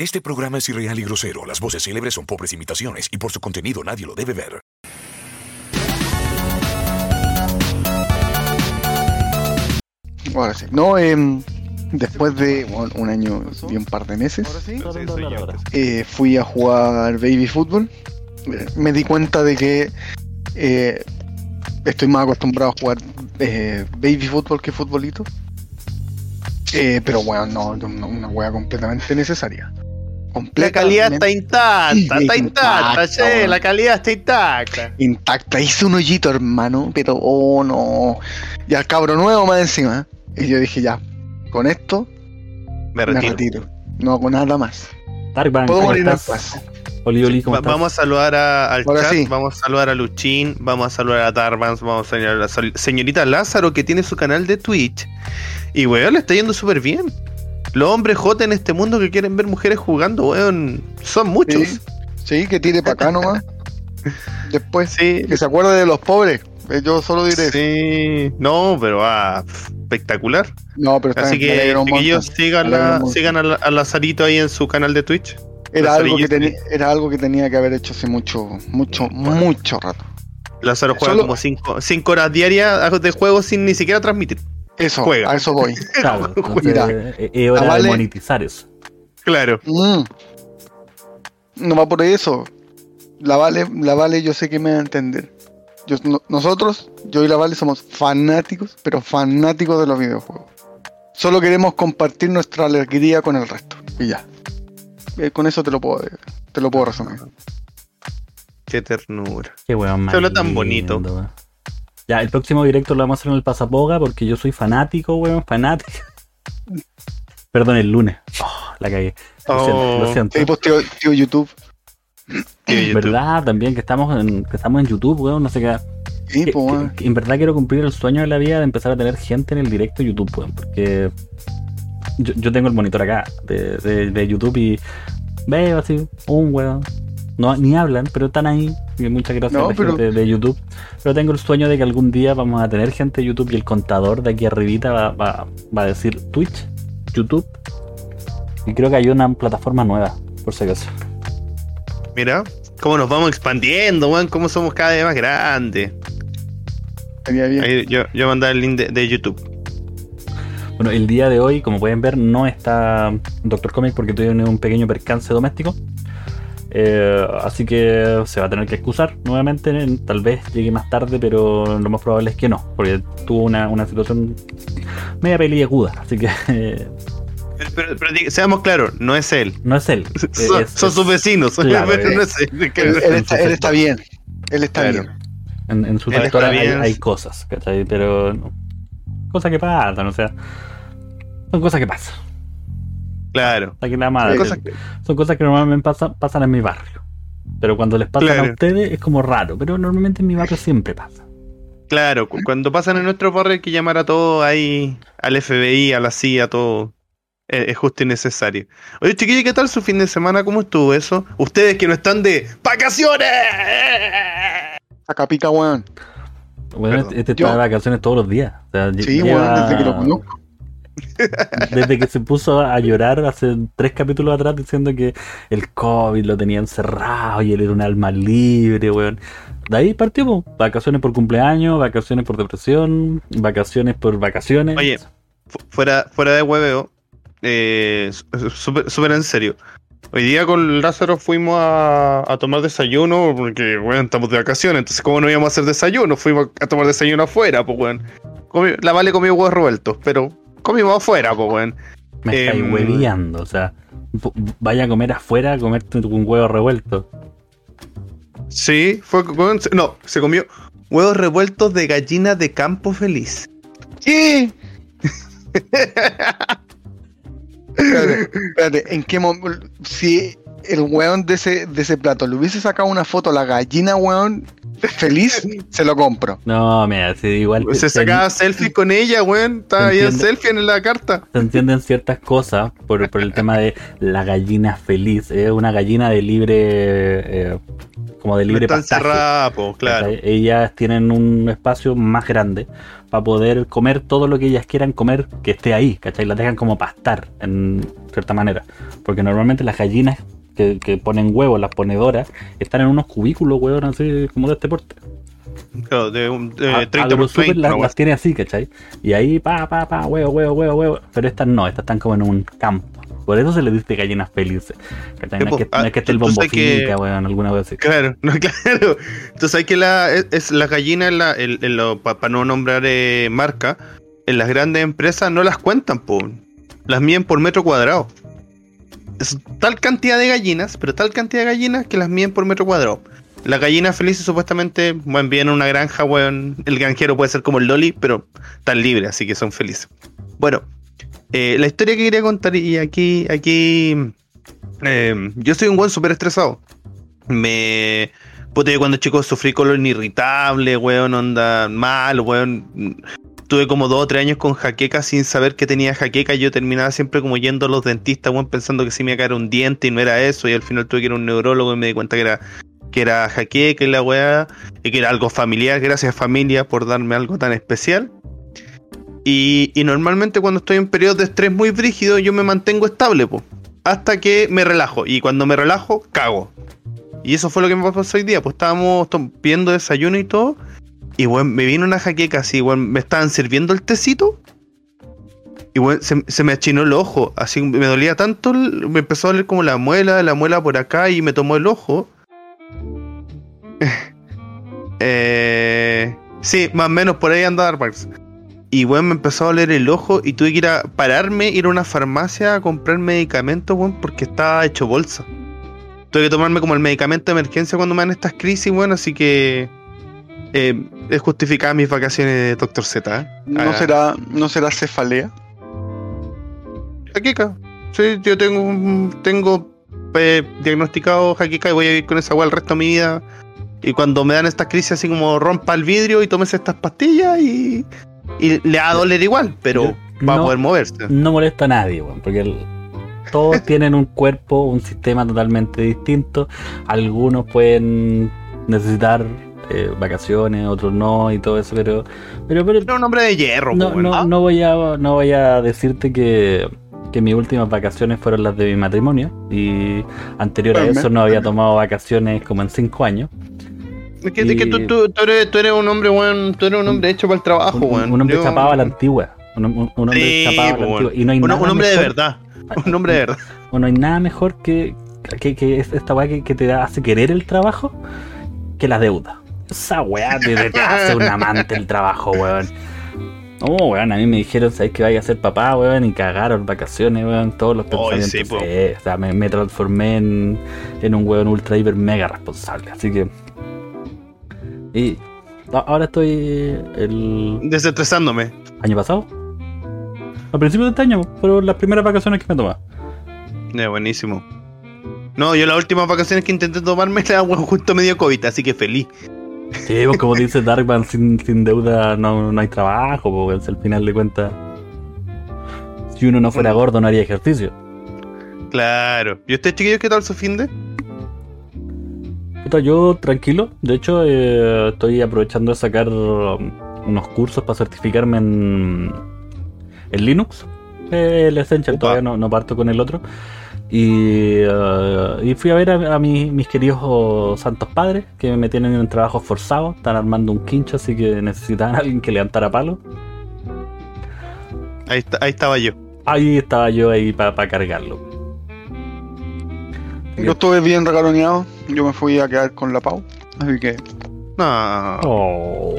Este programa es irreal y grosero. Las voces célebres son pobres imitaciones y por su contenido nadie lo debe ver. Ahora sí. No, em, después de bueno, un año y un par de meses, eh, fui a jugar baby fútbol. Eh, Me di cuenta de que eh, estoy más acostumbrado a jugar eh, baby fútbol que futbolito. Eh, pero bueno, no, no, una wea completamente necesaria. La calidad está intacta, está intacta, intacta, che, la calidad está intacta. intacta. Hice un hoyito, hermano, pero oh no. Y al cabro nuevo más encima. Y yo dije, ya, con esto Me me retiro. No hago nada más. Tarban, Puedo ¿cómo morir en paz. Oli, Oli, ¿cómo Va- estás? vamos a saludar a- al Ahora chat, sí. vamos a saludar a Luchín, vamos a saludar a Tarbans, vamos a saludar a la señorita Lázaro que tiene su canal de Twitch. Y weón, le está yendo súper bien. Los hombres J en este mundo que quieren ver mujeres jugando, weón, son muchos. Sí, sí, que tire para acá nomás. Después, Sí, que se acuerde de los pobres. Eh, Yo solo diré sí. No, pero ah, espectacular. No, pero Así que montón. sigan, la- sigan a, la- a Lazarito ahí en su canal de Twitch. Era algo, que tenía, era algo que tenía que haber hecho hace mucho, mucho, mucho rato. Lázaro juega Solo- como 5 horas diarias de juego sin ni siquiera transmitir. Eso, Juega. a eso voy. Claro, Mira. entonces, eh, es hora Ah, vale. de monetizar eso. Claro. Mm. No va por eso. La Vale, la Vale yo sé que me va a entender. Yo- no- nosotros, yo y la Vale somos fanáticos, pero fanáticos de los videojuegos. Solo queremos compartir nuestra alegría con el resto. Y ya. Eh, con eso te lo puedo, te lo puedo resumir. Qué ternura. Qué weón Se habla tan bonito. Ya, el próximo directo lo vamos a hacer en el Pasapoga porque yo soy fanático, weón, fanático. Perdón, el lunes. Oh, la cagué. Lo siento, Oh. lo siento. Pues tío, tío YouTube. Tío YouTube. ¿Verdad? También que estamos en, que estamos en YouTube, weón, no sé qué. Sí, Que- pues, que- en verdad quiero cumplir el sueño de la vida de empezar a tener gente en el directo de YouTube, weón, porque yo, yo tengo el monitor acá de, de- de YouTube y veo así, un weón. No, ni hablan, pero están ahí. Y muchas gracias No, a la pero- gente de YouTube. Pero tengo el sueño de que algún día vamos a tener gente de YouTube y el contador de aquí arribita va, va- va a decir Twitch, YouTube. Y creo que hay una plataforma nueva, por si acaso. Mira, cómo nos vamos expandiendo, weón, cómo somos cada vez más grandes. Estaría bien. Ahí yo, yo mandar el link de, de YouTube. Bueno, el día de hoy, como pueden ver, no está Doctor Comic porque tuve un pequeño percance doméstico. Eh, así que se va a tener que excusar nuevamente. Tal vez llegue más tarde, pero lo más probable es que no, porque tuvo una, una situación media peliaguda. Así que eh, Pero, pero- pero diga- seamos claros, no es él. no es él. Son, Es- son sus vecinos. claro, eh. no es él. Él, él está, él está bien. Él está Claro. bien. En, en su sector hay, cosas, ¿cachai? Pero no. cosas que pasan, o sea, son cosas que pasan. Claro. Más. Sí, Cosas- Son cosas que normalmente pasan, pasan en mi barrio. Pero cuando les pasan Claro. a ustedes es como raro. Pero normalmente en mi barrio siempre pasa. Claro, cu- cuando pasan en nuestro barrio hay que llamar a todo ahí, al FBI, a la CIA, a todo. Es, es justo y necesario. Oye, chiquillos, ¿qué tal su fin de semana? ¿Cómo estuvo eso? Ustedes que no están de vacaciones. Acá pica, weón. Bueno, Perdón. este está Yo- de vacaciones todos los días. O sea, lle- Sí, lleva- weón, desde que lo conozco. Desde que se puso a llorar hace tres capítulos atrás diciendo que el COVID lo tenía encerrado y él era un alma libre, weón. De ahí partimos. Vacaciones por cumpleaños, vacaciones por depresión, vacaciones por vacaciones. Oye, Fu- fuera, fuera de hueveo, eh, súper en serio. Hoy día con Lázaro fuimos a, a tomar desayuno porque, bueno, estamos de vacaciones, entonces ¿cómo no íbamos a hacer desayuno? Fuimos a tomar desayuno afuera, pues. Comi- la Vale comió huevos revueltos, pero comimos afuera, pues, weón. Me estáis Em, hueviando, o sea, vaya a comer afuera, a comerte un huevo revuelto. Sí, fue con- No, se comió huevos revueltos de gallina de campo feliz. ¿Qué? espérate, espérate, ¿en qué momento? Si el weón de ese, de ese plato le hubiese sacado una foto a la gallina, weón, feliz, se lo compro. No, mira, si igual te- Se se, sacaba selfie con ella, weón. Estaba ahí en selfie en la carta. se entienden ciertas cosas por, por el tema de la gallina feliz. Es una gallina de libre. eh, como de libre encerrada, po, claro. Ellas tienen un espacio más grande para poder comer todo lo que ellas quieran comer que esté ahí, ¿cachai? Las dejan como pastar, en cierta manera. Porque normalmente las gallinas que, que ponen huevos, las ponedoras, están en unos cubículos, huevos, así como de este porte. Claro, de, un- de A- 30 por AgroSuper 30. las, las tiene así, ¿cachai? Y ahí, pa, pa, pa, huevo, huevo, huevo, huevo. Pero estas no, estas están como en un campo. Por eso se les dice gallinas felices. ¿cachai? No, es que, po. no es que esté el Ah, sabes que- weón, alguna vez así. Claro, no, claro. Entonces hay que la, es, es la gallina, en la, el- en lo- para no nombrar eh, marca, en las grandes empresas no las cuentan, po. las miden por metro cuadrado. Tal cantidad de gallinas, pero tal cantidad de gallinas que las miden por metro cuadrado. Las gallinas felices supuestamente, bueno, viven en una granja, weón. El granjero puede ser como el Loli, pero están libres, así que son felices. Bueno, eh, la historia que quería contar, y aquí, aquí, eh, yo soy un buen súper estresado. Me. Puta, cuando chico sufrí colon irritable, weón, onda mal, weón. Tuve como dos o tres años con jaqueca sin saber que tenía jaqueca. Yo terminaba siempre como yendo a los dentistas, weón, pensando que se me iba a caer un diente y no era eso. Y al final tuve que ir a un neurólogo y me di cuenta que era, que era jaqueca y la weá. Y que era algo familiar. Gracias familia por darme algo tan especial. Y, y normalmente cuando estoy en periodos de estrés muy brígido, yo me mantengo estable, po, hasta que me relajo. Y cuando me relajo, cago. Y eso fue lo que me pasó hoy día. Pues estábamos pidiendo desayuno y todo. Y bueno, me vino una jaqueca así, bueno, me estaban sirviendo el tecito. Y bueno, se, se me achinó el ojo. Así me dolía tanto, me empezó a doler como la muela, la muela por acá y me tomó el ojo. eh, sí, más o menos por ahí andaba. Y bueno, me empezó a doler el ojo y tuve que ir a pararme, ir a una farmacia a comprar medicamentos, weón, porque estaba hecho bolsa. Tuve que tomarme como el medicamento de emergencia cuando me dan estas crisis, bueno, así que eh, es justificada mis vacaciones de Doctor Z. ¿eh? ¿No Ah, será, no será cefalea? Jaqueca. Sí, yo tengo, un- tengo eh, diagnosticado jaqueca y voy a vivir con esa weá el resto de mi vida. Y cuando me dan estas crisis así como rompa el vidrio y tomes estas pastillas y, y le va a doler igual, pero Yo- va a poder moverse. no molesta a nadie, weón, porque el- todos tienen un cuerpo, un sistema totalmente distinto. Algunos pueden necesitar eh, vacaciones, otros no y todo eso, pero pero, pero un hombre de hierro, no, po, no, no voy a no voy a decirte que, que mis últimas vacaciones fueron las de mi matrimonio y anterior a eso no había tomado vacaciones como en cinco años. Es que, es que y- tú, tú- tú eres, tú eres un hombre, weón, tú eres un hombre hecho para el trabajo, Un, un- un hombre Yo- chapado a la antigua. Un, hombre Sí, chapado a la po, antigua. Y no hay un, nada un hombre de verdad. Un hombre de verdad. o no hay nada mejor que, que, que es esta weá que, que te hace querer el trabajo que la deuda. Esa weá te, te hace un amante el trabajo, weón. No, weón, a mí me dijeron, ¿sabes que vaya a ser papá, weón? Y cagaron vacaciones, weón, todos los pensamientos. sí. Sí, o sea, me, me transformé en, en un weón ultra, hiper, mega responsable. Así que... Y ahora estoy el Desestresándome. año pasado. A principios de este año, fueron las primeras vacaciones que me tomé. Ya, buenísimo. No, yo las últimas vacaciones que intenté tomarme la justo medio COVID, así que feliz. Sí, pues como dice Darkman, sin, sin deuda no, no hay trabajo, porque al final de cuentas, si uno no fuera gordo no haría ejercicio. Claro. ¿Y usted, chiquillos, qué tal su fin de? Puta, yo tranquilo, de hecho eh, estoy aprovechando de sacar um, unos cursos para certificarme en, en Linux, eh, el Essential, todavía no, no parto con el otro. Y, eh, y fui a ver a, a mis, mis queridos oh, santos padres que me tienen en trabajos forzados, están armando un quincho, así que necesitaban a alguien que levantara palo. Ahí, está- ahí estaba yo. Ahí estaba yo ahí para cargarlo. Yo estuve bien regaloneado. Yo me fui a quedar con la Pau. Así que, No. Oh.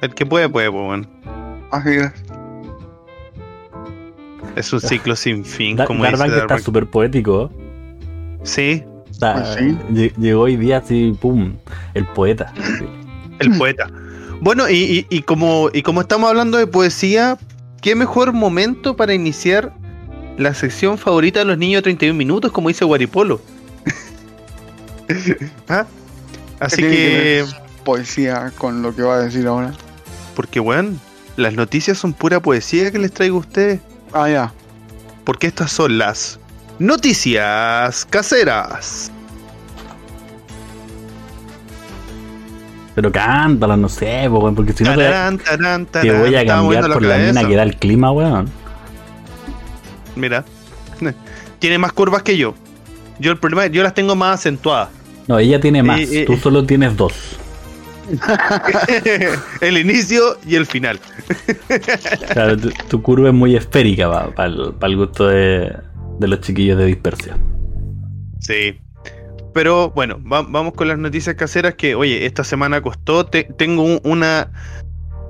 El que puede, puede, pues, weón. así que, Es un ciclo sin fin, Da- como dice Darkbank está súper poético. Sí, O sea, Pues sí. lle- Llegó hoy día así, pum, el poeta. el poeta. Bueno, y, y- y como, y como estamos hablando de poesía, ¿qué mejor momento para iniciar la sección favorita de los niños de 31 minutos, como dice Guaripolo? ¿Ah? Así que que, poesía con lo que va a decir ahora. porque, weón, las noticias son pura poesía que les traigo a ustedes. Ah, ya. Porque estas son las noticias caseras. Pero cántala, no sé, weón, porque si no tarán, te, voy a cambiar por la mina que da el clima, weón. Mira, tiene más curvas que yo. Yo el problema, yo las tengo más acentuadas. No, ella tiene eh, más, eh, tú eh. solo tienes dos. el inicio y el final. Claro, tu, tu curva es muy esférica para el, gusto de, de los chiquillos de dispersión. Sí. Pero bueno, va- vamos con las noticias caseras que, oye, esta semana costó. te- tengo un- una.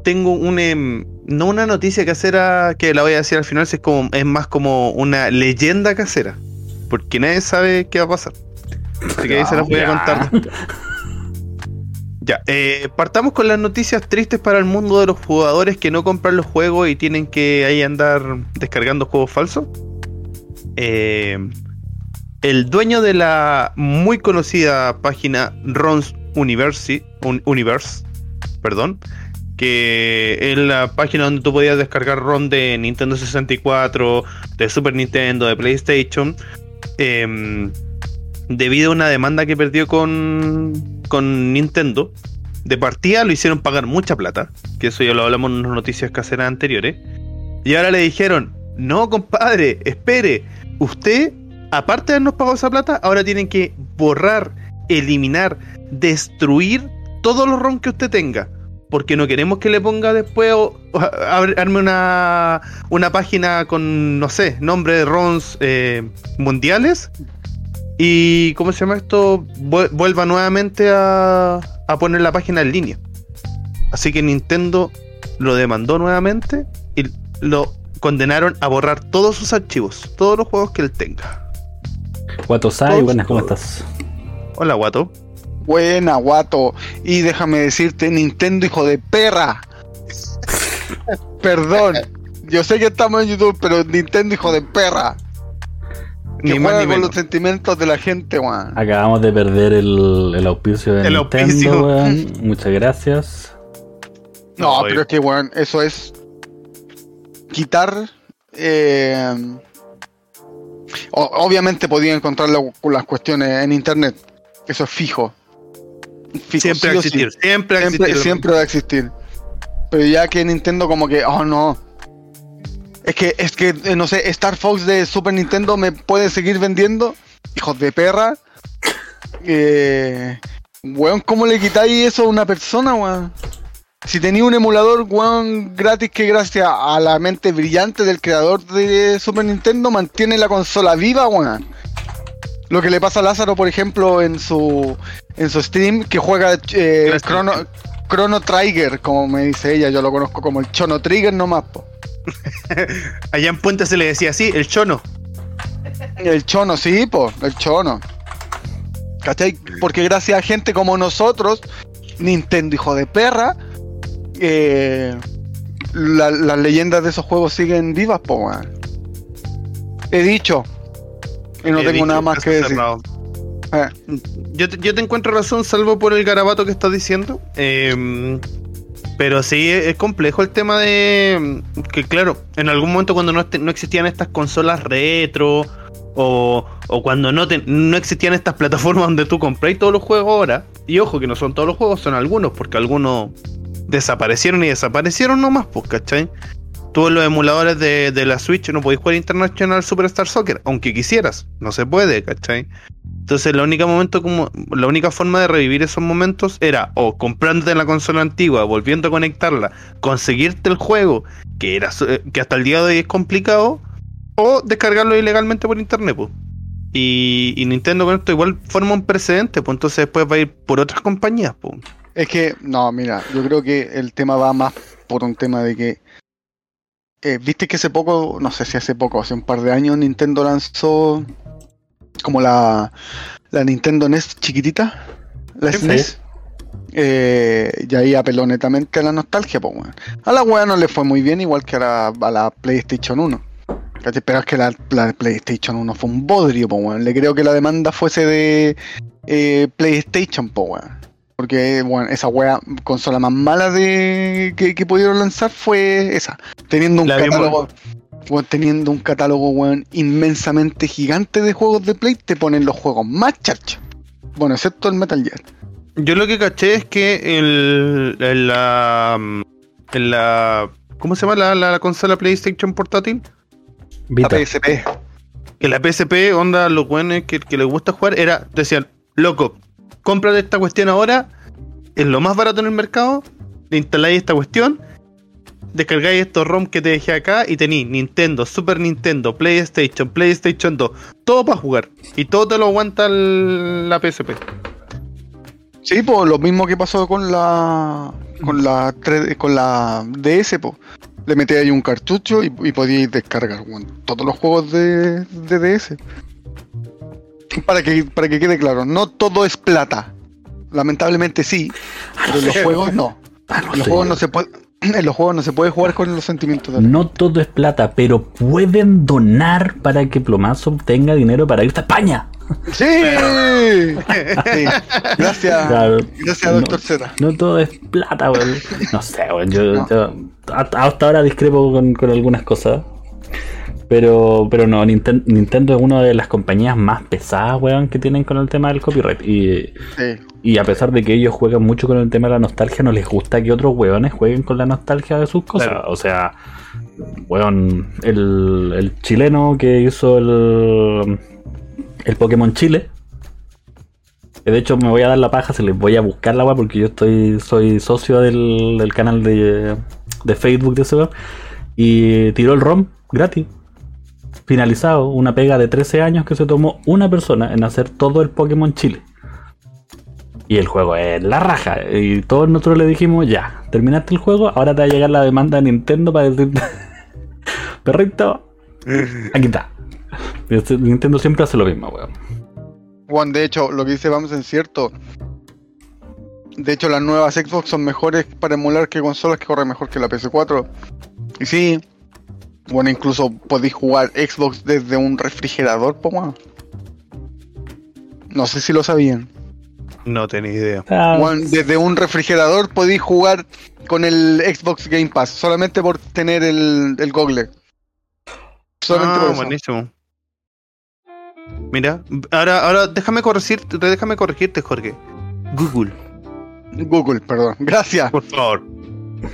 Tengo un. em, no una noticia casera que la voy a decir al final, si es, como, es más como una leyenda casera. Porque nadie sabe qué va a pasar. Así que ahí se las voy a contar. Ya, eh, partamos con las noticias tristes para el mundo de los jugadores que no compran los juegos y tienen que ahí andar descargando juegos falsos. Eh, el dueño de la muy conocida página Ron's Universe, perdón, que es la página donde tú podías descargar ROM de Nintendo 64, de Super Nintendo, de PlayStation, em, debido a una demanda que perdió con, con Nintendo. De partida lo hicieron pagar mucha plata, que eso ya lo hablamos en unas noticias caseras anteriores. Y ahora le dijeron, no compadre, espere, usted, aparte de habernos pagado esa plata, ahora tienen que borrar, eliminar, destruir todos los ROM que usted tenga. Porque no queremos que le ponga después o, arme una, una página con, no sé, nombre de ROMs eh, mundiales. Y, ¿cómo se llama esto? Vuel- Vuelva nuevamente a, a poner la página en línea. Así que Nintendo lo demandó nuevamente y lo condenaron a borrar todos sus archivos, todos los juegos que él tenga. Guatosai, Todos- buenas, ¿cómo estás? Hola, guato. Buena, guato. Y déjame decirte, Nintendo, hijo de perra. Perdón. Yo sé que estamos en YouTube, pero Nintendo, hijo de perra. Que Ni más juega ni con menos. los sentimientos de la gente, weón. Acabamos de perder el, el auspicio de El Nintendo, weón. Muchas gracias. No, pero es que, weón, eso es quitar. eh, o- obviamente podía encontrar la- las cuestiones en internet. Eso es fijo. Fijo, Siempre va sí a o sí. existir, siempre a Siempre, existir. siempre va a existir. Pero ya que Nintendo como que, oh no. Es que, es que, eh, no sé, Star Fox de Super Nintendo me puede seguir vendiendo. Hijos de perra. Eh, weón, ¿cómo le quitáis eso a una persona, weón? Si tenía un emulador, weón, gratis que gracias a la mente brillante del creador de Super Nintendo mantiene la consola viva, weón. Lo que le pasa a Lázaro, por ejemplo, en su en su stream, que juega eh. Chrono, Chrono Trigger, como me dice ella, yo lo conozco como el Chono Trigger nomás, po. Allá en Puente se le decía así, el chono. El Chono, sí, po, el Chono. ¿Cachai? Porque gracias a gente como nosotros, Nintendo, hijo de perra, eh, la- las leyendas de esos juegos siguen vivas, po, weón. He dicho. Y no He tengo dicho, nada más que decir. Eh, Yo te, yo te encuentro razón, salvo por el garabato que estás diciendo. Eh, pero sí, es complejo el tema de que, claro, en algún momento cuando no, este- no existían estas consolas retro o, o cuando no, te- no existían estas plataformas donde tú compráis todos los juegos ahora, y ojo que no son todos los juegos, son algunos, porque algunos desaparecieron y desaparecieron nomás, pues, ¿cachai? Tú en los emuladores de, de la Switch no podéis jugar International Superstar Soccer, aunque quisieras, no se puede, ¿cachai? Entonces la única momento como la única forma de revivir esos momentos era o comprándote la consola antigua, volviendo a conectarla, conseguirte el juego, que era eh, que hasta el día de hoy es complicado, o descargarlo ilegalmente por internet, pues. Y, y Nintendo con esto igual forma un precedente, pues entonces después va a ir por otras compañías, pues. Es que, no, mira, yo creo que el tema va más por un tema de que. Eh, Viste que hace poco, no sé si hace poco, hace un par de años, Nintendo lanzó como la, la Nintendo NES chiquitita, la SNES. Eh, y ahí apeló netamente a la nostalgia, pues, weón. A la weá no le fue muy bien, igual que a la, a la PlayStation 1. ¿Cachai? Pero es que la, la PlayStation 1 fue un bodrio, pues, weón. Le creo que la demanda fuese de eh, PlayStation, pues, weón. Porque, bueno, esa wea, consola más mala de que, que pudieron lanzar fue esa. Teniendo un La catálogo, teniendo un catálogo, weón, inmensamente gigante de juegos de Play, te ponen los juegos más charchos. Bueno, excepto el Metal Gear. Yo lo que caché es que el, en la. En la. ¿Cómo se llama la, la consola PlayStation portátil? La. PSP. Que la PSP, onda, los buenos que, que les gusta jugar, era. Decían, loco, cómprate esta cuestión ahora. Es lo más barato en el mercado. Le instaláis esta cuestión. Descargáis estos ROM que te dejé acá y tenéis Nintendo, Super Nintendo, PlayStation, PlayStation 2. Todo para jugar. Y todo te lo aguanta la PSP. Sí, pues lo mismo que pasó con la con la 3D con la DS, pues. Le metí ahí un cartucho y, y descargar todos los juegos de DS. Para que, para que quede claro, no todo es plata. Lamentablemente sí, pero en los juegos no. Ah, no En los juegos no se puede, en los juegos no se puede jugar con los sentimientos de No todo es plata, pero pueden donar para que Plomazo obtenga dinero para irse a España. ¡Sí! Sí. Gracias, Claro. gracias, doctor Z. No todo es plata, weón. No sé, weón. Yo, No. yo hasta hasta ahora discrepo con, con algunas cosas. Pero, pero no, Ninten- Nintendo es una de las compañías más pesadas, weón, que tienen con el tema del copyright. Y, Sí. y a pesar de que ellos juegan mucho con el tema de la nostalgia, no les gusta que otros weones jueguen con la nostalgia de sus cosas. Claro. O sea, weón, el, el chileno que hizo el, el Pokémon Chile. De hecho, me voy a dar la paja, se les voy a buscar la weá porque yo estoy soy socio del, del canal de, de Facebook de ese weón. Y tiró el ROM gratis. Finalizado, una pega de 13 años que se tomó una persona en hacer todo el Pokémon Chile. Y el juego es la raja. Y todos nosotros le dijimos, ya, terminaste el juego, ahora te va a llegar la demanda de Nintendo para decirte, perrito, aquí está. Este- Nintendo siempre hace lo mismo, weón. Juan, de hecho, lo que dice Vamos es cierto. De hecho, las nuevas Xbox son mejores para emular que consolas que corren mejor que la PS4. Y sí, bueno, incluso podéis jugar Xbox desde un refrigerador, po, weón. No sé si lo sabían. No tenía idea. Ah, desde un refrigerador podéis jugar con el Xbox Game Pass, solamente por tener el, el Google. Solamente Ah, por eso. buenísimo. Mira, ahora, ahora déjame corregirte, déjame corregirte, Jorge. Google, Google, perdón. Gracias. por favor.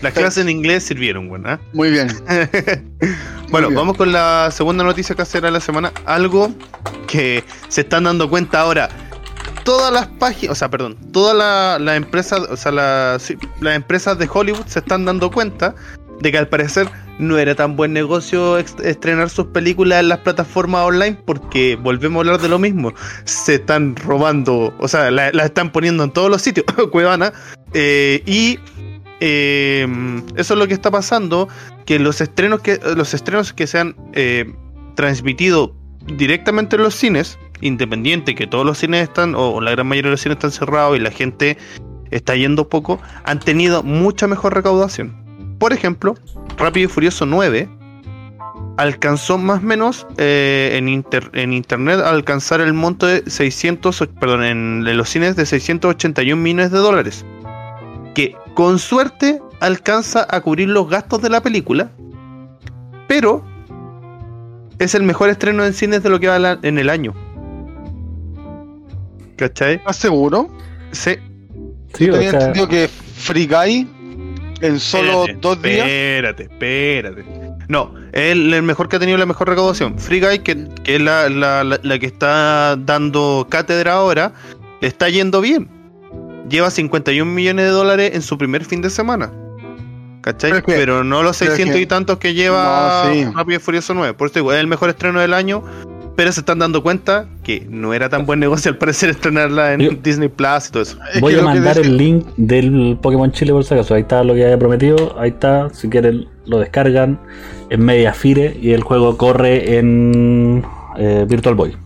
Las clases en inglés sirvieron, bueno, ¿eh? Muy bien. bueno, bien. vamos con la segunda noticia que hacer a la semana. Algo que se están dando cuenta ahora. Todas las páginas, o sea, perdón, todas la- las empresas, o sea, sí, las empresas de Hollywood se están dando cuenta de que al parecer no era tan buen negocio estrenar sus películas en las plataformas online porque volvemos a hablar de lo mismo. Se están robando, o sea, la- las están poniendo en todos los sitios, Cuevana, eh, y eh, eso es lo que está pasando, que los estrenos que los estrenos que se han eh, transmitido directamente en los cines, independiente que todos los cines están, o la gran mayoría de los cines están cerrados y la gente está yendo poco, han tenido mucha mejor recaudación. Por ejemplo, Rápido y Furioso 9 alcanzó más o menos eh, en, inter- en internet alcanzar el monto de 600, o- perdón, en los cines de 681 millones de dólares. Que con suerte alcanza a cubrir los gastos de la película, pero es el mejor estreno en cines de lo que va la- en el año. ¿Cachai? ¿Estás seguro? Sí. sí, Yo o tenía sea, entendido que Free Guy en solo Espérate, dos días. Espérate, espérate. No, el, el mejor que ha tenido la mejor recaudación. Free Guy, que, que es la, la- la- la que está dando cátedra ahora, le está yendo bien. Lleva 51 millones de dólares en su primer fin de semana. ¿Cachai? Pero Pero, no los pero es 600 que- y tantos que lleva No, sí. Rápido y Furioso 9. Por eso digo, es el mejor estreno del año. Pero se están dando cuenta que no era tan buen negocio al parecer estrenarla en Yo- Disney Plus y todo eso. Es voy que a mandar decía- el link del Pokémon Chile por si acaso. Ahí está lo que había prometido. Ahí está. Si quieren, lo descargan. En media fire y el juego corre en eh, Virtual Boy.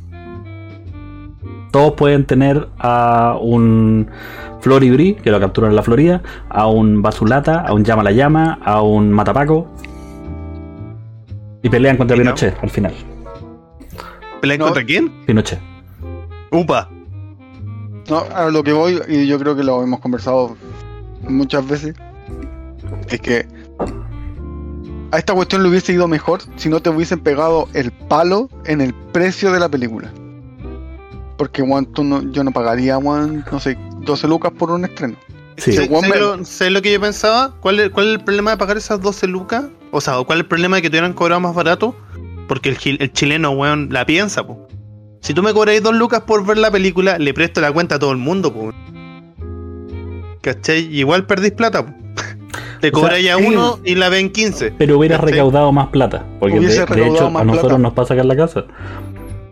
Todos pueden tener a un Floribri, que lo capturan en la Florida, a un Basulata, a un Llama la Llama, a un Matapaco. Y pelean contra Mira. Pinochet al final. ¿Pelean No. contra quién? Pinochet. Upa. No, a lo que voy, y yo creo que lo hemos conversado muchas veces, es que a esta cuestión le hubiese ido mejor si no te hubiesen pegado el palo en el precio de la película. Porque, weón, tú no, yo no pagaría, weón, no sé, 12 lucas por un estreno. Sí. ¿Sabes lo, que yo pensaba? ¿Cuál es, ¿Cuál es el problema de pagar esas 12 lucas? O sea, ¿cuál es el problema de que te hubieran cobrado más barato? Porque el, el chileno, weón, la piensa, po. Si tú me cobráis 2 lucas por ver la película, le presto la cuenta a todo el mundo, po. ¿Cachai? Igual perdís plata, po. Te O sea, cobráis a sí. uno y la ven 15. Pero hubieras ¿Cachai? recaudado más plata. Porque de, hecho, a nosotros plata. nos pasa acá en la casa.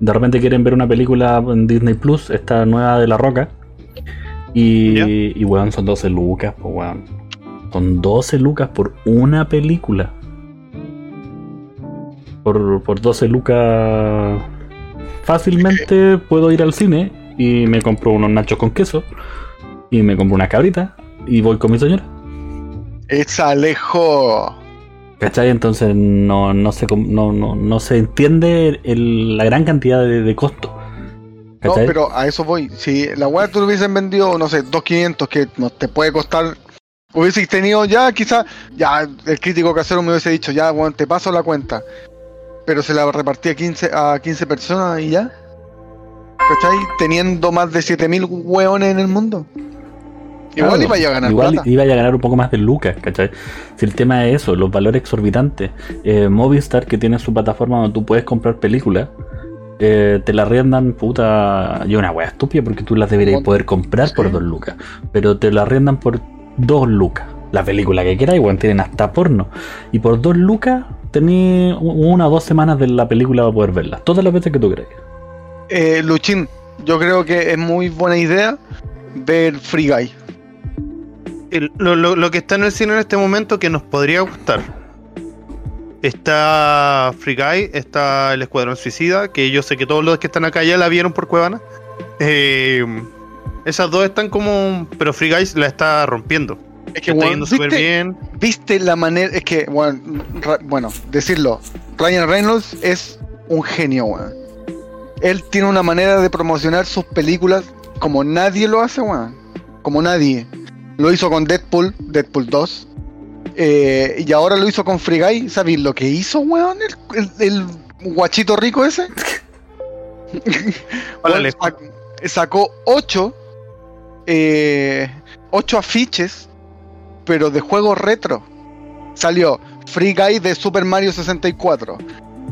De repente quieren ver una película en Disney Plus, esta nueva de La Roca. Y, y weón, son 12 lucas, pues weón. Son 12 lucas por una película. Por, por 12 lucas. Fácilmente puedo ir al cine y me compro unos nachos con queso. Y me compro una cabrita. Y voy con mi señora. Es Alejo. ¿Cachai? Entonces no, no, se, no, no, no se entiende el- la gran cantidad de, de costo. No, ¿Cachai? pero a eso voy. Si la weá tú lo hubiesen vendido, no sé, 2.500, que no te puede costar. Hubieses tenido ya, quizá, ya el crítico casero me hubiese dicho, ya, weón, te paso la cuenta. Pero se la repartí a 15, a 15 personas y ya. ¿Cachai? Teniendo más de 7.000 weones en el mundo. Igual Claro, iba a ganar Igual plata. iba a ganar un poco más de lucas, ¿cachai? Si el tema es eso, los valores exorbitantes. Eh, Movistar, que tiene su plataforma donde tú puedes comprar películas, eh, te la riendan, puta. Y una wea estúpida porque tú las deberías poder comprar por dos lucas. Pero te la riendan por dos lucas. La película que quieras, igual tienen hasta porno. Y por dos lucas, tenés una o dos semanas de la película para poder verla. Todas las veces que tú creas. Eh, Luchín, yo creo que es muy buena idea ver Free Guy. El- lo, lo- lo que está en el cine en este momento que nos podría gustar. Está Free Guy, está El Escuadrón Suicida, que yo sé que todos los que están acá ya la vieron por Cuevana. Eh, esas dos están como. Pero Free Guy la está rompiendo. Es que, está yendo súper ¿viste, bien. viste la manera. Es que, bueno, ra- bueno, decirlo. Ryan Reynolds es un genio, weón. Él tiene una manera de promocionar sus películas como nadie lo hace, weón. Como nadie. Lo hizo con Deadpool, Deadpool 2. Eh, y ahora lo hizo con Free Guy. ¿Sabéis lo que hizo, weón? El, el- el guachito rico ese. Hola, Weón, Alejo. sac- sacó 8 8 afiches, pero de juegos retro. Salió Free Guy de Super Mario 64,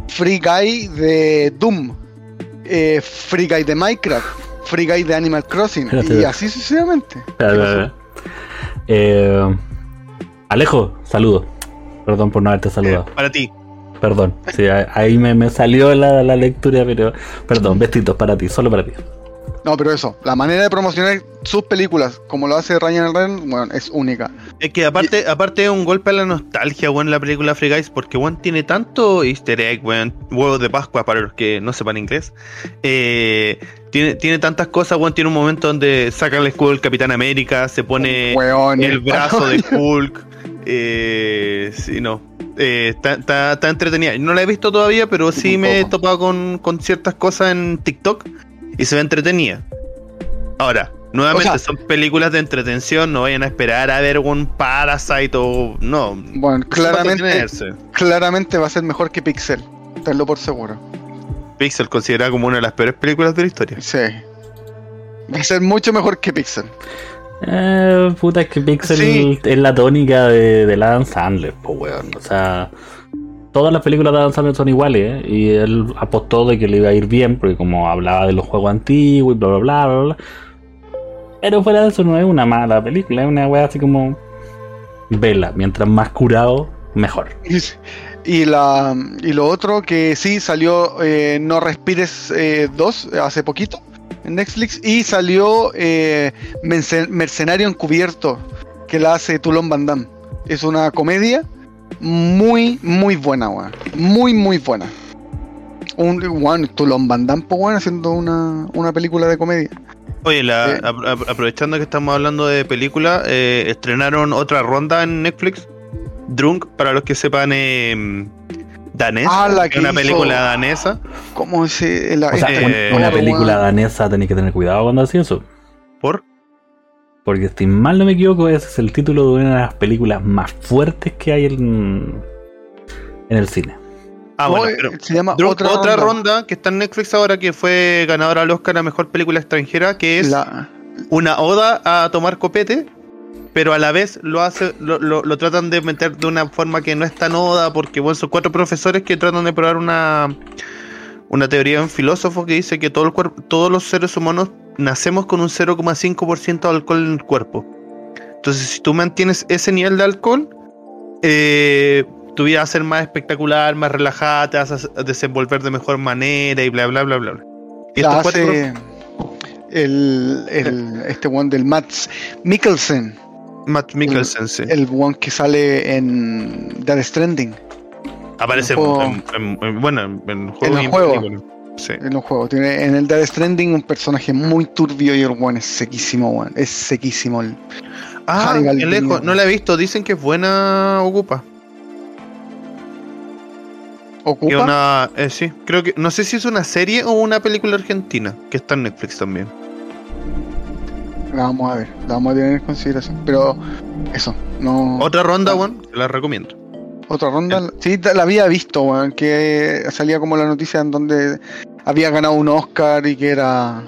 Free Guy de Doom, eh, Free Guy de Minecraft, Free Guy de Animal Crossing, Espérate, y así sucesivamente. Eh, Alejo, saludo. Perdón por no haberte saludado. Eh, para ti. Perdón. Sí, ahí me, me salió la, la lectura, pero. Perdón, besitos para ti, solo para ti. No, pero eso, la manera de promocionar sus películas, como lo hace Ryan Reynolds, bueno, es única. Es que aparte, aparte es un golpe a la nostalgia, weón, la película Free Guys, porque weón tiene tanto easter egg, weón, huevos de Pascua para los que no sepan inglés. Eh, tiene, tiene tantas cosas, weón, tiene un momento donde saca el escudo del Capitán América, se pone Weón, el brazo de Hulk. Eh, sí, no. Eh, Está está entretenida. No la he visto todavía, pero sí me he topado con, con ciertas cosas en TikTok y se ve entretenida. Ahora, nuevamente O sea- son películas de entretención, no vayan a esperar a ver un Parasite o. No. Bueno, claramente, claramente va a ser mejor que Pixel, tenlo por seguro. Pixel considerada como una de las peores películas de la historia. Sí. Va a ser mucho mejor que Pixel. Eh, puta, es que Pixel Sí. es la tónica de, de Adam Sandler, pues weón. O sea, todas las películas de Adam Sandler son iguales, ¿eh? Y él apostó de que le iba a ir bien, porque como hablaba de los juegos antiguos y bla bla bla bla bla. Pero fuera de eso no es una mala película, es una weá así como. Vela, mientras más curado, mejor. Y, la, y lo otro que sí salió eh, No Respires eh, 2 hace poquito en Netflix y salió eh, Merce- Mercenario Encubierto que la hace Toulon Van Damme. Es una comedia muy, muy buena, weón. Muy, muy buena. Un weón, Toulon Van Damme, pues, weón, haciendo una, una película de comedia. Oye, la- Eh. apro- apro- aprovechando que estamos hablando de película, eh, estrenaron otra ronda en Netflix. Drunk, para los que sepan, eh, danés. Ah, la es que una hizo- película danesa. ¿Cómo se la, O sea, Eh, una weón? película danesa tenéis que tener cuidado cuando haces eso. ¿Por? Porque si mal no me equivoco, ese es el título de una de las películas más fuertes que hay en, en el cine. Ah, No, bueno, pero se llama Drunk, otra, otra, ronda. ronda. que está en Netflix ahora que fue ganadora al Oscar a Mejor Película Extranjera, que es La, una oda a tomar copete, pero a la vez lo hace, lo, lo- lo tratan de meter de una forma que no es tan oda, porque bueno, son cuatro profesores que tratan de probar una, una teoría de un filósofo que dice que todo el todos los seres humanos nacemos con un 0,5% de alcohol en el cuerpo. Entonces, si tú mantienes ese nivel de alcohol, eh, tu vida va a ser más espectacular, más relajada, te vas a desenvolver de mejor manera y bla, bla, bla, bla. bla. Y estos cuatro hace el, el, este one del Mats Mikkelsen, Matt Mikkelsen, sí. el one que sale en Dead Stranding, Aparece el juego- en, en- en- bueno, en, en juego En el y en juego. película. Sí. en los juegos. Tiene en el Dead Stranding un personaje muy turbio y el one es sequísimo, one. Es sequísimo. el- Ah, qué lejos, no la he visto. Dicen que es buena Ocupa. Que Ocupa. una, eh, sí, creo que no sé si es una serie o una película argentina que está en Netflix también. La vamos a ver, la vamos a tener en consideración. Pero eso, no. Otra ronda, bueno, te la recomiendo. Otra ronda. Sí, ta- la había visto, weón, que salía como la noticia en donde había ganado un Oscar y que era.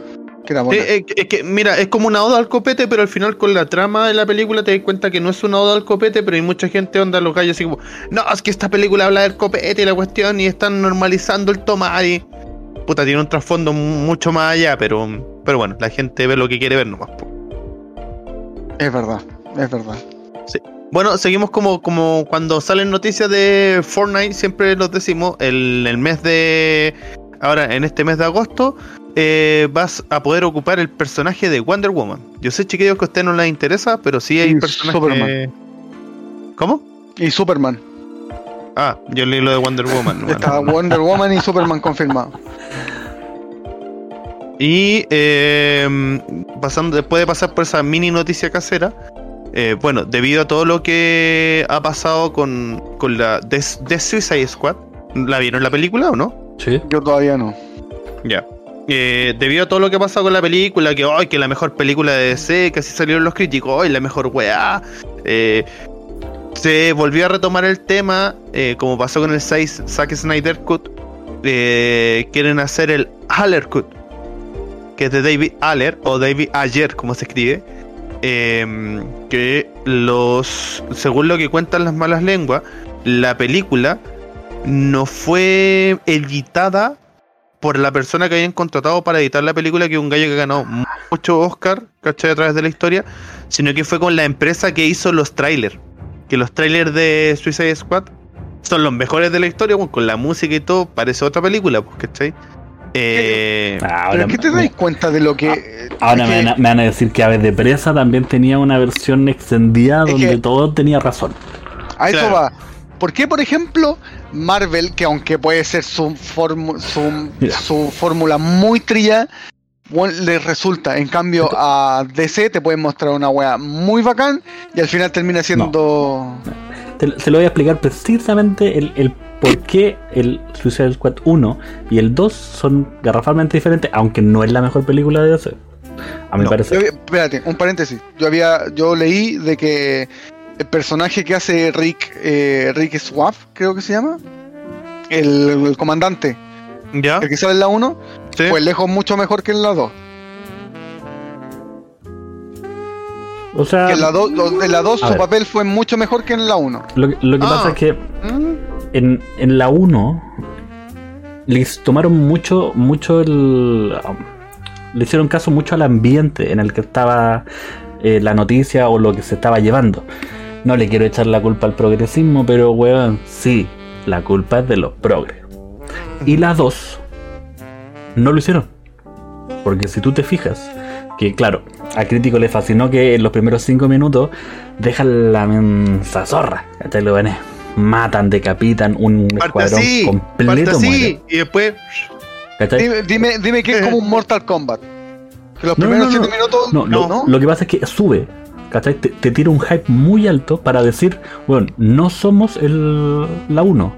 que era buena. Eh, eh, es que, mira, es como una oda al copete, pero al final con la trama de la película te das cuenta que no es una oda al copete, pero hay mucha gente onda los gallos así como, no, es que esta película habla del copete y la cuestión y están normalizando el tomar y... Puta, tiene un trasfondo mucho más allá, pero, pero bueno, la gente ve lo que quiere ver nomás. po. Es verdad, es verdad. Bueno, seguimos como, como cuando salen noticias de Fortnite, siempre los decimos, el, el mes de... Ahora, en este mes de agosto, eh, vas a poder ocupar el personaje de Wonder Woman. Yo sé, chiquillos, que a ustedes no les interesa, pero sí hay Y personajes... Superman. ¿Cómo? Y Superman. Ah, yo leí lo de Wonder Woman. Está Wonder Woman y Superman confirmado. Y eh, pasando, después de pasar por esa mini noticia casera, eh, bueno, debido a todo lo que ha pasado con, con la The, The Suicide Squad, ¿la vieron la película o no? Sí. Yo todavía no. Ya. Eh, debido a todo lo que ha pasado con la película, que hoy que la mejor película de DC, que así salieron los críticos, hoy la mejor weá. eh, se volvió a retomar el tema, eh, como pasó con el 6 Zack Snyder Cut. eh, quieren hacer el Haller Cut, que es de David Aller, o David Ayer, como se escribe. Eh, que los, según lo que cuentan las malas lenguas, la película no fue editada por la persona que habían contratado para editar la película, que es un gallo que ganado mucho Oscar, ¿cachai? A través de la historia, sino que fue con la empresa que hizo los trailers. Que los trailers de Suicide Squad son los mejores de la historia, con la música y todo, parece otra película, pues. Eh, Ah, Pero ahora, es que te das cuenta de lo que. ahora es me van, a, me van a decir que Aves de Presa también tenía una versión extendida donde que- todo tenía razón. A eso Claro. va. ¿Por qué, por ejemplo, Marvel, que aunque puede ser su, formu- su, Mira. su fórmula muy trilla, bueno, le resulta? En cambio, a DC te pueden mostrar una wea muy bacán y al final termina siendo. Te, te lo voy a explicar precisamente el, el por qué el Suicide Squad 1 y el 2 son garrafalmente diferentes, aunque no es la mejor película de DC. A mi No, parecer. Yo espérate, un paréntesis. Yo había, yo leí de que el personaje que hace Rick, eh, Rick Swab, creo que se llama, el, el comandante, ¿Ya? el que sale en la 1, Sí. pues lejos mucho mejor que en la 2. O sea, Que en la 2, en la 2 A su ver. papel fue mucho mejor que en la 1. lo, que- lo que Ah. pasa es que Mm, en, la 1 les tomaron mucho, mucho el. um, le hicieron caso mucho al ambiente en el que estaba eh, la noticia o lo que se estaba llevando. No le quiero echar la culpa al progresismo, pero weón, sí, la culpa es de los progres. Y la 2 no lo hicieron. Porque si tú te fijas, que claro, a crítico le fascinó que en los primeros 5 minutos dejan la mensa zorra. Lo ven, matan, decapitan un Parte escuadrón así, parte completo. así, muere, y después... Dime, dime, dime que es como un Mortal Kombat. Que los No, primeros no, 7 no. minutos. No, lo, ¿no? lo que pasa es que sube, ¿cachai? Te, te tira un hype muy alto para decir, bueno, no somos el, la 1.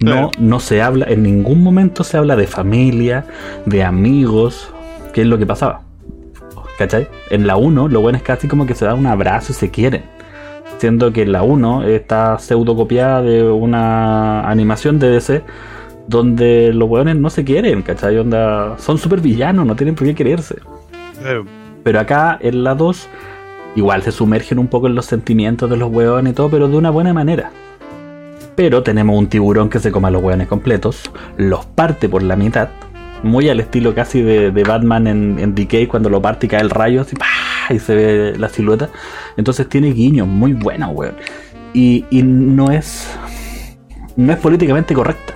No, Claro. no se habla, en ningún momento se habla de familia, de amigos, que es lo que pasaba. ¿Cachai? En la 1 lo bueno es casi como que se da un abrazo y se quieren. Siendo que en la 1 está pseudo copiada de una animación de DC donde los weones no se quieren, ¿cachai? Onda, son super villanos, no tienen por qué quererse. Pero acá en la 2 igual se sumergen un poco en los sentimientos de los hueones y todo, pero de una buena manera. Pero tenemos un tiburón que se come a los hueones completos, los parte por la mitad, muy al estilo casi de, Batman en, en, Decay cuando lo parte y cae el rayo así, y se ve la silueta. Entonces tiene guiños muy buenos, weón. Y, y no es. No es políticamente correcta.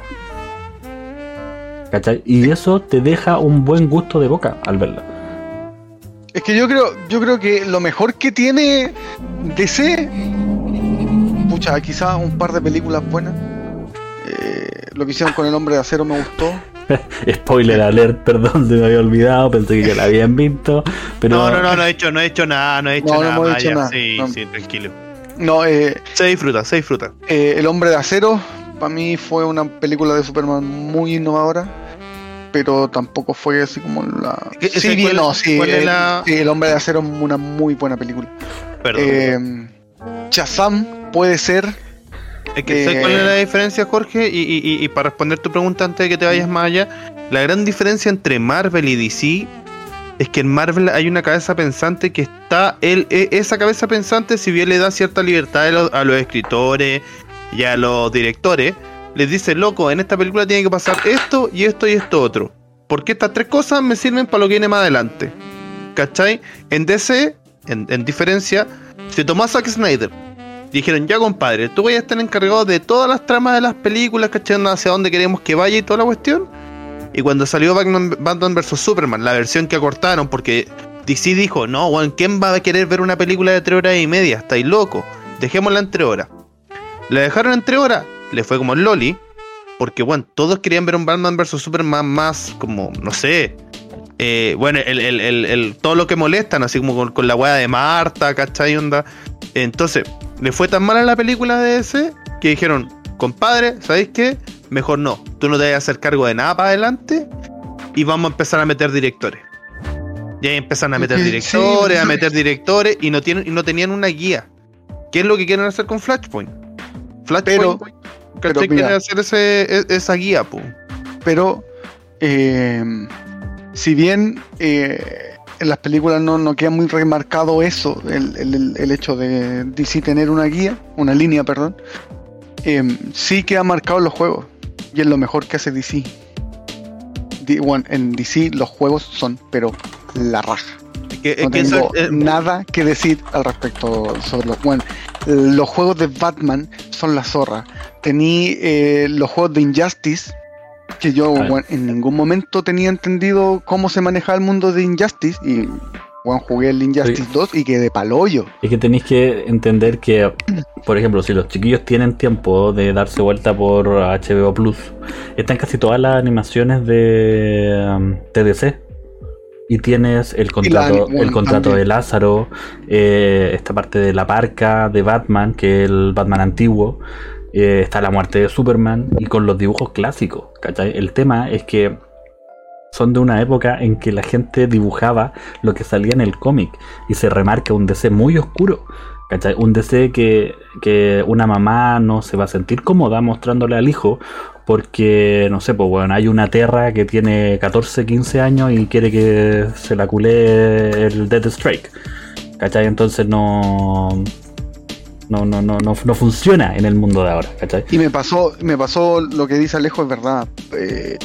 ¿Cachai? Y eso te deja un buen gusto de boca al verla. Es que yo creo, yo creo que lo mejor que tiene DC, pucha, quizás un par de películas buenas. Eh, lo que hicieron con el hombre de acero me gustó. Spoiler alert, perdón, se me había olvidado, pensé que ya la habían visto. Pero... No, no, no, no he hecho, no he hecho nada, no he hecho nada. No hecho nada. Sí, sí, tranquilo. No, eh, se disfruta, se disfruta. Eh, el hombre de acero, para mí fue una película de Superman muy innovadora pero tampoco fue así como la. Sí, bien, no, sí, el, Hombre de Acero es una muy buena película. Perdón. Eh, Shazam puede ser. Es que ¿sabes cuál es la diferencia, Jorge? Y, para responder tu pregunta antes de que te vayas más allá, la gran diferencia entre Marvel y DC es que en Marvel hay una cabeza pensante que está. Él, e, esa cabeza pensante, si bien le da cierta libertad a los escritores y a los directores les dice, loco, en esta película tiene que pasar esto y esto y esto otro. Porque estas tres cosas me sirven para lo que viene más adelante. ¿Cachai? En DC, en, diferencia, se tomó a Zack Snyder. Dijeron, ya compadre, tú voy a estar encargado de todas las tramas de las películas, ¿cachai? Hacia dónde queremos que vaya y toda la cuestión. Y cuando salió Batman, Batman vs. Superman, la versión que acortaron, porque DC dijo, no, Juan, ¿quién va a querer ver una película de tres horas y media? Estáis loco. Dejémosla en tres horas. La dejaron en tres horas le fue como el Loli. Porque, bueno, todos querían ver un Batman vs Superman más como, no sé. Eh, bueno, el, todo lo que molestan, así como con, la weá de Marta, ¿cachai? Onda. Entonces, le fue tan mal a la película de ese que dijeron, compadre, ¿sabéis qué? Mejor no. Tú no te vas a hacer cargo de nada para adelante y vamos a empezar a meter directores. Y ahí empiezan a meter directores, a meter directores y no, tienen, y no tenían una guía. ¿Qué es lo que quieren hacer con Flashpoint? Flashpoint pero quiere hacer ese, e, esa guía, Pero, eh, si bien eh, en las películas no, no, queda muy remarcado eso, el, hecho de DC tener una guía, una línea, perdón, eh, sí queda marcado en los juegos. Y es lo mejor que hace DC. en DC los juegos son, pero la raja. no tengo nada que decir al respecto sobre los. Bueno, los juegos de Batman son la zorra. Tení eh, los juegos de Injustice, que yo en ningún momento tenía entendido cómo se manejaba el mundo de Injustice. Y bueno, jugué el Injustice 2 y quedé palollo. Es que tenéis que entender que, por ejemplo, si los chiquillos tienen tiempo de darse vuelta por HBO Plus, están casi todas las animaciones de um, TDC y tienes el contrato, el contrato de Lázaro, eh, esta parte de la parca de Batman, que es el Batman antiguo, eh, está la muerte de Superman y con los dibujos clásicos. El tema es que son de una época en que la gente dibujaba lo que salía en el cómic y se remarca un DC muy oscuro. Un DC que, que una mamá no se va a sentir cómoda mostrándole al hijo porque, no sé, pues bueno, hay una Terra que tiene 14, 15 años y quiere que se la culé el Dead Strike. ¿Cachai? Entonces no. No, no, no, no, no funciona en el mundo de ahora, ¿cachai? Y me pasó, me pasó lo que dice Alejo, es verdad. Eh,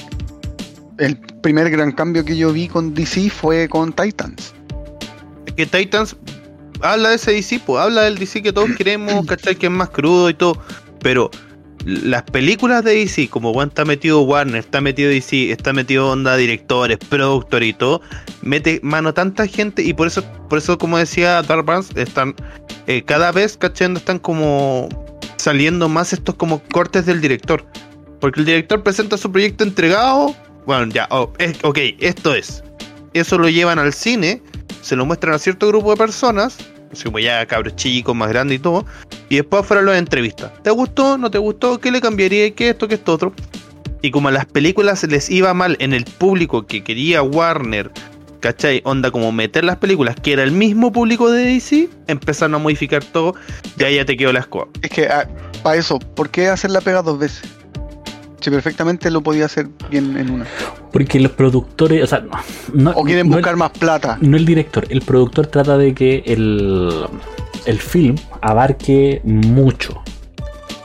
el primer gran cambio que yo vi con DC fue con Titans. Es que Titans habla de ese DC, pues habla del DC que todos queremos, ¿cachai? Que es más crudo y todo. Pero las películas de DC, como está metido Warner, está metido DC, está metido onda directores, productores y todo, mete mano tanta gente y por eso, por eso como decía Dark están eh, cada vez cachando, están como saliendo más estos como cortes del director. Porque el director presenta su proyecto entregado, bueno, ya, oh, ok, esto es. Eso lo llevan al cine, se lo muestran a cierto grupo de personas como ya cabros chicos, más grandes y todo, y después fueron las entrevistas. ¿Te gustó? ¿No te gustó? ¿Qué le cambiaría? ¿Qué esto? ¿Qué esto otro? Y como a las películas les iba mal en el público que quería Warner, ¿cachai? Onda como meter las películas, que era el mismo público de DC, empezaron a modificar todo y ahí ya te quedó la escoba. Es que ah, para eso, ¿por qué hacer la pega dos veces? Si perfectamente lo podía hacer bien en una. Porque los productores, o sea, no, O quieren no buscar más plata. no el director, el productor trata de que el, el film abarque mucho.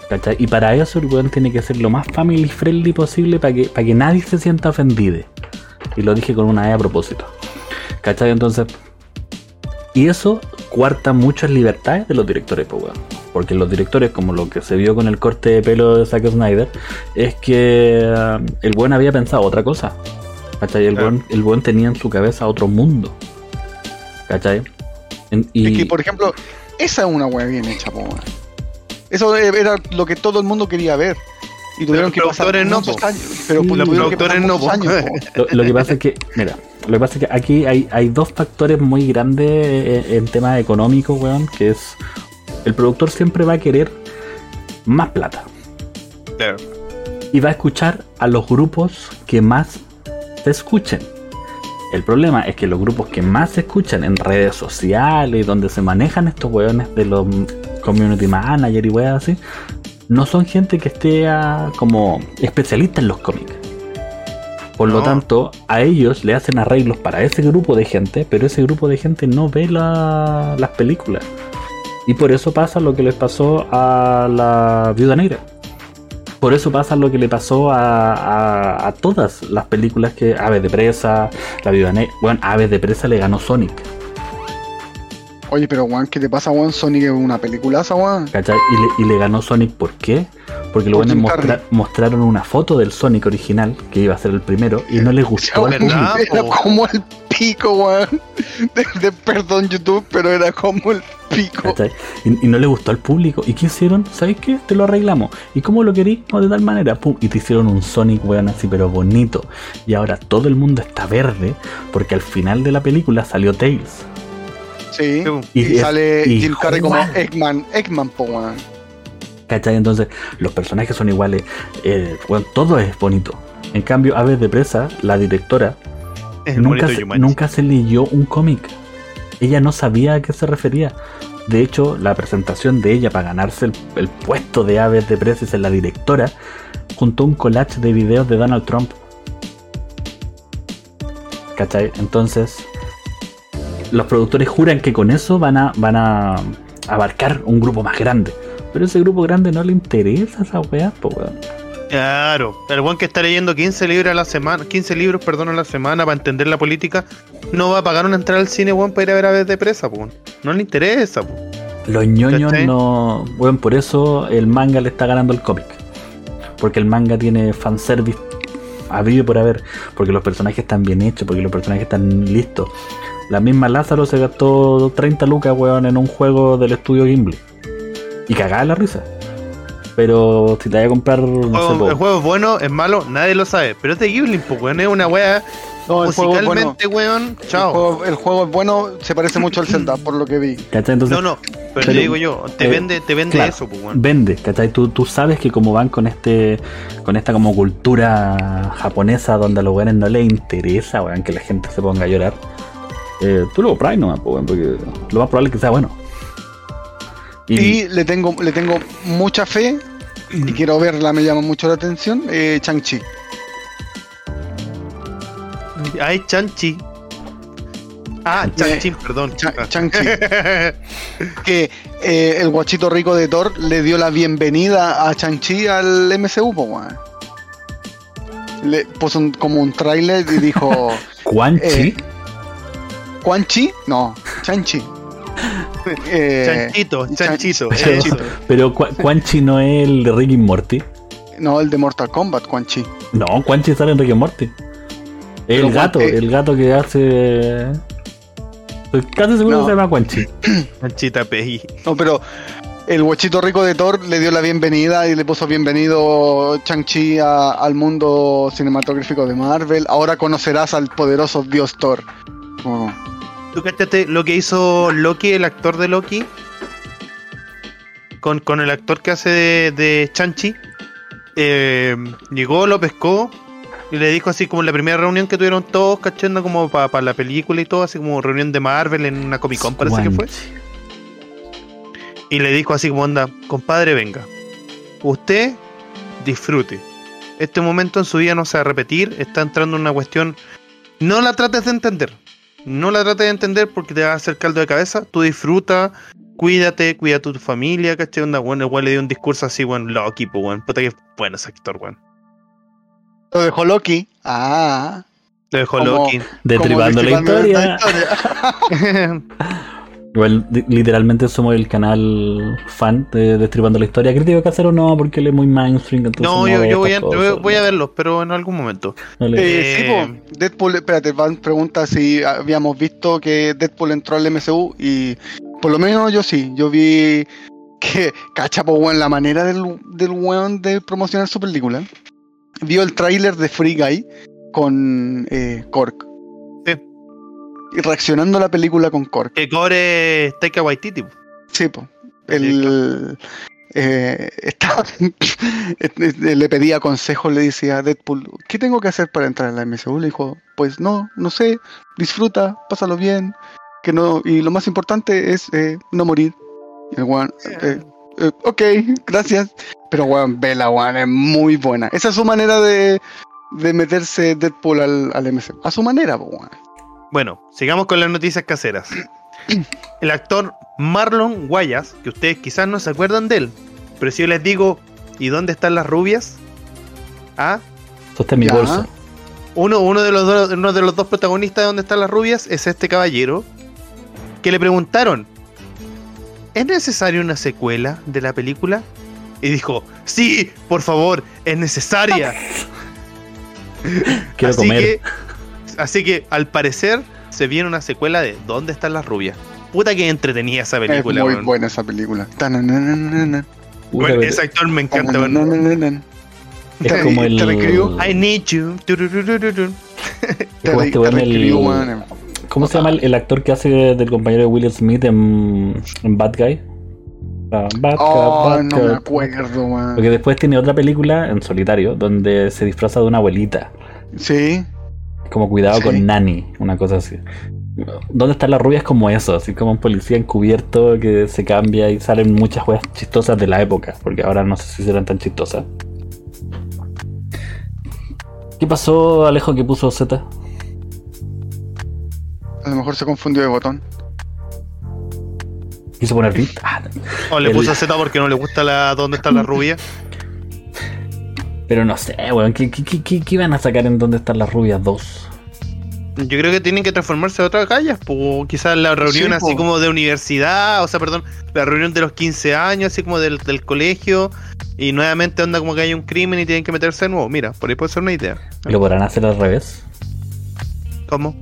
¿Cachai? Y para eso el weón tiene que ser lo más family friendly posible para que, para que nadie se sienta ofendido. Y lo dije con una E a propósito. ¿Cachai? Entonces. Y eso cuarta muchas libertades de los directores, pues weón. Porque los directores, como lo que se vio con el corte de pelo de Zack Snyder, es que eh, el buen había pensado otra cosa. ¿Cachai? El Claro. buen, el buen tenía en su cabeza otro mundo. ¿Cachai? En- y, Es que, por ejemplo, esa es una weá bien hecha, po. Eso era lo que todo el mundo quería ver. Y tuvieron que pasar productores no, muchos po. años. Pero Sí, pues, los tuvieron que pasar productores no, años, po. Lo, lo que pasa es que, mira, lo que pasa es que aquí hay, hay dos factores muy grandes eh, en temas económicos, weón, que es el productor siempre va a querer más plata Claro. y va a escuchar a los grupos que más se escuchen. El problema es que los grupos que más se escuchan en redes sociales, donde se manejan estos weones de los community manager y weas así, no son gente que esté ah, como especialista en los cómics. Por lo tanto, a ellos le hacen arreglos para ese grupo de gente, pero ese grupo de gente no ve la- las películas. Y por eso pasa lo que les pasó a la Viuda Negra. Por eso pasa lo que le pasó a, a- a todas las películas que Aves de Presa, La Viuda Negra. Bueno, Aves de Presa le ganó Sonic, Oye, pero weón, ¿qué te pasa, weón? Sonic es una peliculaza, weón. ¿cachai? Y le, y le ganó Sonic, ¿por qué? Porque Jim mostra- mostraron una foto del Sonic original, que iba a ser el primero, y no les gustó. Weón, ¿verdad, Era po? como el pico, weón. De, de- perdón, YouTube, pero era como el pico. ¿cachai? Y, y no le gustó al público. ¿Y qué hicieron? ¿Sabes qué? Te lo arreglamos. ¿Y cómo lo querí? No, de tal manera. Pum. Y te hicieron un Sonic, weón, así, pero bonito. Y ahora todo el mundo está verde porque al final de la película salió Tails. Sí. Y Y, sale Jim Carrey como. Eggman, Eggman, po, weón. ¿Cachai? Entonces, los personajes son iguales. eh, todo es bonito. En cambio, Aves de Presa, la directora, nunca se, nunca se leyó un cómic. Ella no sabía a qué se refería. De hecho, la presentación de ella para ganarse el, el puesto de Aves de Presa y ser la directora, juntó un collage de videos de Donald Trump. ¿Cachai? Entonces, los productores juran que con eso van a, van a abarcar un grupo más grande. Pero ese grupo grande no le interesa esa weá, po weón. Claro, el buen que está leyendo 15 libros a la semana, 15 libros, perdón, a la semana para entender la política, no va a pagar una entrada al cine, weón, para ir a ver a vez de presa, pues. No le interesa, pues. Los ñoños no. Bueno, por eso el manga le está ganando el cómic. Porque el manga tiene fanservice a vivo por haber. Porque los personajes están bien hechos, porque los personajes están listos. La misma Lázaro se gastó 30 lucas, weón, en un juego del estudio Gimli. Y cagaba la risa. Pero si te vas a comprar. El No sé, el juego es bueno, es malo, nadie lo sabe. Pero es de Ghibli, pues, weón, es una weá No, el juego es bueno. musicalmente, weón. El Chao. juego, el juego es bueno, se parece mucho al Zelda, por lo que vi. ¿cachai? Entonces, No, no, pero, pero, te digo yo, te eh, vende, te vende claro, eso, pues, weón. vende, ¿cachai? Tú, tú sabes que como van con este con esta como cultura japonesa donde a los weones no les interesa, weón, que la gente se ponga a llorar. Eh, tú lo compras nomás, porque lo más probable es que sea bueno. Y, Y le tengo, le tengo mucha fe y quiero verla, me llama mucho la atención. Eh, Chang-Chi. Ay, Chanchi. Ah, Chanchi, perdón. Cha- Chanchi. Que eh, el guachito rico de Thor le dio la bienvenida a Chang-Chi al MCU, po. Le puso un- como un tráiler y dijo. Quan Chi, eh, ¿Quan Chi? No, Chang-Chi. Eh, Chanchito, Chan- Chanchito. pero, eso. pero Qua- Quan Chi no es el de Rick y Morty. no, el de Mortal Kombat, Quan Chi. No, Quan Chi sale en Rick y Morty. Pero el gato, eh, el gato que hace. Estoy casi seguro No. que se llama Quan Chi. Chanchita Peggy. No, pero el guachito rico de Thor le dio la bienvenida y le puso bienvenido Chang-Chi al mundo cinematográfico de Marvel. Ahora conocerás al poderoso dios Thor. Oh. ¿Tú cachaste lo que hizo Loki, el actor de Loki? Con, con el actor que hace de, de Chanchi. Eh, llegó, lo pescó y le dijo así como en la primera reunión que tuvieron todos, cachando como para la película y todo, así como reunión de Marvel en una Comic Con parece que fue. Y le dijo así como onda, compadre, venga. Usted disfrute. este momento en su vida no se va a repetir, está entrando en una cuestión, no la trates de entender, no la trates de entender porque te va a hacer caldo de cabeza, tú disfruta, cuídate, cuida a tu familia, ¿cachai? Onda, bueno, igual le dio un discurso así, bueno, Loki, pues, bueno, puta que bueno ese actor, weón. Lo dejó Loki. Ah. Lo dejó Como- Loki. Destripando la historia. historia. Igual, literalmente somos el canal fan de Destripando la Historia. Crítico casero no, porque él es muy mainstream. entonces no, yo, voy, a, cosas, voy a no. verlos, pero en algún momento. No le- Eh, sí, Eh, po. Deadpool, espérate, Van pregunta si habíamos visto que Deadpool entró al MCU y por lo menos yo sí, yo vi que, cacha, po, weón, la manera del, del weón de promocionar su película. Vio el tráiler de Free Guy con eh, Cork. Reaccionando a la película con Cork. Que cobre Taika Waititi. Sí, po. El, eh, estaba- le pedía consejos, le decía a Deadpool, ¿qué tengo que hacer para entrar a la MCU? Le dijo, pues no, no sé, disfruta, pásalo bien, que no, y lo más importante es eh, no morir. Y el eh, ok, gracias. Pero weón, vela, weón, es muy buena. Esa es su manera de, de meterse Deadpool al, al MCU. A su manera, weón. Bueno, sigamos con las noticias caseras. El actor Marlon Guayas, que ustedes quizás no se acuerdan de él, pero si yo les digo, ¿y dónde están las rubias? Ah, Esto está en mi Ya. bolso. uno, uno, de los dos, uno de los dos protagonistas de ¿Dónde están las rubias? es este caballero, que le preguntaron, ¿es necesaria una secuela de la película? Y dijo, sí, por favor, es necesaria. Quiero así comer. Que, así que, al parecer, se viene una secuela de ¿Dónde están las rubias? Puta que entretenía esa película, es muy buena esa película. Pero- ese actor me encanta. Tananana. Es como el- te. I need you. Te, re- este te el-. ¿Cómo se llama el, el actor que hace del compañero de Will Smith en, en Bad Guy? Ah, Bad Oh, Guy, Bad no me acuerdo, weón. Porque después tiene otra película en solitario donde se disfraza de una abuelita. Sí. Como cuidado Sí. con Nani, una cosa así. ¿Dónde están las rubias como eso? Así como un policía encubierto que se cambia y salen muchas weas chistosas de la época, porque ahora no sé si serán tan chistosas. ¿Qué pasó, Alejo, que puso Z? A lo mejor se confundió de botón. ¿Quiso poner beat? Ah, O le El- puso Z porque no le gusta la ¿Dónde están las rubias? pero no sé, weón. ¿qué, qué, qué, qué- qué iban a sacar en ¿Dónde están las rubias 2? Yo creo que tienen que transformarse en otras calles, pues quizás la reunión Sí, así po. como de universidad, o sea, perdón, la reunión de los 15 años, así como del, del colegio, y nuevamente onda como que hay un crimen y tienen que meterse de nuevo. Mira, por ahí puede ser una idea. ¿Lo podrán hacer al revés? ¿Cómo?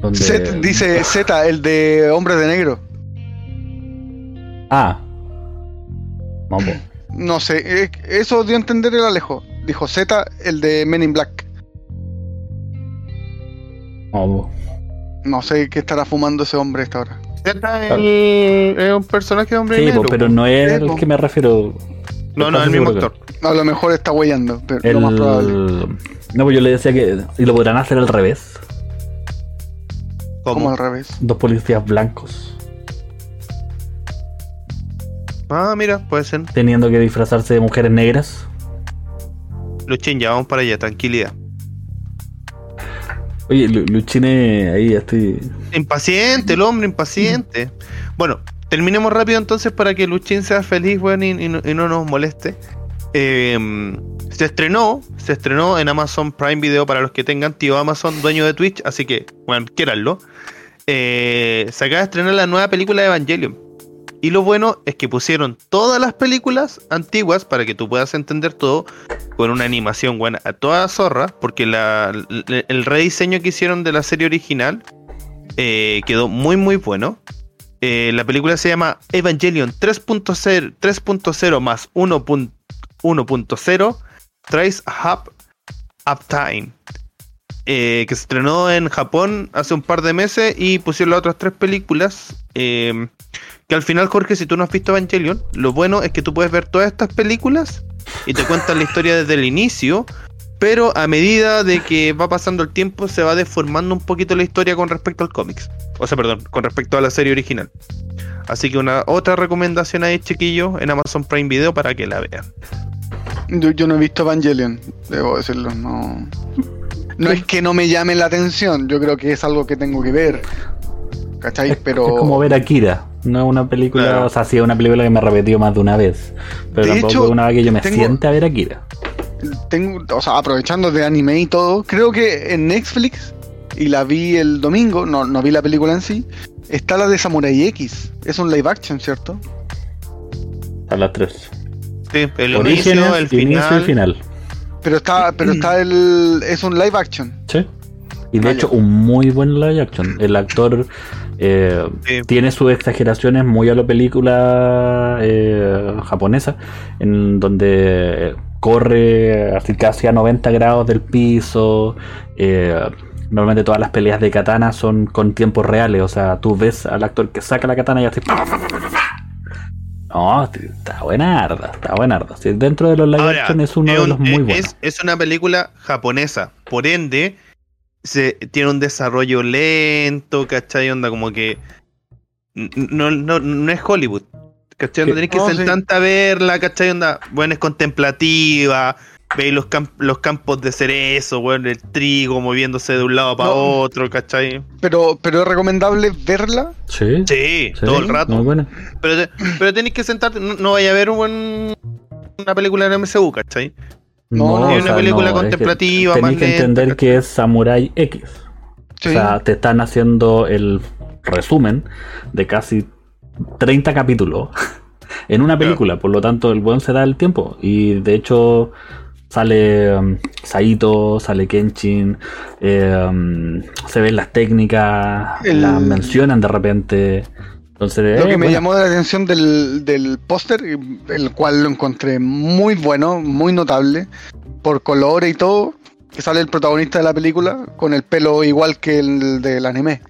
Donde- Z- dice Z, el de Hombres de Negro. Ah. Vamos. No sé, eh, eso dio a entender el Alejo. Dijo Z, el de Men in Black. No sé qué estará fumando ese hombre a esta hora. Z el- es un personaje de hombre Sí, negro. pero no es el que me refiero. No, no, el mismo actor. A lo mejor está huellando, pero El... lo más probable. No, pues yo le decía que. ¿Y lo podrán hacer al revés? Como ¿Cómo? al revés. Dos policías blancos. Ah, mira, puede ser. Teniendo que disfrazarse de mujeres negras. Luchín, ya vamos para allá, tranquilidad. Oye, Lu- Luchine, ahí ya estoy. Impaciente, el hombre impaciente. Bueno, terminemos rápido entonces para que Luchín sea feliz, weón, y, y no, y no nos moleste. Eh, se estrenó, se estrenó en Amazon Prime Video para los que tengan tío Amazon, dueño de Twitch, así que, bueno, quiéranlo. Eh, se acaba de estrenar la nueva película de Evangelion. Y lo bueno es que pusieron todas las películas antiguas para que tú puedas entender todo con una animación buena a toda zorra, porque el, rediseño que hicieron de la serie original eh, quedó muy muy bueno. Eh, la película se llama Evangelion 3.0 3.0 más 1.0 1.0 Trace Hub Uptime. Eh, que se estrenó en Japón hace un par de meses y pusieron las otras tres películas. eh, que al final, Jorge, si tú no has visto Evangelion, lo bueno es que tú puedes ver todas estas películas y te cuentan la historia desde el inicio. Pero a medida de que va pasando el tiempo, se va deformando un poquito la historia con respecto al cómics. O sea, perdón, con respecto a la serie original. Así que una otra recomendación ahí, chiquillos, en Amazon Prime Video para que la vean. Yo, yo no he visto Evangelion, debo decirlo, no. No es que no me llame la atención, yo creo que es algo que tengo que ver. ¿Cachai? Es, Pero. es como ver Akira. No es una película, Claro. o sea, sí es una película que me he repetido más de una vez. Pero De tampoco hecho, es una vez que yo me tengo- siente a ver Akira. tengo, o sea, aprovechando de anime y todo, creo que en Netflix, y la vi el domingo, no, no vi la película en sí, está la de Samurai X. Es un live action, ¿cierto? A las tres. Sí, el Orígenes, inicio, el inicio final. y final. Pero está, pero está el. es un live action. Sí. Y de Vaya. hecho, un muy buen live action. El actor eh, Sí. tiene sus exageraciones muy a la película eh, japonesa, en donde corre así casi a 90 grados del piso. eh, normalmente todas las peleas de katana son con tiempos reales. O sea, tú ves al actor que saca la katana y hace. No, está buena arda, está buena arda. Dentro de los live action es uno de los muy buenos. Es, es una película japonesa, por ende, se, tiene un desarrollo lento, ¿cachai? Onda como que no, no, no es Hollywood. ¿Cachai? Que- No tenés que sí. sentarte a verla, ¿cachai? Onda, bueno, es contemplativa, veis los, camp- los campos de cerezo, bueno, el trigo moviéndose de un lado para No. otro, ¿cachai? Pero, pero es recomendable verla. Sí, Sí, sí, todo el rato. Muy buena. Pero, te- pero tenéis que sentarte, no, no vaya a ver un buen- una película en MCU, ¿cachai? No, no, es una película contemplativa, más que lenta, entender que es Samurai X. Sí. O sea, te están haciendo el resumen de casi 30 capítulos en una película. Por lo tanto, el buen se da el tiempo. Y de hecho, sale um, Saito, sale Kenshin, eh, um, se ven las técnicas, El- las mencionan de repente. Entonces, Lo eh, que me llamó la atención del, del póster, el cual lo encontré muy bueno, muy notable, por color y todo, que sale el protagonista de la película con el pelo igual que el del anime.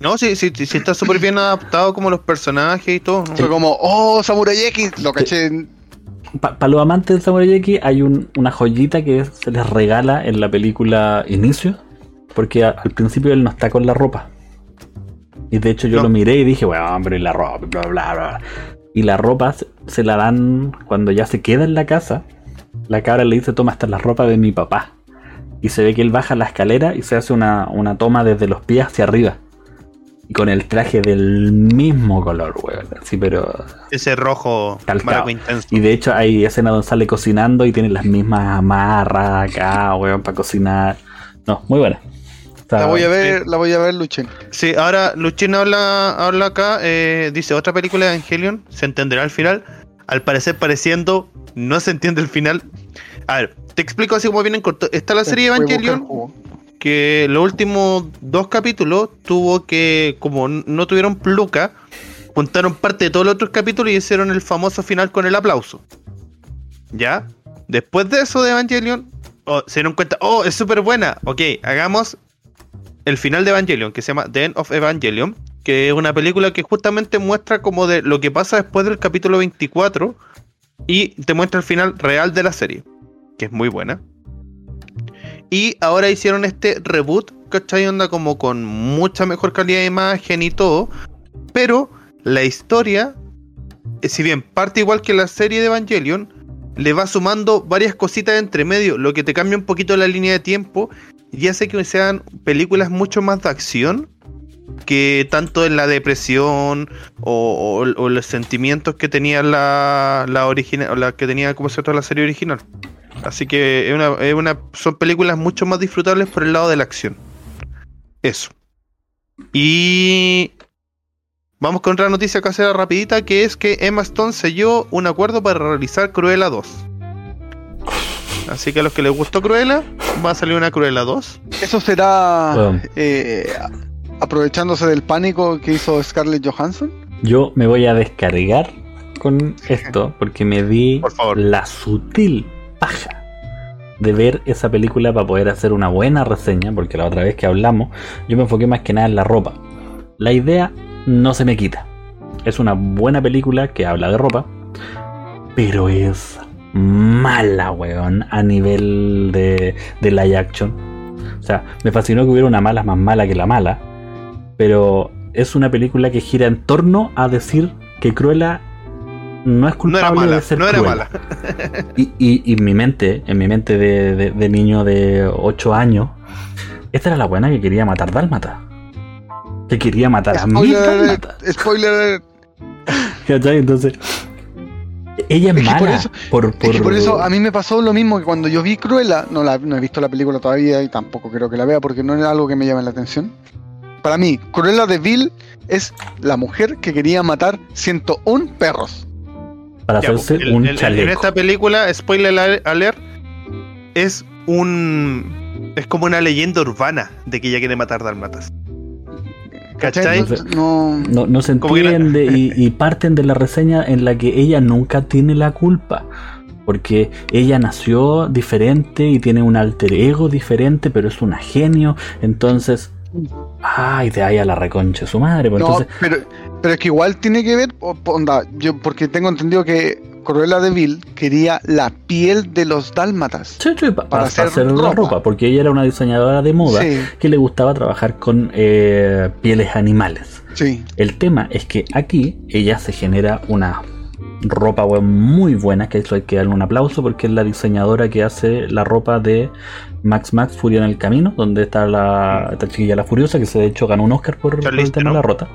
No, sí, sí, sí, sí está súper bien adaptado como los personajes y todo. ¿no? Fue como, oh, Samurai X, lo caché. Para los amantes del Samurai X hay un- una joyita que se les regala en la película Inicio, porque a- al principio él no está con la ropa. Y de hecho yo No. lo miré y dije, bueno, hombre, y la ropa, bla, bla, bla. Y la ropa se, se la dan cuando ya se queda en la casa. La cabra le dice, toma, esta es la ropa de mi papá. Y se ve que él baja la escalera y se hace una, una toma desde los pies hacia arriba. Y con el traje del mismo color, weón. Sí, pero Ese rojo intenso. y de hecho hay escenas donde sale cocinando y tiene las mismas amarras acá, weón, para cocinar. No, muy buena. La voy a ver, la voy a ver, Luchen. Sí, ahora Luchín habla, habla acá, eh, dice otra película de Evangelion, se entenderá al final. Al parecer pareciendo, no se entiende el final. A ver, te explico así como viene en corto. Está la serie Evangelion, que los últimos dos capítulos tuvo que, como no tuvieron pluca, juntaron parte de todos los otros capítulos y hicieron el famoso final con el aplauso. ¿Ya? Después de eso de Evangelion, oh, se dieron cuenta, oh, es súper buena. Ok, hagamos el final de Evangelion, que se llama The End of Evangelion, que es una película que justamente muestra como de lo que pasa después del capítulo 24 y te muestra el final real de la serie, que es muy buena. Y ahora hicieron este reboot, ¿cachai? Onda como con mucha mejor calidad de imagen y todo. Pero la historia, eh, si bien parte igual que la serie de Evangelion, le va sumando varias cositas entre medio, lo que te cambia un poquito la línea de tiempo y hace que sean películas mucho más de acción que tanto en la depresión o, los sentimientos que tenía la, la original, la que tenía como cierto la serie original. Así que es una, es una- son películas mucho más disfrutables por el lado de la acción. Eso. Y vamos con otra noticia casera rapidita, que es que Emma Stone selló un acuerdo para realizar Cruella 2. Así que a los que les gustó Cruella, va a salir una Cruella 2. Eso será Bueno. eh, aprovechándose del pánico que hizo Scarlett Johansson. Yo me voy a descargar con esto porque me di Por favor. la sutil paja de ver esa película para poder hacer una buena reseña, porque la otra vez que hablamos yo me enfoqué más que nada en la ropa. La idea no se me quita. Es una buena película que habla de ropa, pero es mala, weón, a nivel de, de live action. O sea, me fascinó que hubiera una mala más mala que la mala, pero es una película que gira en torno a decir que Cruella no es No culpable era mala, de ser no era cruel. mala. Y, y- y en mi mente, en mi mente de, de- de niño de 8 años, esta era la buena que quería matar Dálmata. Que quería matar a mí Spoiler Dálmata. spoiler. ¿Cachai? Entonces, ella es, Es por eso- por, Es que por eso a mí me pasó lo mismo que cuando yo vi Cruella, no, la, no he visto la película todavía y tampoco creo que la vea porque no es algo que me llame la atención. Para mí, Cruella de Vil es la mujer que quería matar 101 perros. para Ya, hacerse el- un el- chaleco. En esta película, spoiler ale- alert, es un. Es como una leyenda urbana de que ella quiere matar dálmatas. ¿Cachai? Entonces, No, No, no se la- entiende y, y parten de la reseña en la que ella nunca tiene la culpa. Porque ella nació diferente y tiene un alter ego diferente, pero es una genio. Entonces, ay, de ahí a la reconcha su madre. pues no, entonces, pero, pero es que igual tiene que ver, onda, yo porque tengo entendido que Cruella de Vil quería la piel de los dálmatas. sí, sí, pa- para pa- hacer hacer la ropa. ropa, porque ella era una diseñadora de moda Sí, que le gustaba trabajar con eh, pieles animales. sí. El tema es que aquí ella se genera una ropa muy buena, que eso hay que darle un aplauso porque es la diseñadora que hace la ropa de Max Max Furia en el Camino, donde está la esta chiquilla la Furiosa, que se de hecho ganó un Oscar por, por el tema de la rota.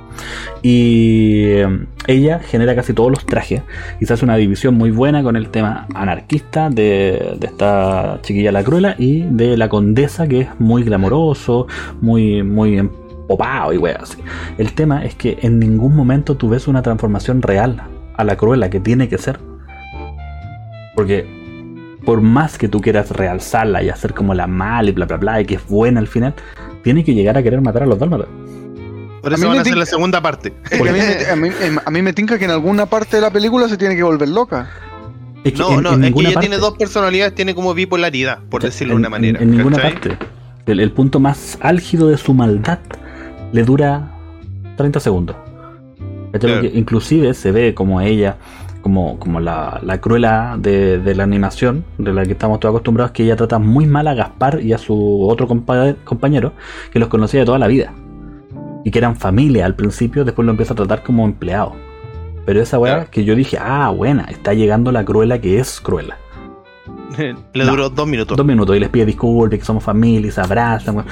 Y eh, ella genera casi todos los trajes y se hace una división muy buena con el tema anarquista de, de esta chiquilla la Cruela y de la Condesa, que es muy glamoroso, muy, muy empopado y weas así. El tema es que en ningún momento tú ves una transformación real a la Cruella que tiene que ser. Porque por más que tú quieras realzarla y hacer como la mala y bla bla bla y que es buena al final, tiene que llegar a querer matar a los dálmatas. Por A eso mí van me a hacer la segunda parte. Es que a, mí me, a, mí, em, a mí me tinca que en alguna parte de la película se tiene que volver loca. Es que No, en- no, en es que ella tiene dos personalidades, tiene como bipolaridad, por decirlo de una manera. En, en ninguna parte. El, el punto más álgido de su maldad le dura 30 segundos. Claro. Inclusive se ve como ella, como, como la, la cruela de, de la animación, de la que estamos todos acostumbrados, que ella trata muy mal a Gaspar y a su otro compa- compañero, que los conocía de toda la vida. Y que eran familia al principio, después lo empieza a tratar como empleado. Pero esa weá que yo dije, ah, buena, está llegando la cruela que es cruela. Le No. duró dos minutos. Dos minutos y les pide disculpas, que somos familia y se abrazan.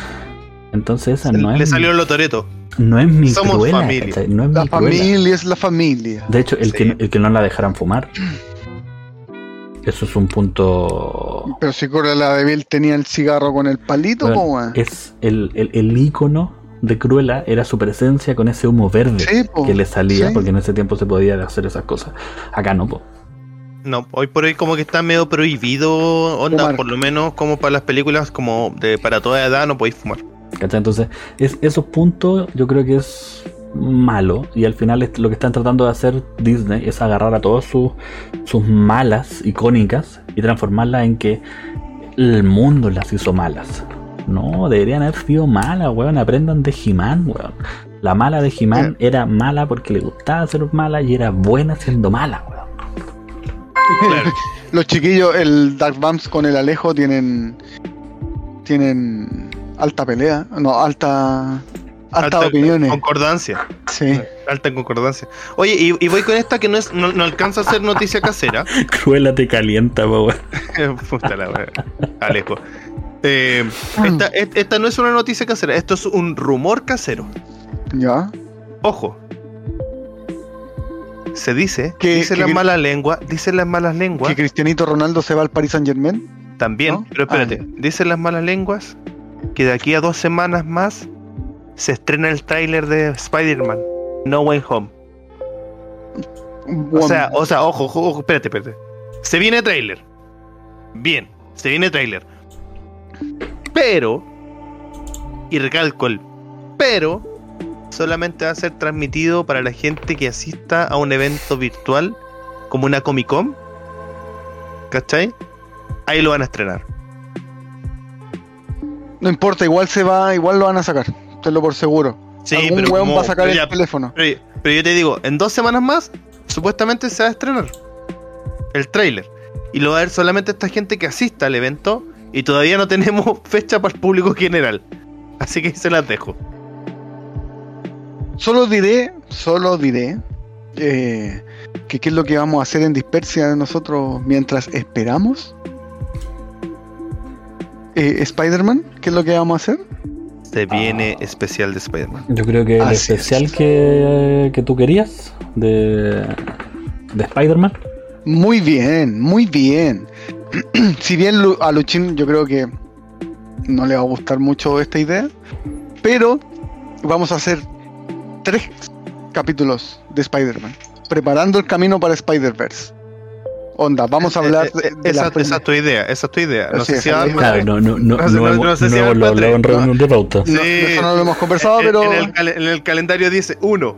Entonces esa no Le es, salió lo toreto. no es mi Somos cruela, familia. ¿cachai? No es La mi cruela. familia es la familia. De hecho, el, Sí. que, el que no la dejaran fumar. Eso es un punto. Pero si Cruella de Vil tenía el cigarro con el palito, weón. Es el, el, el ícono de Cruella era su presencia con ese humo verde Sí, po. que le salía, Sí. porque en ese tiempo se podía hacer esas cosas. Acá no, po. No, hoy por hoy como que está medio prohibido, onda, Fumar. por lo menos como para las películas como de para toda edad no podéis fumar. ¿Cachai? Entonces, es, esos puntos yo creo que es malo y al final es- lo que están tratando de hacer Disney es agarrar a todas sus, sus malas icónicas y transformarlas en que el mundo las hizo malas. No, deberían haber sido malas, weón. Aprendan de He-Man, weón. La mala de He-Man era mala porque le gustaba ser mala y era buena siendo mala, weón. Claro. Los chiquillos, el Dark Bumps con el Alejo tienen. Tienen alta pelea. No, alta. Alta, opiniones. Concordancia. Sí. Alta concordancia. Oye, y, y voy con esta que no, es, no, no alcanza a ser noticia casera. Cruela te calienta, po. Puta la wea. Alejo. Eh, esta, et- esta no es una noticia casera, esto es un rumor casero. Ya. Ojo. Se dice, Que- dice que- las malas lenguas, dicen las malas lenguas, Que Cristianito Ronaldo se va al Paris Saint Germain. también, ¿no? pero espérate, Ah, dicen las malas lenguas que de aquí a dos semanas más se estrena el tráiler de Spider-Man, No Way Home. O sea, o sea, ojo, ojo, ojo, espérate, espérate. Se viene tráiler. Bien, se viene tráiler. Pero, y recalco el pero, solamente va a ser transmitido para la gente que asista a un evento virtual como una Comic Con. ¿Cachai? Ahí lo van a estrenar. No importa, igual se va, igual lo van a sacar. Tenlo por seguro. Sí, Algún pero, weón como- va a sacar pero el ya- teléfono. pero- pero yo te digo, en dos semanas más, supuestamente se va a estrenar el tráiler. Y lo va a ver solamente esta gente que asista al evento. Y todavía no tenemos fecha para el público general. Así que se las dejo. Solo diré, solo diré Eh, que ¿Qué es lo que vamos a hacer en Dispersia nosotros mientras esperamos? Eh, Spider-Man, ¿qué es lo que vamos a hacer? Se viene especial de Spider-Man. Yo creo que el Así especial es. que, que tú querías de, de Spider-Man. Muy bien, muy bien. si bien a Luchín yo creo que no le va a gustar mucho esta idea, pero vamos a hacer tres capítulos de Spider-Man, preparando el camino para Spider-Verse. Onda, vamos a hablar de, Eh, eh, de esa, la esa es tu idea, esa es tu idea. No Sí, sé si va Claro, no, no, no, No sé- no no- sé si va en reunión de pauta. No, Sí. eso no lo hemos conversado, En- pero en, el, cal- en el calendario dice uno.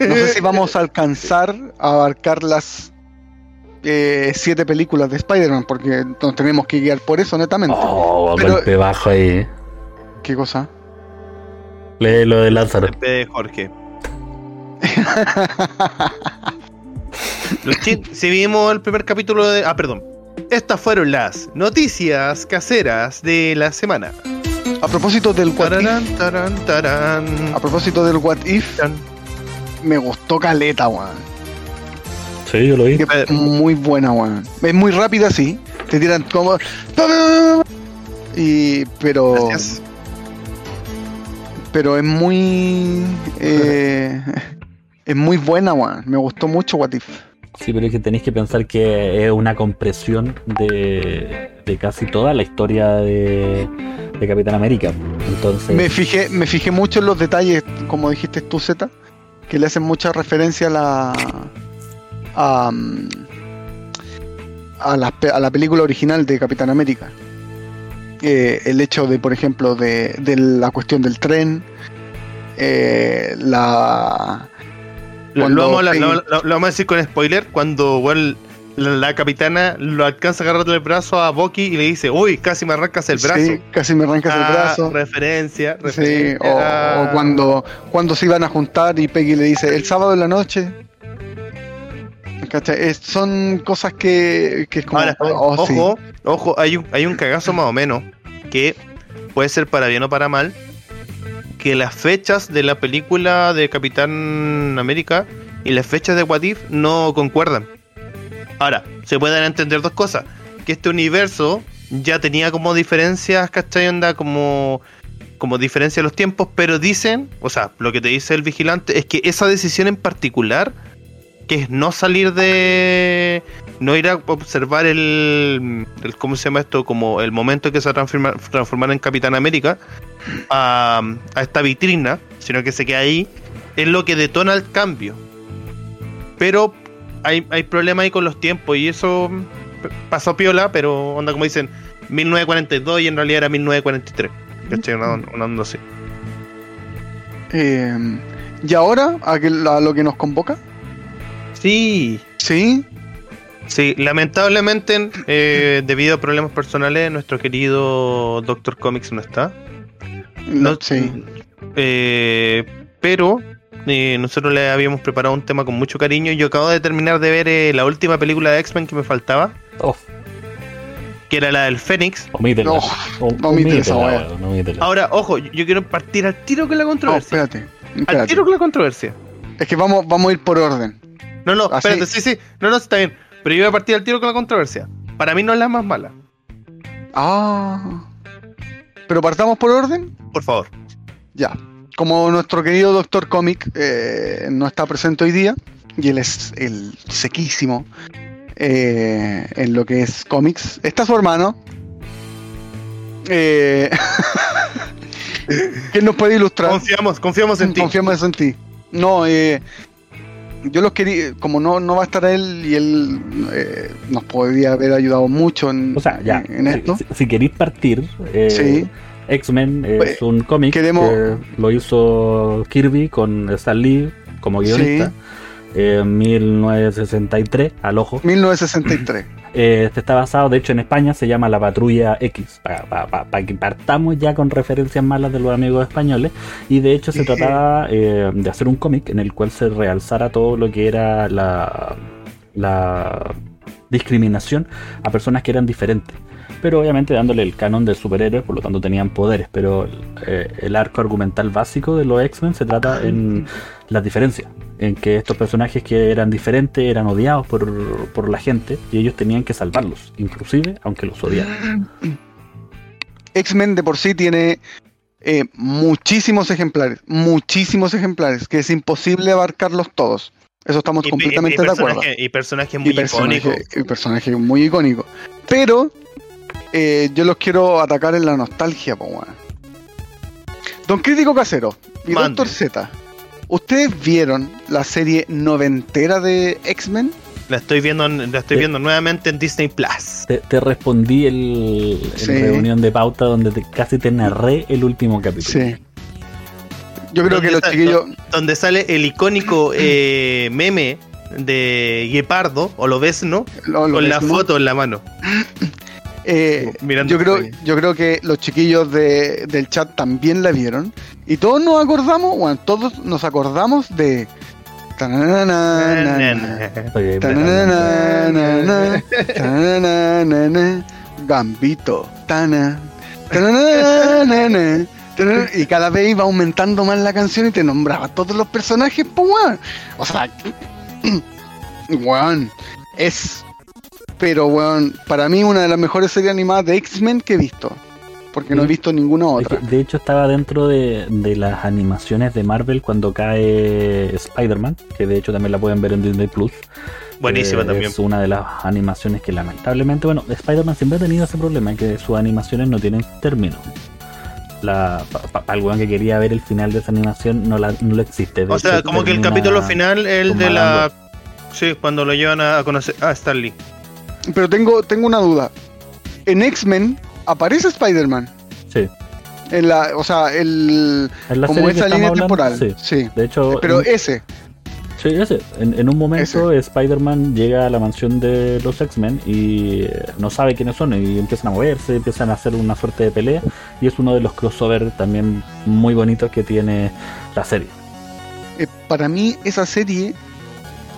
no sé si vamos a alcanzar a abarcar las eh, siete películas de Spider-Man, porque nos tenemos que guiar por eso, netamente. Oh, Pero- golpe bajo ahí. ¿Qué cosa? Lee lo de Lázaro. de Jorge. Luchín, si vimos el primer capítulo de. Ah, perdón. Estas fueron las noticias caseras de la semana. A propósito del What Tararán, If, tarán, tarán. a propósito del What If, Tan. me gustó Caleta, weón. Sí, yo lo vi. Es Muy buena, weón. Es muy rápida, sí. Te tiran como. Y. Pero. Gracias. Pero es muy. eh, es muy buena, weón. Me gustó mucho What If. Sí, pero es que tenéis que pensar que es una compresión de, de casi toda la historia de, de Capitán América. Entonces, Me fijé, me fijé mucho en los detalles, como dijiste tú, Z, que le hacen mucha referencia a la. a, mm, a la, a la película original de Capitán América. Eh, el hecho de, por ejemplo, de, de la cuestión del tren, eh, la. Lo, vamos a, lo- vamos a decir con spoiler. Cuando weón, la, la capitana lo alcanza a agarrar el brazo a Bucky y le dice: Uy, casi me arrancas el brazo. Sí, casi me arrancas el Ah, brazo. Referencia, Sí, referencia. o, Ah. o cuando, cuando se iban a juntar y Peggy le dice, el sábado en la noche. Son cosas que, que es como... Ahora, oh, sí. ojo, ojo, hay un, hay un cagazo más o menos que puede ser para bien o para mal. Que las fechas de la película de Capitán América y las fechas de What If no concuerdan. Ahora, se pueden entender dos cosas. Que este universo ya tenía como diferencias, ¿cachai? Onda como, como diferencia de los tiempos, pero dicen, o sea, lo que te dice el vigilante es que esa decisión en particular, que es no salir de, no ir a observar el, el- ¿cómo se llama esto? Como el momento que se va a transformar, transformar en Capitán América a, a esta vitrina, sino que se queda ahí, es lo que detona el cambio. Pero hay, hay problema ahí con los tiempos y eso pasó piola, pero onda como dicen 1942 y en realidad era 1943. ¿Cachai? Una, una onda así. Eh, ¿Y ahora a, que- a lo que nos convoca? Sí, Sí. Sí, lamentablemente, eh, debido a problemas personales, nuestro querido Doctor Comics no está. No, No- sí. Eh, pero eh, nosotros le habíamos preparado un tema con mucho cariño. Yo acabo de terminar de ver eh, la última película de X-Men que me faltaba, oh, que era la del Fénix. omítela. No, omítela, omítela. Ahora, ojo, yo quiero partir al tiro con la controversia. espérate. al espérate. tiro con la controversia. Es que vamos, vamos a ir por orden. No, no, Así- espérate, sí, sí. No, no, está bien. Pero yo voy a partir al tiro con la controversia. Para mí no es la más mala. Ah. Pero partamos por orden. Por favor. Ya. Como nuestro querido Doctor Comic eh, no está presente hoy día, y él es el sequísimo eh, en lo que es cómics, está su hermano. Eh, ¿Quién nos puede ilustrar? Confiamos, confiamos en ti. Confiamos en ti. No, eh, yo los quería, como no, no va a estar él y él eh, nos podría haber ayudado mucho en, O sea, ya, en esto. si, si queréis partir, eh, Sí. X-Men es Pues, un cómic queremos- que lo hizo Kirby con Stan Lee como guionista en 1963, al ojo. 1963. Eh, este está basado, de hecho, en España se llama La Patrulla X, para que partamos ya con referencias malas de los amigos españoles. Y de hecho se trataba eh, de hacer un cómic en el cual se realzara todo lo que era la, la discriminación a personas que eran diferentes. Pero obviamente dándole el canon de superhéroes, por lo tanto tenían poderes. Pero eh, el arco argumental básico de los X-Men se trata en las diferencias. En que estos personajes que eran diferentes eran odiados por, por la gente y ellos tenían que salvarlos, inclusive aunque los odiaran. X-Men de por sí tiene eh, muchísimos ejemplares, muchísimos ejemplares, que es imposible abarcarlos todos. Eso estamos Y- completamente y de acuerdo. Y personajes muy y personaje, icónicos. y personaje muy icónico. Pero eh, yo los quiero atacar en la nostalgia, po. Don Crítico Casero y Mande. Doctor Z, ¿ustedes vieron la serie noventera de X-Men? La estoy viendo, en- la estoy viendo nuevamente en Disney Plus. Te, te respondí el, en Sí. reunión de pauta donde te- casi te narré el último capítulo. Sí. Yo creo ¿Dónde que los chiquillos. Donde sale el icónico eh, meme de Guepardo, o lo ves, ¿no? lo- lo Con la foto en la mano. eh, mirando yo creo, yo creo que los chiquillos de- del chat también la vieron. Y todos nos acordamos, bueno, todos nos acordamos de. Tananana, Oye, tananana, tananana, Gambito, tana, tananana, tanana, y cada vez iba aumentando más la canción y te nombraba todos los personajes, pues. O sea, weón, es, pero weón, para mí una de las mejores series animadas de X-Men que he visto. Porque no he visto ninguna Es otra. que, de hecho, estaba dentro de, de las animaciones de Marvel cuando cae Spider-Man, que de hecho también la pueden ver en Disney Plus. Buenísima Eh, también. Es una de las animaciones que lamentablemente, bueno, Spider-Man siempre ha tenido ese problema, que sus animaciones no tienen término. La, para el weón que quería ver el final de esa animación no, la, no lo existe. De O sea, hecho, como que el capítulo final, el de la. Sí, cuando lo llevan a, a conocer a Stanley. Pero tengo, tengo una duda. En X-Men aparece Spider-Man. Sí. En la, o sea, el, En la como esa línea hablando, temporal. sí. Sí. De hecho, Pero en- ese. Sí, ese. En, en un momento Spider-Man llega a la mansión de los X-Men y eh, no sabe quiénes son y empiezan a moverse, empiezan a hacer una suerte de pelea y es uno de los crossover también muy bonitos que tiene la serie. eh, para mí esa serie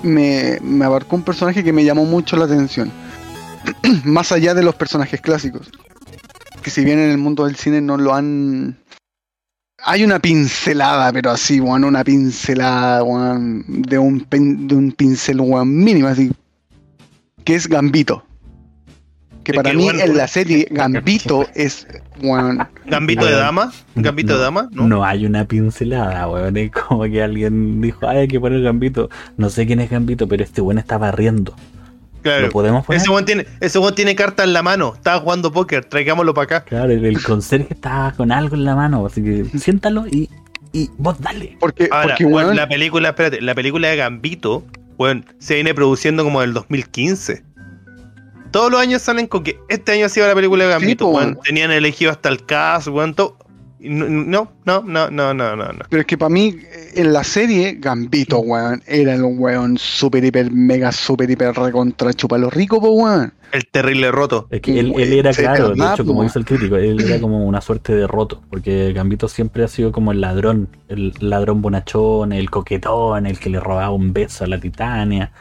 me, me abarcó un personaje que me llamó mucho la atención. Más allá de los personajes clásicos. Que si bien en el mundo del cine no lo han... Hay una pincelada, pero así, weón, una pincelada, de un, pin- de un pincel, weón, mínimo, así. Que es Gambito. Que para que, mí bueno, en la serie Gambito es, weón, Gambito de dama. Gambito de dama, ¿no? No hay una pincelada, weón. Es como que alguien dijo, Ay, hay que poner Gambito. No sé quién es Gambito, pero este weón está barriendo. Claro. ¿Lo podemos poner? Ese weón tiene, ese tiene carta en la mano. Estaba jugando póker. Traigámoslo para acá. Claro, el, el conserje estaba con algo en la mano, así que siéntalo y, y vos dale. porque, Ahora, porque la película, espérate, la película de Gambito, weón, se viene produciendo como del 2015. Todos los años salen con que este año ha sido la película de Gambito, weón. Tenían elegido hasta el cast, weón, todo. No, no, no, no, no, no, no. Pero es que para mí, en la serie, Gambito, weón, era el weón super, hiper, mega, super, hiper, recontra chupalo rico, po, weón. El terrible roto. Es que él, él era claro, de hecho, como dice el crítico, él era como una suerte de roto, porque Gambito siempre ha sido como el ladrón, el ladrón bonachón, el coquetón, el que le robaba un beso a la Titania,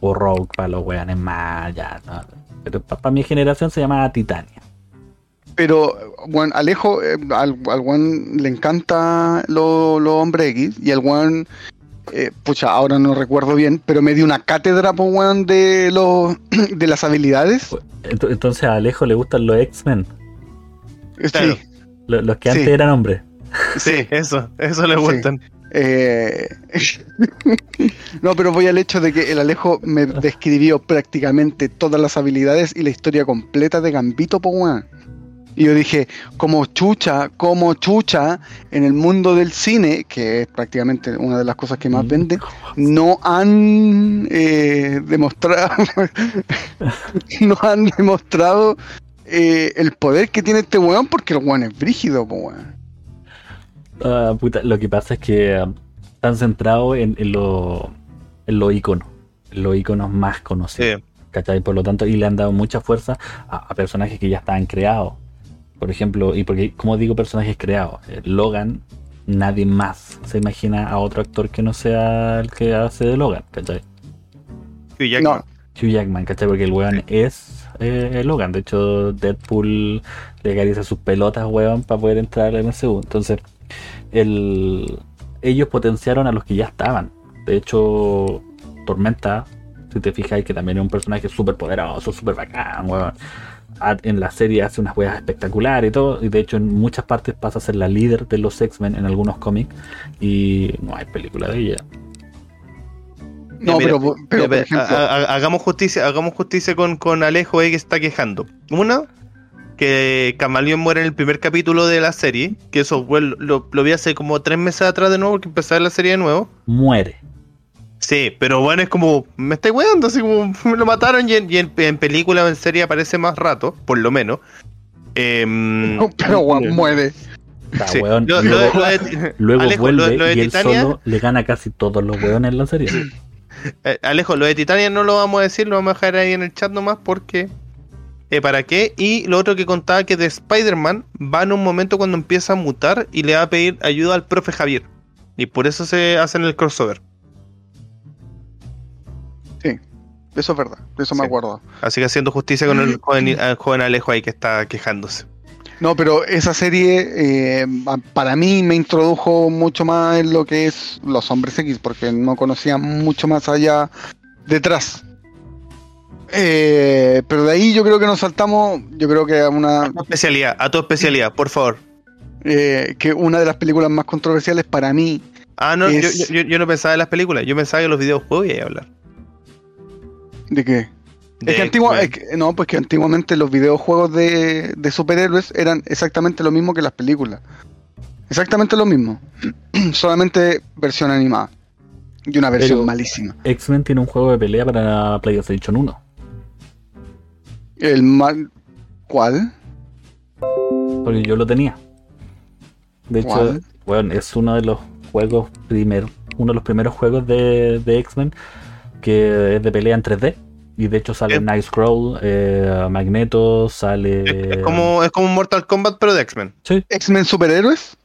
o Rogue para los weones más, ya, no. Pero para mi generación se llamaba Titania. Pero, weón, Alejo, eh, al, al weón le encanta los lo hombres X, y el weón, eh, pucha, ahora no recuerdo bien, pero me dio una cátedra, po, weón, de, los de las habilidades. Ent- Entonces a Alejo le gustan los X-Men, Sí, Claro. lo- los que Sí. antes eran hombres. Sí, eso, eso le Sí. gustan. Eh, no, pero voy al hecho de que el Alejo me describió prácticamente todas las habilidades y la historia completa de Gambito, po, weón. Y yo dije, como chucha, como chucha, en el mundo del cine, que es prácticamente una de las cosas que más Mm. venden, no han eh, demostrado, no han demostrado eh, el poder que tiene este weón, porque el weón es brígido, po, weón. Ah, puta, lo que pasa es que ah, están centrados en, en lo- en los iconos, en los iconos más conocidos. Sí. ¿cachai? Por lo tanto, y le han dado mucha fuerza a, a personajes que ya estaban creados. Por ejemplo, y porque, como digo, personajes creados. eh, Logan, nadie más se imagina a otro actor que no sea el que hace de Logan, ¿cachai? Hugh Jackman. No, Hugh Jackman, ¿cachai? Porque el weón es eh, Logan. De hecho, Deadpool le acaricia sus pelotas, weón, para poder entrar al MCU. Entonces, el, ellos potenciaron a los que ya estaban. De hecho, Tormenta, si te fijas, que también es un personaje súper poderoso, súper bacán, weón. En la serie hace unas weas espectaculares y todo. Y de hecho, en muchas partes pasa a ser la líder de los X-Men en algunos cómics. Y no hay película de ella. No, Mira, pero, pero, mira, ejemplo, ha- ha- hagamos justicia, hagamos justicia con, con Alejo ahí que está quejando. Una, que Camaleón muere en el primer capítulo de la serie, que eso fue- lo, lo vi hace como tres meses atrás de nuevo, porque empecé a ver la serie de nuevo. Muere. Sí, pero bueno, es como, me estoy weando, así como me lo mataron y en, y en- en película o en serie aparece más rato, por lo menos. Em, no, pero weón, muere. Sí. weón. Lo- luego lo de- luego Alejo, vuelve lo de- lo de y él Titania- solo le gana casi todos los weones en la serie. Eh, Alejo, lo de Titania no lo vamos a decir, lo vamos a dejar ahí en el chat nomás porque... eh, ¿Para qué? Y lo otro que contaba que de Spider-Man va en un momento cuando empieza a mutar y le va a pedir ayuda al profe Javier. Y por eso se hacen el crossover. Eso es verdad, de eso me acuerdo. Así que haciendo justicia con el joven, el joven Alejo ahí que está quejándose. No, pero esa serie eh, para mí me introdujo mucho más en lo que es los hombres X, porque no conocía mucho más allá detrás. Eh, pero de ahí yo creo que nos saltamos, yo creo que a una, A tu especialidad, a tu especialidad, por favor. eh, que una de las películas más controversiales para mí, Ah, no, Es- yo, yo- yo no pensaba en las películas, yo pensaba que los videojuegos a hablar. ¿De qué? De Es que, antigua- X-Men. es que- no, pues que antiguamente los videojuegos de, de superhéroes eran exactamente lo mismo que las películas. Exactamente lo mismo. Solamente versión animada. Y una versión Pero- malísima. X-Men tiene un juego de pelea para PlayStation 1. El mal. ¿Cuál? Porque yo lo tenía. De hecho, ¿Cuál? bueno, es uno de los juegos primeros, uno de los primeros juegos de, de X-Men que es de pelea en 3D. Y de hecho sale Eh. Nightcrawler, eh, Magneto, sale. Es, es como, es como un Mortal Kombat, pero de X-Men. Sí, ¿X-Men Superhéroes?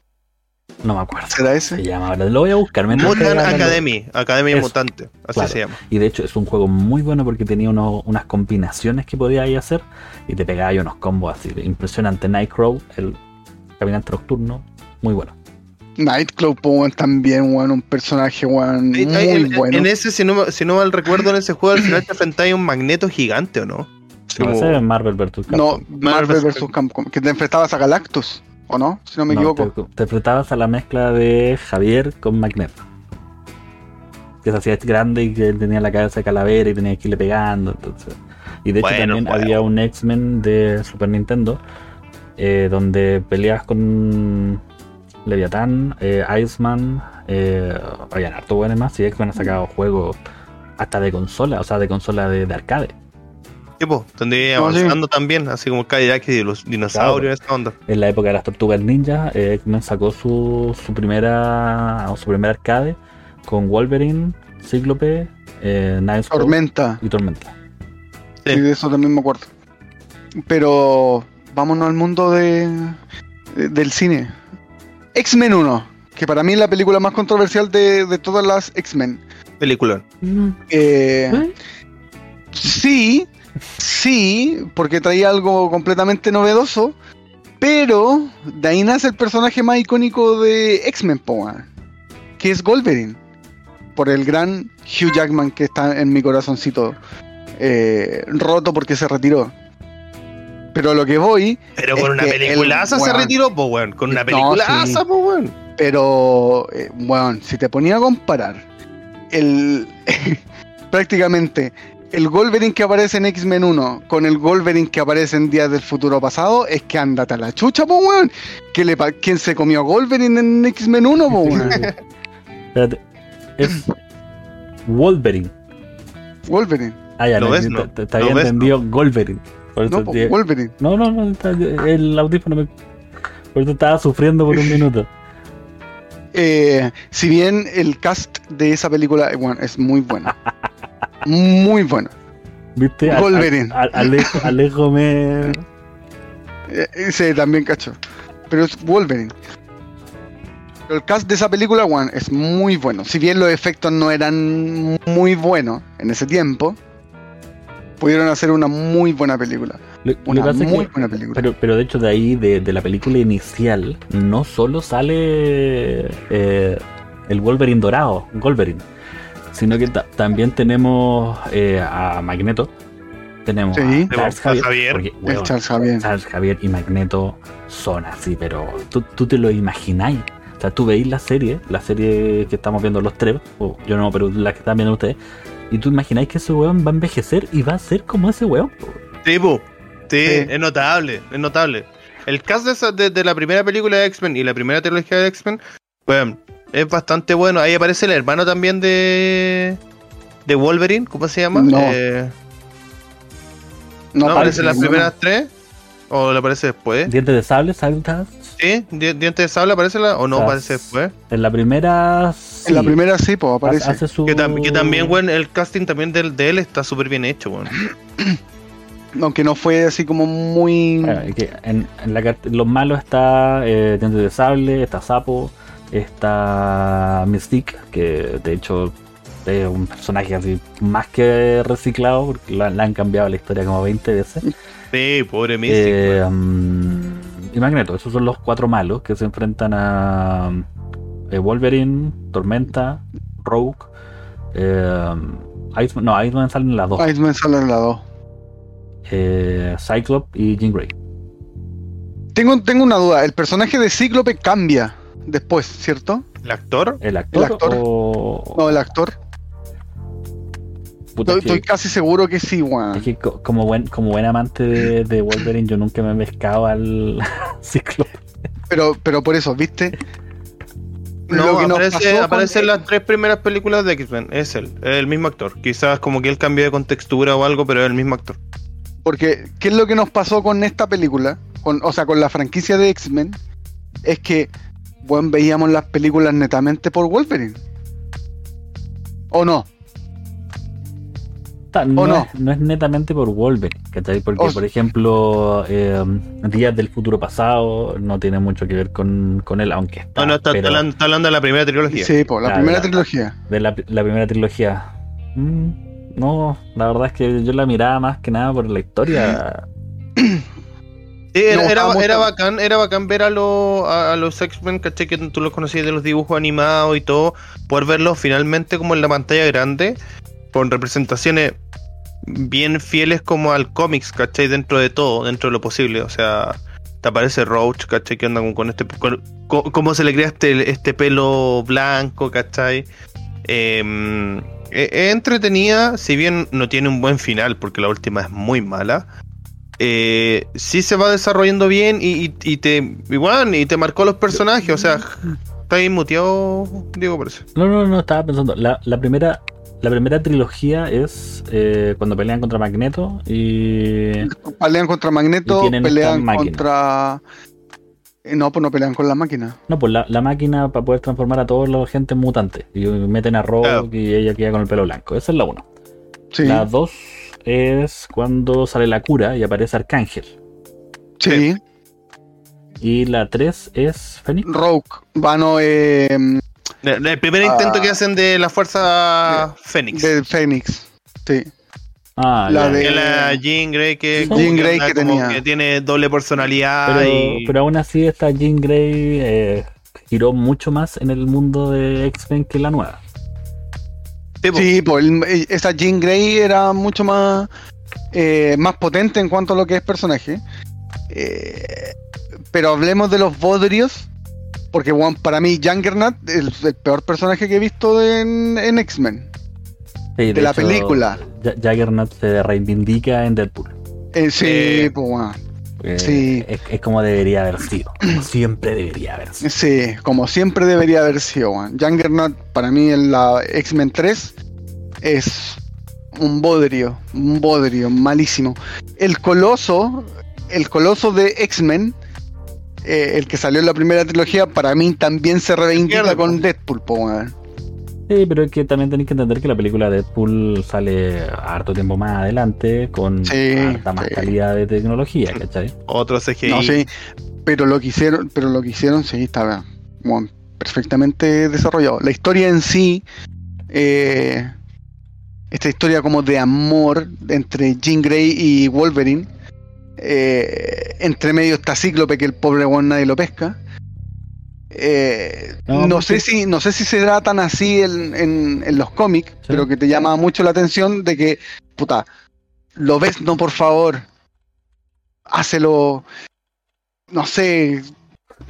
no me acuerdo. ¿Será Se ese? llama, ahora lo voy a buscar. Mutant. Academy, Academia Eso. Mutante, así Claro. se llama. Y de hecho es un juego muy bueno porque tenía unos- unas combinaciones que podías ahí hacer y te pegaba ahí unos combos así. Impresionante. Nightcrawler, el caminante nocturno, muy bueno. Nightclub, weón, también, weón, un personaje, weón, muy en, bueno. en ese, si no, si no mal recuerdo, en ese juego al final te enfrentáis a un magneto gigante, ¿o no? No, Como- ese es Marvel vs. Capcom. No, Marvel vs. Capcom, que te enfrentabas a Galactus, ¿o no? Si no me No, equivoco. Te, te enfrentabas a la mezcla de Javier con Magneto. Que se hacía grande y que él tenía la cabeza de calavera y tenía que irle pegando. Entonces. Y de hecho Bueno, también bueno. había un X-Men de Super Nintendo eh, donde peleas con Leviatán, eh, Iceman, eh, habían harto buenos más y X-Men ha sacado juegos hasta de consola, o sea, de consola de, de arcade. Tipo, tendría No, sí. avanzando también, así como Cadillac y los dinosaurios, esa onda. En la época de las tortugas ninja, eh, X-Men sacó su, su primera su primer arcade con Wolverine, Cíclope, eh, Nightcrawler Tormenta. y Tormenta. Sí. Sí, de eso también me acuerdo. Pero vámonos al mundo de, de- del cine. X-Men 1, que para mí es la película más controversial de, de todas las X-Men. Película. Eh, ¿Eh? sí, sí, porque traía algo completamente novedoso, pero de ahí nace el personaje más icónico de X-Men, que es Wolverine, por el gran Hugh Jackman que está en mi corazoncito, eh, roto porque se retiró. Pero a lo que voy, Pero Es con una que peliculaza el- se weón. retiró, pues, weón. Con una No, peliculaza, sí. pues, weón. Pero, eh, bueno, si te ponía a comparar el prácticamente el Wolverine que aparece en X-Men 1 con el Wolverine que aparece en Días del Futuro Pasado, es que andate a la chucha, po, weón. ¿Qué le pa- ¿Quién se comió a Wolverine en X-Men 1, po, weón? Espérate, es Wolverine. Wolverine. Ah, ya, ¿Lo no, ves, no? te- te ¿Lo había ves, entendido Wolverine. Por eso No, te- Wolverine. no, no, no, el audífono me. Por eso estaba sufriendo por un minuto. Eh, si bien el cast de esa película eh, bueno, es muy bueno. Muy bueno. ¿Viste? A- Wolverine. a- a- Alejo, Alejo me. Eh, Ese también cacho. Pero es Wolverine. Pero el cast de esa película, Juan, es muy bueno. Si bien los efectos no eran muy buenos en ese tiempo, pudieron hacer una muy buena película. Lo, lo que Una muy que- buena película. Pero, pero de hecho de ahí, de, de la película inicial, no solo sale eh, el Wolverine dorado, Wolverine, sino que ta- también tenemos eh, a Magneto. Tenemos Sí. a Charles Javier. Javier. porque, El weón, Charles Javier. Charles Javier y Magneto son así, pero tú, tú te lo imagináis. O sea, tú veis la serie, la serie que estamos viendo los tres, o yo no, pero la que están viendo ustedes, y tú imagináis que ese weón va a envejecer y va a ser como ese weón. po. Sí. Sí, es notable, es notable. El cast de, esa- de- de la primera película de X-Men y la primera trilogía de X-Men, bueno, es bastante bueno. Ahí aparece el hermano también de de Wolverine, ¿cómo se llama? No. Eh, No, ¿no aparece en las primeras tres? ¿O le aparece después? Dientes de sable, ¿sabes? ¿Sí? Di- ¿Dientes de sable aparece la, o no aparece después? En la primera. En la sí, primera sí, pues aparece. hace su- Que, tam- que también, bueno, el casting también del- de, él está súper bien hecho, bueno. Aunque no fue así como muy. En, en la los malos está eh, Dientes de Sable, está Sapo, está Mystique, que de hecho es un personaje así más que reciclado, porque la, la han cambiado la historia como 20 veces. Sí, pobre Eh, mm, y Magneto, esos son los cuatro malos que se enfrentan a eh, Wolverine, Tormenta, Rogue, eh, Iceman, no, Iceman salen las dos, Iceman sale al lado. eh, Cyclops y Jean Grey. Tengo, tengo una duda. El personaje de Cíclope cambia después, ¿cierto? ¿El actor? ¿El actor, ¿El actor? o...? No, el actor. Puta, Estoy, es que- estoy casi seguro que sí, Es weón. que co- como buen, como buen amante de, de Wolverine, yo nunca me he pescado al Cíclope. Pero, pero por eso, ¿viste? No, Lo que nos aparece, aparece en las tres primeras películas de X-Men. Es él, es el mismo actor. Quizás como que él cambió de contextura o algo, pero es el mismo actor. Porque, ¿qué es lo que nos pasó con esta película? Con, o sea, con la franquicia de X-Men. Es que, bueno, veíamos las películas netamente por Wolverine. ¿O no? No, no? Es, no es netamente por Wolverine, ¿cachai? Porque, por ejemplo, eh, Días del Futuro Pasado no tiene mucho que ver con, con él, aunque está. No, no, está, pero está hablando, está hablando de la primera trilogía. Sí, por la primera la- trilogía. de la, la primera trilogía. Mm, no, la verdad es que yo la miraba más que nada por la historia. Sí, era, era, era bacán, era bacán ver a, los a, a los X-Men, caché que tú los conocías de los dibujos animados y todo, poder verlos finalmente como en la pantalla grande, con representaciones bien fieles como al cómics, ¿cachai? Dentro de todo, dentro de lo posible, o sea, te aparece Roach, ¿cachai? Que anda con, este, con- co- cómo se le crea este, este pelo blanco, ¿cachai? Em, es es entretenida, si bien no tiene un buen final, porque la última es muy mala. Eh, sí se va desarrollando bien y, y- y te igual y te marcó los personajes, o sea, está ahí muteado, Diego parece. No, no, no, estaba pensando. La, la primera. La primera trilogía es eh, cuando pelean contra Magneto y Pelean contra Magneto, pelean contra. Eh, No, pues no pelean con la máquina. No, pues la, la máquina para poder transformar a todos los gente en mutantes. Y meten a Rogue Claro. y ella queda con el pelo blanco. Esa es la 1. Sí. La 2 es cuando sale la cura y aparece Arcángel. sí. Y la 3 es Fénix. Rogue. Vano eh, El, el primer Ah. intento que hacen de la fuerza Fénix. de Fénix. Sí. Ah, la ya. de- Que la Jean Grey que, Jean Grey que tenía. que tiene doble personalidad Pero, y pero aún así esta Jean Grey eh, giró mucho más en el mundo de X-Men que la nueva. Sí, pues eh, esa Jean Grey era mucho más, eh, más potente en cuanto a lo que es personaje. Eh, pero hablemos de los Bodrios, porque bueno, para mí Juggernaut es el peor personaje que he visto de- en, en X-Men. Sí, De la película. Ja- Juggernaut se reivindica en Deadpool. Eh, sí, Eh, pues bueno, Eh, Sí. Es, es como debería haber sido. Como siempre debería haber sido. sí, como siempre debería haber sido. weón. Juggernaut para mí en la X-Men 3 es un bodrio, un bodrio, malísimo. El coloso, el coloso de X-Men, eh, el que salió en la primera trilogía, para mí también se reivindica con po. Deadpool, po. Sí, pero es que también tenéis que entender que la película Deadpool sale harto tiempo más adelante con Sí, harta más sí. calidad de tecnología, ¿cachai? otro CGI. No sé, pero lo que hicieron, pero lo que hicieron sí estaba bueno, perfectamente desarrollado. La historia en sí, eh, esta historia como de amor entre Jean Grey y Wolverine, eh, entre medio está Cíclope que el pobre one nadie lo pesca. Eh, No, sé si, no sé si se da tan así en, en- en los cómics, pero que te llama mucho la atención de que, puta, lo ves, no, por favor, hácelo, no sé,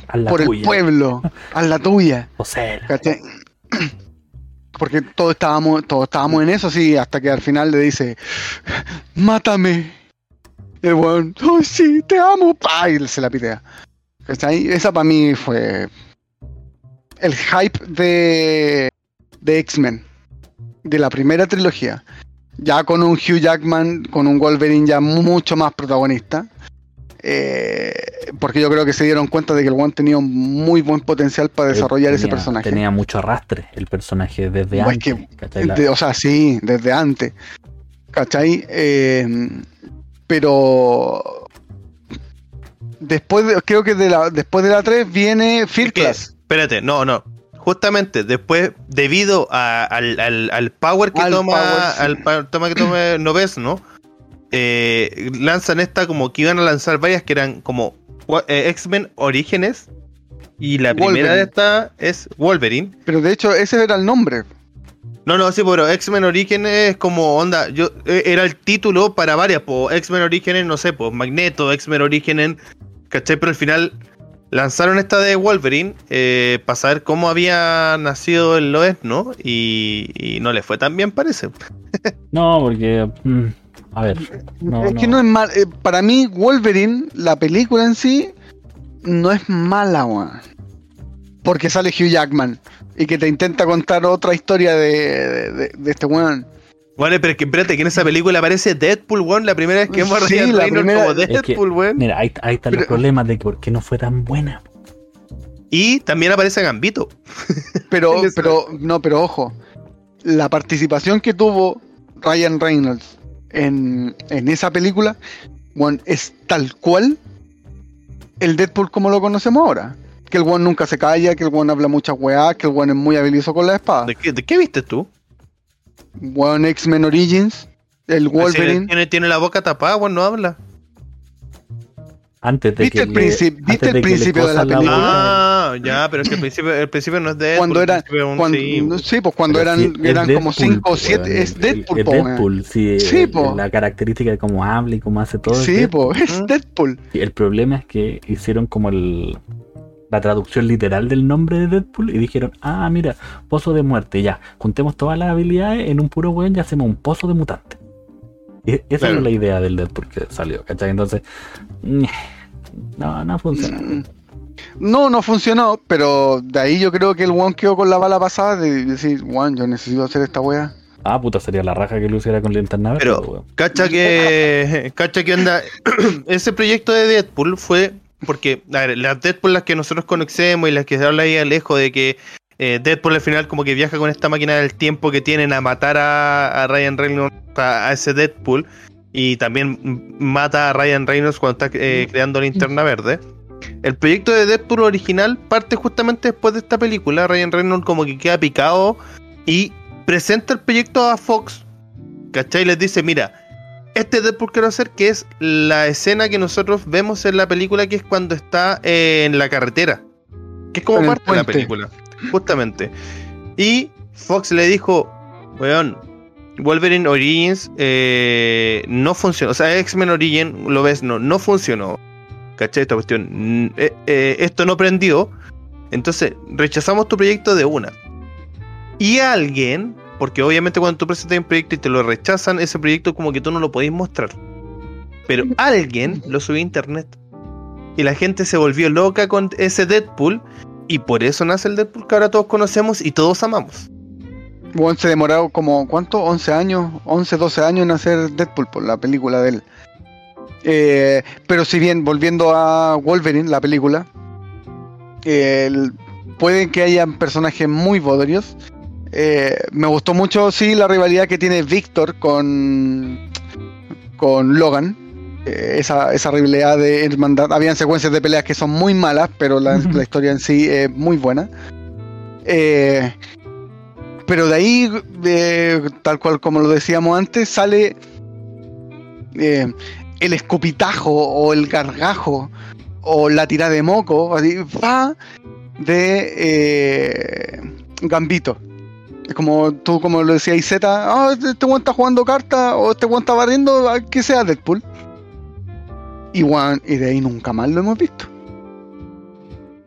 A por el pueblo, haz la tuya. O sea. Porque todos estábamos, todos estábamos en eso, sí, hasta que al final le dice, mátame. El weón, ay sí, te amo, pa, y se la pitea. ¿Cachai? Esa para mí fue el hype de, de X-Men, de la primera trilogía. Ya con un Hugh Jackman, con un Wolverine ya mucho más protagonista. Eh, porque yo creo que se dieron cuenta de que el One tenía un muy buen potencial para desarrollar ese personaje. Tenía mucho arrastre el personaje desde No, es antes. De- o sea, sí, desde antes. ¿Cachai? Eh, pero después de, creo que de la, después de la 3 viene ¿Qué? Class. Espérate, no, no. Justamente después, debido a- al, al- al power que Al toma, power, sí. al pa- toma que toma Noves, ¿no? Eh, lanzan esta como que iban a lanzar varias que eran como eh, X-Men Orígenes. Y la primera de estas es Wolverine. Pero de hecho ese era el nombre. No, no, sí, pero X-Men Orígenes es como onda. Yo, eh, era el título para varias, po. X-Men Orígenes, no sé, pues Magneto, X-Men Orígenes, ¿cachai? Pero al final lanzaron esta de Wolverine eh, para saber cómo había nacido el Loes, ¿no? Y, y no le fue tan bien, parece. No, porque. mm, a ver. No, es que no. no es mal. eh, para mí, Wolverine, la película en sí, no es mala, weón. Porque sale Hugh Jackman y que te intenta contar otra historia de, de- este weón. Vale, pero es que espérate, que en esa película aparece Deadpool, weón, la primera vez que hemos Sí, la primera- como Es que- Deadpool, weón. Mira, ahí, ahí están los Pero- problemas de que por qué no fue tan buena. Y también aparece Gambito. Pero, pero, no, pero ojo, la participación que tuvo Ryan Reynolds en, en esa película, bueno, es tal cual el Deadpool como lo conocemos ahora. Que el one nunca se calla, que el one habla muchas weás, que el one es muy habilidoso con la espada. ¿De qué, de qué viste tú? One X-Men Origins, el Wolverine. Tiene, tiene la boca tapada, weón, no habla. Antes de ¿Viste que el, le- antes ¿viste el de que le principio de la la película? Ah, ya, pero es que el principio, el principio no es Deadpool. Cuando el era- principio es un- Cuando, sí. sí, pues cuando Pero eran, es eran como Deadpool, 5 o po, 7, weón. es Deadpool, Es po, weón. Deadpool, sí. Sí, el- po. La característica de cómo habla y cómo hace todo. es Sí, Deadpool. pues es ¿Mm? Deadpool. Y el problema es que hicieron como el la traducción literal del nombre de Deadpool y dijeron, ah, mira, pozo de muerte, ya, juntemos todas las habilidades en un puro weón y hacemos un pozo de mutante. Y esa Claro. es la idea del Deadpool que salió, ¿cachai? Entonces, no, no funciona. Mm, No, no funcionó, pero de ahí yo creo que el one quedó con la bala pasada de decir, one, yo necesito hacer esta wea. Ah, puta, sería la raja que lo hiciera con linterna verde, Pero- weón. Cacha que. Cacha que onda. Ese proyecto de Deadpool fue. Porque, a ver, las Deadpool las que nosotros conocemos y las que se habla ahí lejos de que eh, Deadpool al final como que viaja con esta máquina del tiempo que tienen a matar a, a Ryan Reynolds, a, a ese Deadpool, y también mata a Ryan Reynolds cuando está eh, creando linterna verde. El proyecto de Deadpool original parte justamente después de esta película. Ryan Reynolds como que queda picado y presenta el proyecto a Fox. ¿Cachai? Y les dice, mira, este Deadpool quiero hacer que es la escena que nosotros vemos en la película que es cuando está eh, en la carretera. Que es como En parte de la película. Justamente. Y Fox le dijo, weón, Wolverine Origins eh, no funcionó. O sea, X-Men Origin, lo ves, no, no funcionó. ¿Cachai? Esta cuestión. mm, eh, eh, esto no prendió. Entonces, rechazamos tu proyecto de una. Y alguien, porque obviamente cuando tú presentas un proyecto y te lo rechazan, ese proyecto como que tú no lo podéis mostrar. Pero alguien lo subió a internet. Y la gente se volvió loca con ese Deadpool. Y por eso nace el Deadpool que ahora todos conocemos y todos amamos. One se demoró como, ¿cuánto? 11 años, 11, 12 años en hacer Deadpool por la película de él. Eh, pero si bien, volviendo a Wolverine, la película, el- pueden que hayan personajes muy bodrios. Eh, me gustó mucho, sí, la rivalidad que tiene Víctor con, con Logan. Eh, esa, esa rivalidad de hermandad. Habían secuencias de peleas que son muy malas, pero la, historia en sí es muy buena. Eh, pero de ahí, tal cual como lo decíamos antes, sale el escupitajo o el gargajo o la tirada de moco, así, va, de Gambito. Es como tú, como lo decías, Z, ah, este weón está jugando carta o este weón está barriendo, ah, que sea Deadpool. Y, weón, y de ahí nunca más lo hemos visto.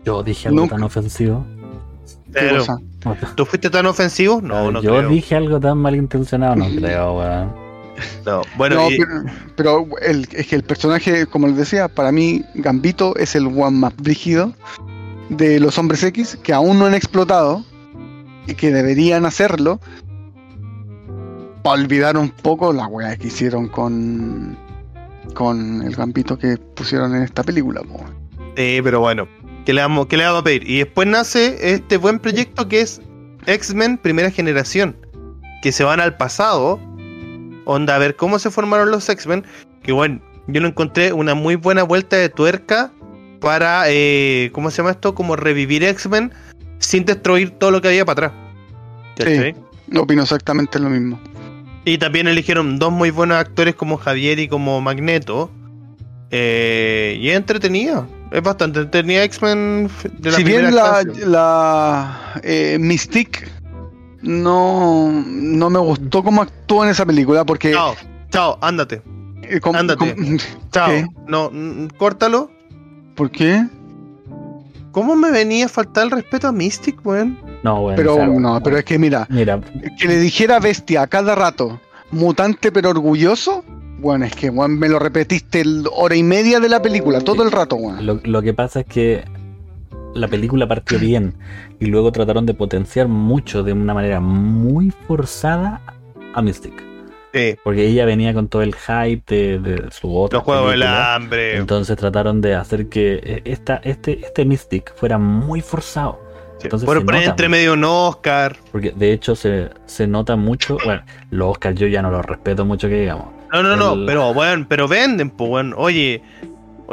Yo dije algo Nunca. tan ofensivo. ¿Qué Pero? ¿Tú fuiste tan ofensivo? No, no Yo creo. dije algo tan malintencionado, no creo, weón. No. Bueno, No, y- pero, pero el- es que el personaje, como les decía, para mí Gambito es el one más brígido de los hombres X que aún no han explotado y que deberían hacerlo para olvidar un poco la weá que hicieron con con el Gambito que pusieron en esta película. pero bueno, ¿qué le, vamos, ¿qué le vamos a pedir? Y después nace este buen proyecto que es X-Men Primera Generación, que se van al pasado, onda, a ver cómo se formaron los X-Men, que bueno, yo lo encontré una muy buena vuelta de tuerca para, eh, ¿cómo se llama esto? Como revivir X-Men sin destruir todo lo que había para atrás. ¿Cachai? Opino exactamente lo mismo. Y también eligieron dos muy buenos actores como Javier y como Magneto. Eh, y es entretenida. Es bastante entretenida X-Men f- de la si primera bien la, la eh, Mystique no, no me gustó cómo actuó en esa película porque Chao, chao, ándate. eh, com- ándate. com- Chao. ¿Qué? No, mm, córtalo. ¿Por qué? ¿Cómo me venía a faltar el respeto a Mystic, weón? No, weón. Pero no, pero es que mira, Mira, que le dijera bestia a cada rato, mutante pero orgulloso, bueno, es que weón, me lo repetiste el hora y media de la película, todo el rato, weón. lo, lo que pasa es que la película partió bien y luego trataron de potenciar mucho de una manera muy forzada a Mystic. Sí. Porque ella venía con todo el hype de, de su otra Los juegos del hambre. Entonces trataron de hacer que eh, esta, este, este Mystic fuera muy forzado. Sí. entonces Por poner entre medio un Oscar. Porque de hecho se, se nota mucho. Bueno, los Oscars yo ya no los respeto mucho que digamos. No, no, no, pero weón, pero venden, pues weón. Oye,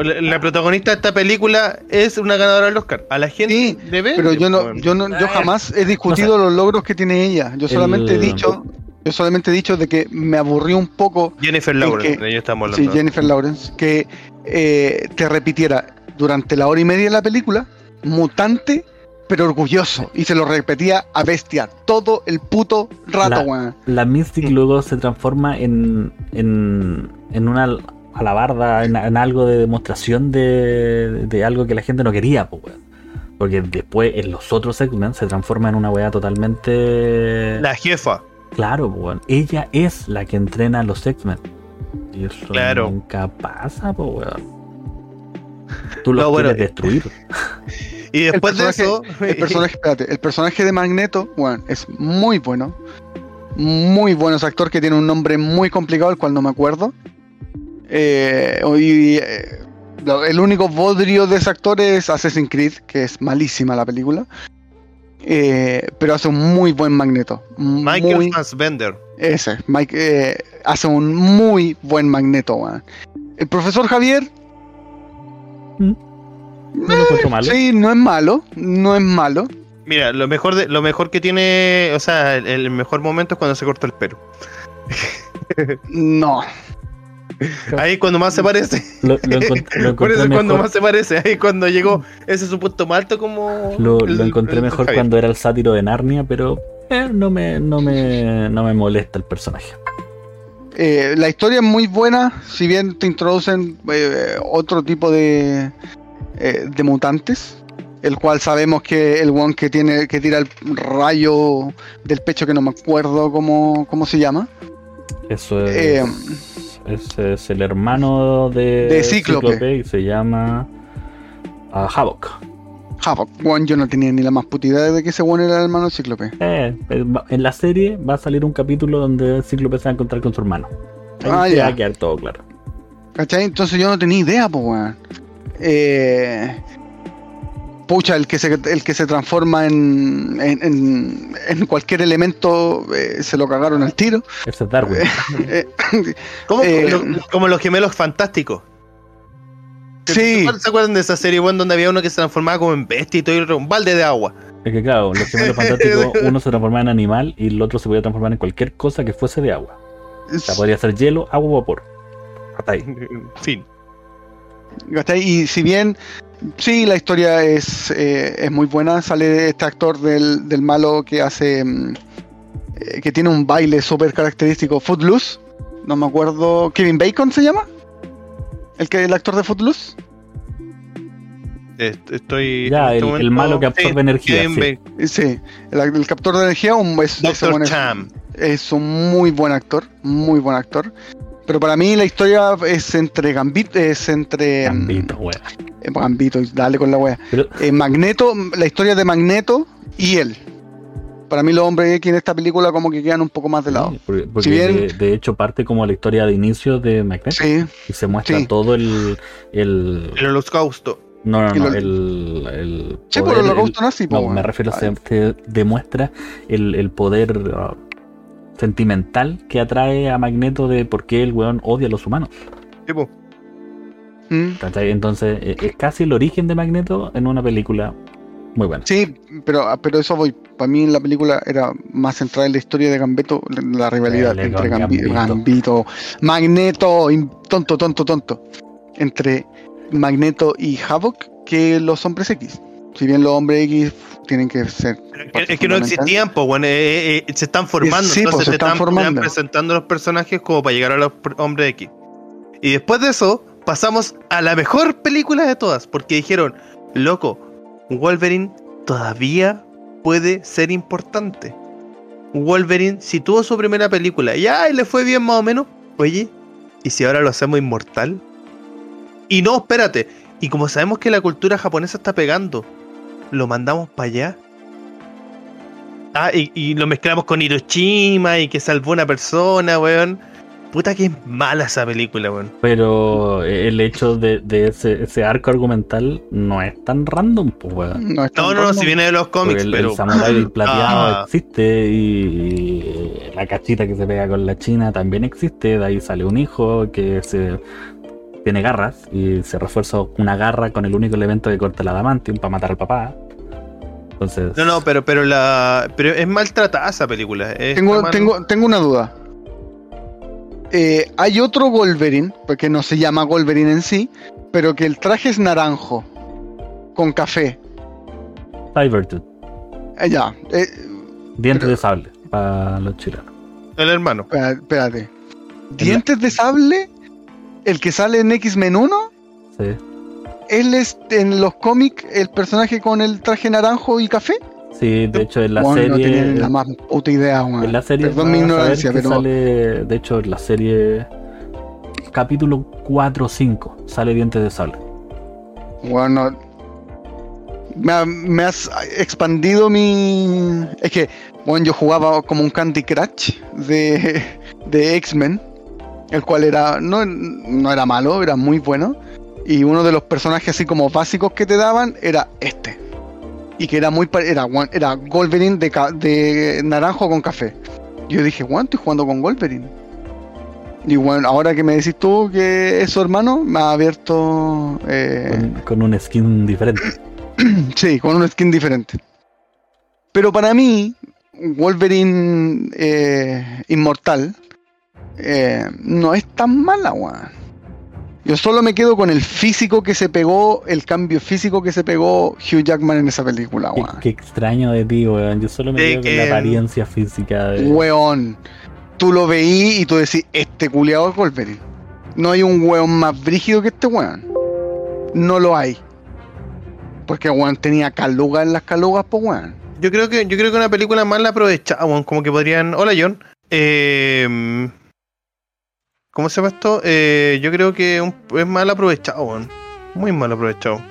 la, protagonista de esta película es una ganadora del Oscar. A la gente Sí, le venden, Pero yo no, yo no, yo Ah, jamás he discutido los logros que tiene ella. Yo solamente he dicho, yo solamente he dicho de que me aburrió un poco Jennifer en Lawrence, que- de estamos Sí, hablando. Jennifer Lawrence, que eh, te repitiera durante la hora y media de la película, mutante, pero orgulloso. Y se lo repetía a bestia todo el puto rato, La- weón. La Mystic luego se transforma en, en, en una alabarda, en, en algo de demostración de, de algo que la gente no quería, pues, weón. Porque después en los otros segmentos se transforma en una weá totalmente. La jefa. Claro, weón. Ella es la que entrena a los X-Men. Y eso Claro. nunca pasa, pues, weón. Tú los No, bueno, quieres destruir. Y después de eso. El personaje, espérate, el personaje de Magneto, weón, es muy bueno. Muy bueno ese actor que tiene un nombre muy complicado, el cual no me acuerdo. Eh, y, eh, el único bodrio de ese actor es Assassin's Creed, que es malísima la película. Eh, pero hace un muy buen Magneto. Michael muy, Fassbender. ese, Mike, eh, hace un muy buen Magneto. El profesor Javier, No lo encuentro malo. sí, no es malo, no es malo. Mira, lo mejor de, lo mejor que tiene, o sea, el, el mejor momento es cuando se corta el pelo. No, Ahí es cuando más se parece. Lo, lo encont- lo Por eso encontré es cuando mejor, más se parece. Ahí cuando llegó ese supuesto malto como. lo, el- lo encontré el- el mejor Javier. cuando era el sátiro de Narnia, pero eh, no, me, no, me, no me molesta el personaje. Eh, la historia es muy buena, si bien te introducen eh, otro tipo de, eh, de mutantes, el cual sabemos que el one que tiene que tira el rayo del pecho que no me acuerdo cómo, cómo se llama. Eso es, Eh, ese es el hermano de, de Cíclope. y se llama ah, Havok. Havoc, one, yo no tenía ni la más puta idea de que ese one era el hermano de Cíclope. Eh, eh, en la serie va a salir un capítulo donde Cíclope se va a encontrar con su hermano. Ahí Ah, se ya. va a quedar todo claro. ¿Cachai? Entonces yo no tenía idea, pues weón. Eh, pucha, el que se, el que se transforma en, en, en- en cualquier elemento eh, se lo cagaron al tiro. Ese es Darwin. Eh, ¿Cómo? Eh, Lo- como los gemelos fantásticos. sí, ¿Se acuerdan de esa serie, weón, donde había uno que se transformaba como en bestia y todo y otro un balde de agua? Es que claro, los gemelos fantásticos, uno se transformaba en animal y el otro se podía transformar en cualquier cosa que fuese de agua. O sea, podría ser hielo, agua o vapor. Hasta ahí. Fin. Y si bien Sí, la historia es, eh, es muy buena. Sale este actor del, del malo que hace. mm, eh, que tiene un baile súper característico. Footloose. No me acuerdo. ¿Kevin Bacon se llama? ¿El, que, el actor de Footloose? Est- Estoy. Ya, este el- malo que absorbe Sí, energía, Kevin sí. Bacon. Sí, el, el captor de energía un, es, Doctor es- Cham. es un muy buen actor. Muy buen actor. Pero para mí la historia es entre Gambito. Es entre. mm, Gambito, wea. eh, Gambito, dale con la wea. Pero Eh, Magneto, la historia de Magneto y él. Para mí los hombres X en esta película como que quedan un poco más de lado. Sí, porque, porque Si bien- de, de hecho parte como la historia de inicio de Magneto Sí, y se muestra sí. todo el, el El holocausto. no no no el, el sí, por poder, el holocausto nazi. no weón. me refiero Ay, se, se demuestra el, el poder ah, sentimental que atrae a Magneto de por qué el weón odia a los humanos Tipo, mm. ¿cachai? entonces eh, es casi el origen de Magneto en una película muy buena Sí, pero, pero eso voy. Para mí en la película era más centrada en la historia de Gambito, la rivalidad Dale entre Gambito. Gambito, Magneto, in- tonto, tonto, tonto. Entre Magneto y Havoc que los hombres X. Si bien los hombres X tienen que ser. es que, no existían, pues, bueno, eh, eh, se están formando. Sí, pues, entonces se te están están, formando. presentando los personajes como para llegar a los hombres X. Y después de eso, pasamos a la mejor película de todas, porque dijeron, loco, Wolverine todavía puede ser importante. Wolverine, si tuvo su primera película y ay, le fue bien más o menos, oye, ¿y si ahora lo hacemos inmortal? Y no, espérate, y como sabemos que la cultura japonesa está pegando, lo mandamos para allá. Ah, y, y lo mezclamos con Hiroshima y que salvó una persona, weón. Puta que es mala esa película, weón. pero eh, el hecho de, de ese, ese arco argumental no es tan random pues weón No, es tan No, no, si viene de los cómics, el, pero. el samurái plateado Ah. existe y la cachita que se pega con la china también existe. De ahí sale un hijo que se tiene garras y se refuerza una garra con el único elemento que corta el adamantium para matar al papá. Entonces, No, no, pero, pero la. Pero es maltratada esa película. es- Tengo, mal- tengo, tengo una duda. Eh, hay otro Wolverine, porque no se llama Wolverine en sí, pero que el traje es naranjo, con café. Cybertooth, Eh, ya, eh, diente pero- de sable para los chilenos. El hermano. espera- espérate. ¿Dientes de sable? ¿El que sale en X-Men 1? Sí. ¿Él es en los cómics el personaje con el traje naranjo y café? Sí, de hecho en la Bueno, no serie. tenía la más puta idea, weón. En la serie Perdón mi ignorancia, pero sale, de hecho, en la serie capítulo 4 o 5 sale dientes de sable. Bueno, me, ha- me has expandido mi. Es que, bueno, yo jugaba como un Candy Crush de, de X-Men, el cual era no, no era malo, era muy bueno. Y uno de los personajes así como básicos que te daban era este. Y que era muy era, era Wolverine de, de naranjo con café. Yo dije, bueno, estoy jugando con Wolverine. Y bueno, ahora que me decís tú que es su hermano, me ha abierto eh, Con, con un skin diferente. Sí, con un skin diferente. Pero para mí, Wolverine eh, Inmortal eh, no es tan mala, weón. Yo solo me quedo con el físico que se pegó, el cambio físico que se pegó Hugh Jackman en esa película, weón. qué extraño de ti, weón. Yo solo me De quedo con la apariencia física de. Weón. Tú lo veí y tú decís, este culiado es Wolverine. No hay un weón más brígido que este weón. No lo hay. Porque weón tenía calugas en las calugas, pues weón. Yo creo que, yo creo que una película mal aprovechada, weón, como que podrían. Hola John. Eh, ¿Cómo se llama esto? Eh, yo creo que un- es mal aprovechado, weón. Muy mal aprovechado.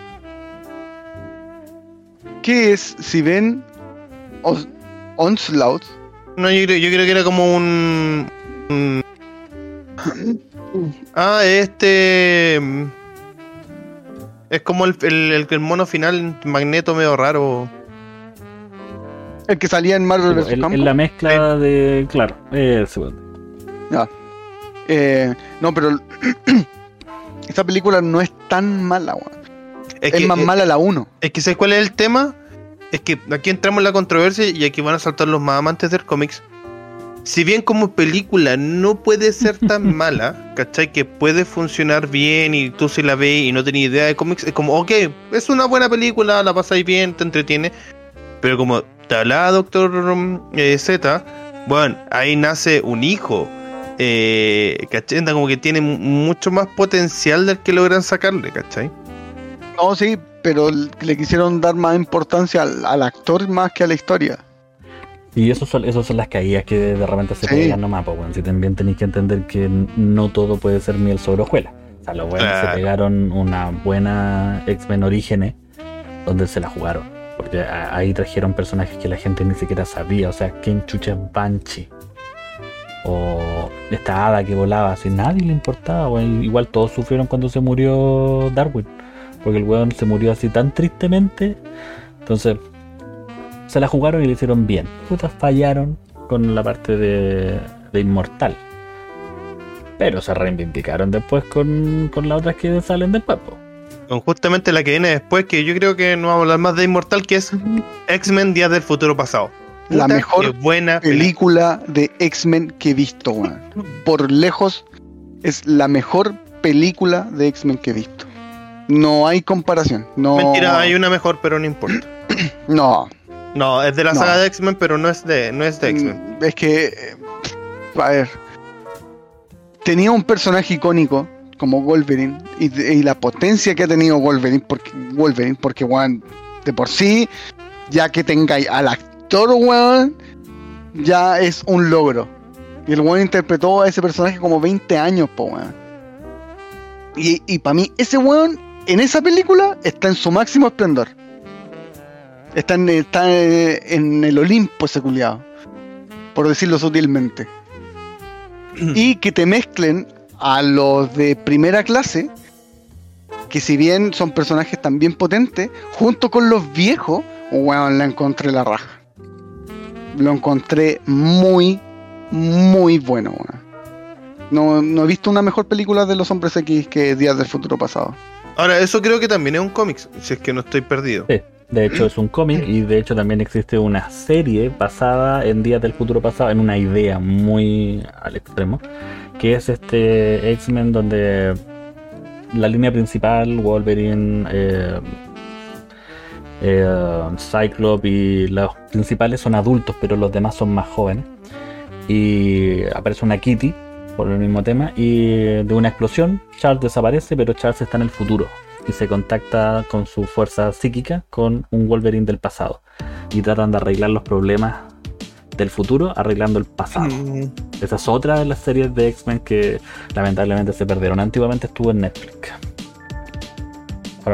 ¿Qué es, si ven, Os- Onslaught? No, yo creo, yo creo que era como un. un- ah, este. Es como el, el, el, el mono final, magneto medio raro. El que salía en Marvel vs. en, la mezcla de. Claro, ese, weón. Eh, no, pero esta película no es tan mala, weón. Es, Es que, más eh, mala la 1. es que ¿sabes cuál es el tema? Es que aquí entramos en la controversia y aquí van a saltar los más amantes del cómics. si bien como película no puede ser tan mala, ¿cachai? Que puede funcionar bien y tú si la ves y no tenías idea de cómics, es como, ok, es una buena película, la pasáis bien, te entretiene. Pero como te hablaba Doctor eh, Z, bueno, ahí nace un hijo. Eh, ¿Cachai? Como que tiene mucho más potencial del que logran sacarle, ¿cachai? No, sí, pero le quisieron dar más importancia al, actor más que a la historia. Y eso son, son las caídas que de repente se pegan nomás, pues bueno, si también tenéis que entender que no todo puede ser miel sobre hojuelas. O sea, los buenos se pegaron una buena X-Men Orígenes donde se la jugaron. Porque ahí trajeron personajes que la gente ni siquiera sabía. O sea, Ken Chucha Banshee. O esta hada que volaba, así nadie le importaba. igual todos sufrieron cuando se murió Darwin porque el weón se murió así tan tristemente. Entonces, se la jugaron y le hicieron bien. Putas fallaron con la parte de, inmortal. Pero se reivindicaron después con, con las otras que salen después. Con justamente la que viene después, que yo creo que no vamos a hablar más de Inmortal, que es X-Men Días del Futuro Pasado. La mejor buena película de X-Men que he visto, weón. Por lejos, es la mejor película de X-Men que he visto. No hay comparación. No... Mentira, hay una mejor, pero no importa. no. No, es de la saga de X-Men, pero no es de, no es de X-Men. Mm, es que, a ver, tenía un personaje icónico como Wolverine y, la potencia que ha tenido Wolverine, porque, Wolverine, porque, weón, de por sí, ya que tengáis al actor, weón, ya es un logro. Y el weón interpretó a ese personaje como 20 años, po, weón. Y, y para mí, ese weón en esa película está en su máximo esplendor. Está en, está en el Olimpo ese culiado. Por decirlo sutilmente. y que te mezclen a los de primera clase, que si bien son personajes también potentes, junto con los viejos, weón, la encontré la raja. Lo encontré muy, muy bueno. No, no he visto una mejor película de los hombres X que Días del Futuro Pasado. Ahora, eso creo que también es un cómic, si es que no estoy perdido. Sí, de hecho es un cómic y de hecho también existe una serie basada en Días del Futuro Pasado, en una idea muy al extremo, que es este X-Men donde la línea principal, Wolverine, eh, eh, Cyclops y los principales son adultos, pero los demás son más jóvenes. Y aparece una Kitty por el mismo tema y de una explosión Charles desaparece pero Charles está en el futuro y se contacta con su fuerza psíquica con un Wolverine del pasado y tratan de arreglar los problemas del futuro arreglando el pasado. Mm. Esa es otra de las series de X-Men que lamentablemente se perdieron. Antiguamente estuvo en Netflix.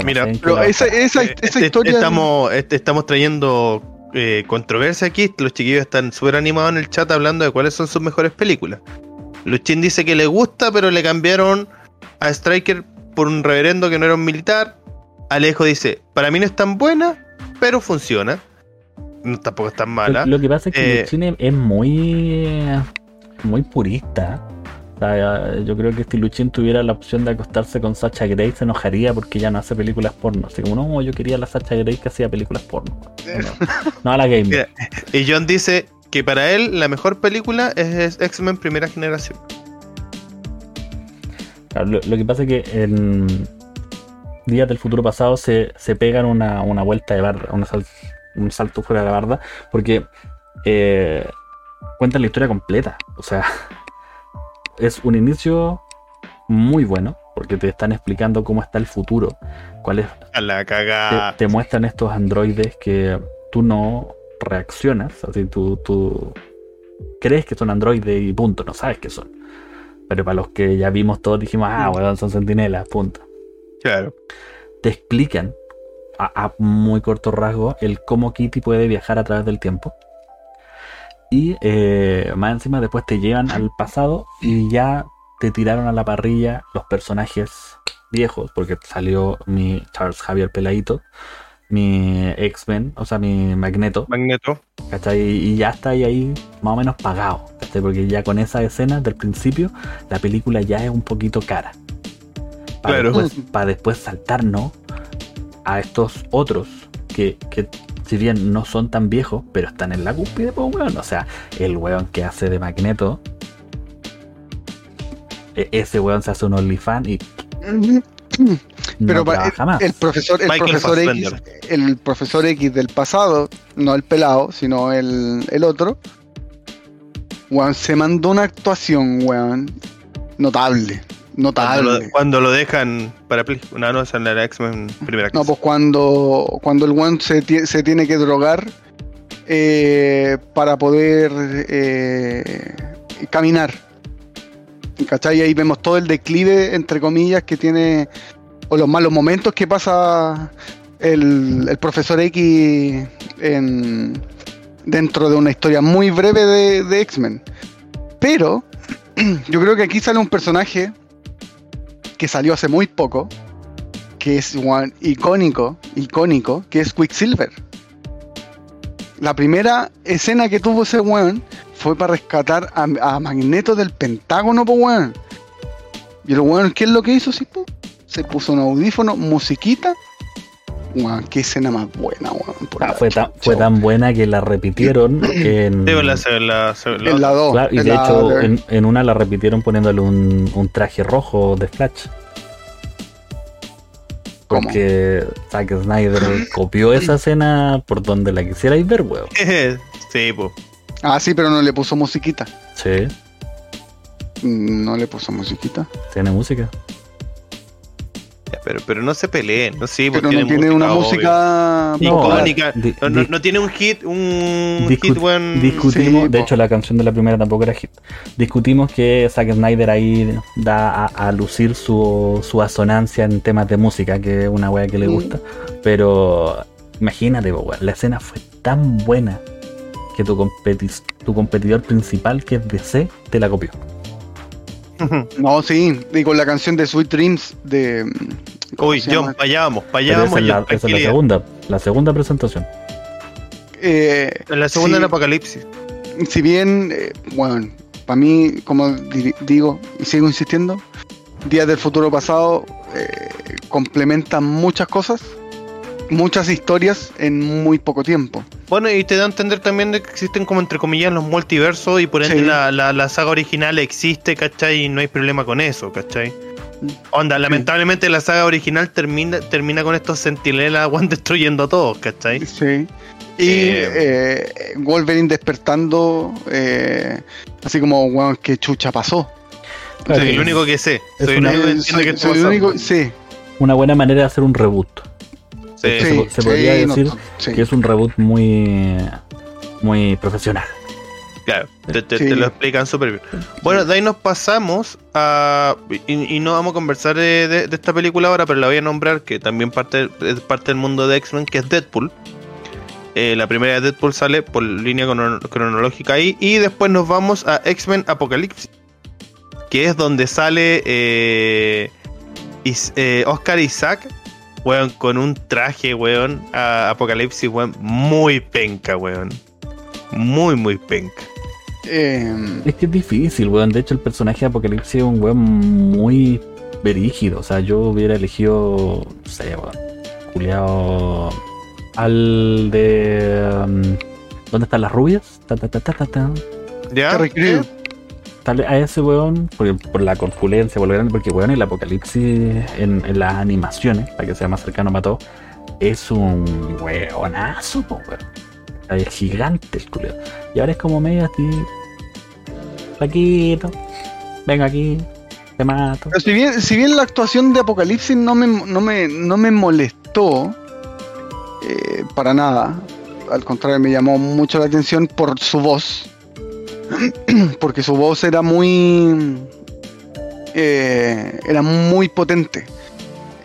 Mira, pero esa, esa, eh, esa, historia. Estamos, estamos trayendo eh, controversia aquí. Los chiquillos están súper animados en el chat hablando de cuáles son sus mejores películas. Luchin dice que le gusta, pero le cambiaron a Striker por un reverendo que no era un militar. Alejo dice, para mí no es tan buena, pero funciona. No, tampoco es tan mala. Lo, que pasa es que eh, es muy, muy purista. Yo creo que si Luchin tuviera la opción de acostarse con Sacha Grey se enojaría porque ya no hace películas porno. Así como, no, yo quería la Sacha Grey que hacía películas porno. No, a la game. Y John dice, que para él la mejor película es, X-Men Primera Generación. lo, que pasa es que en Días del Futuro Pasado se, pegan una, vuelta de barra, un salto fuera de la barda, porque eh, cuentan la historia completa. O sea, es un inicio muy bueno, porque te están explicando cómo está el futuro, cuál es... A la cagada. te muestran estos androides que tú no reaccionas, así tú, tú crees que son androides y punto, no sabes qué son. Pero para los que ya vimos todos dijimos, ah, weón, son sentinelas, punto. Claro. Te explican a, muy corto rasgo el cómo Kitty puede viajar a través del tiempo. Y eh, más encima después te llevan al pasado y ya te tiraron a la parrilla los personajes viejos, porque salió mi Charles Javier Peladito, mi X-Men, o sea, mi Magneto. Magneto. ¿Cachai? Y ya está ahí, ahí más o menos pagado. ¿cachai? Porque ya con esa escena del principio, la película ya es un poquito cara. Para, después, para después saltarnos a estos otros que, si bien no son tan viejos, pero están en la cúspide, pues weón. O sea, el weón que hace de Magneto. e- Ese weón se hace un OnlyFans y Pero no trabaja más. el profesor, el Michael profesor X, el profesor X del pasado, no el pelado, sino el, el otro, weón, se mandó una actuación, weón, notable, Cuando notable. lo, cuando lo dejan para Play. No, no, es la X-Men primera No, clase. pues cuando, cuando el weón se, se tiene que drogar eh, para poder eh, caminar. ¿Cachai? Ahí vemos todo el declive, entre comillas, que tiene, o los malos momentos que pasa el, el profesor X en, dentro de una historia muy breve de, de X-Men. Pero yo creo que aquí sale un personaje que salió hace muy poco, que es one, icónico, icónico, que es Quicksilver. La primera escena que tuvo ese weón fue para rescatar a, Magneto del Pentágono, po weón. Y el weón, ¿qué es lo que hizo? Se puso un audífono, musiquita. Weón, qué escena más buena, weón. por Ah, fue, tan, fue tan buena que la repitieron en. Sí, la, la, la- la- En la 2. Claro, y de hecho, en, en una la repitieron poniéndole un, un traje rojo de Flash. ¿Cómo? Porque Zack Snyder copió esa escena por donde la quisierais ver, weón. sí, pues. Ah, sí, pero no le puso musiquita. Sí, No le puso musiquita. tiene música. Pero, pero no se peleen, no sí, Pero porque no tiene una música. No, icónica. di- No, no- di- no tiene un hit, un Discu- hit buen. Discutimos, Sí, de po. hecho la canción de la primera tampoco era hit. Discutimos que Zack Snyder ahí da a, a lucir su, su asonancia en temas de música, que es una wea que le Mm. gusta. Pero imagínate, weón, la escena fue tan buena que tu, tu competidor principal, que es DC, te la copió. No, sí. Y con la canción de Sweet Dreams de. ¿Cómo Uy, John, para allá vamos, para allá esa vamos, es, la, John, esa es la segunda, la segunda presentación. Eh, En la segunda sí, del apocalipsis. si bien, eh, bueno, para mí, como di- digo y sigo insistiendo, Días del Futuro Pasado eh, complementan muchas cosas, muchas historias en muy poco tiempo. Bueno, y te da a entender también de que existen como entre comillas los multiversos y por ende Sí. la, la, la saga original existe, ¿cachai? Y no hay problema con eso, ¿cachai? Onda, lamentablemente la saga original termina, termina con estos sentinelas weón, destruyendo a todos, ¿cachai? Sí. Y Eh. eh, Wolverine despertando, eh, así como, weón, que chucha pasó. Soy el único que sé. Soy el una- único que entiende soy- que está soy el pasando. único, sí, Una buena manera de hacer un reboot. Sí. se sí, po- se podría decir sí. Que es un reboot muy, muy profesional. Claro, te, te- Sí. te lo explican súper bien. Bueno, de ahí nos pasamos a. Y, y no vamos a conversar de, de- de esta película ahora, pero la voy a nombrar, que también parte, es parte del mundo de X-Men, que es Deadpool. Eh, la primera de Deadpool sale por línea crono- cronológica ahí. Y después nos vamos a X-Men Apocalipsis, que es donde sale eh, Is- eh, Oscar Isaac, weón, con un traje, weón, a Apocalipsis, weón, muy penca, weón. Muy, muy penca. Eh, Es que es difícil, weón. De hecho, el personaje de Apocalipsis es un weón muy verígido. O sea, yo hubiera elegido, no sé, weón, culiao al de... um, ¿Dónde están las rubias? Ta, ta, ta, ta, ta, ta. ¿Ya? Crews. Tal vez a ese weón, por, por la corpulencia, por lo grande, porque weón, el apocalipsis en, en las animaciones, para que sea más cercano a todo, es un weonazo, po, weón. Es gigante el culeo. Y ahora es como medio así. Flaquito. Venga aquí. Te mato. Pero si bien, si bien la actuación de Apocalipsis no me, no me, no me molestó eh, para nada, al contrario me llamó mucho la atención por su voz, porque su voz era muy, eh, era muy potente.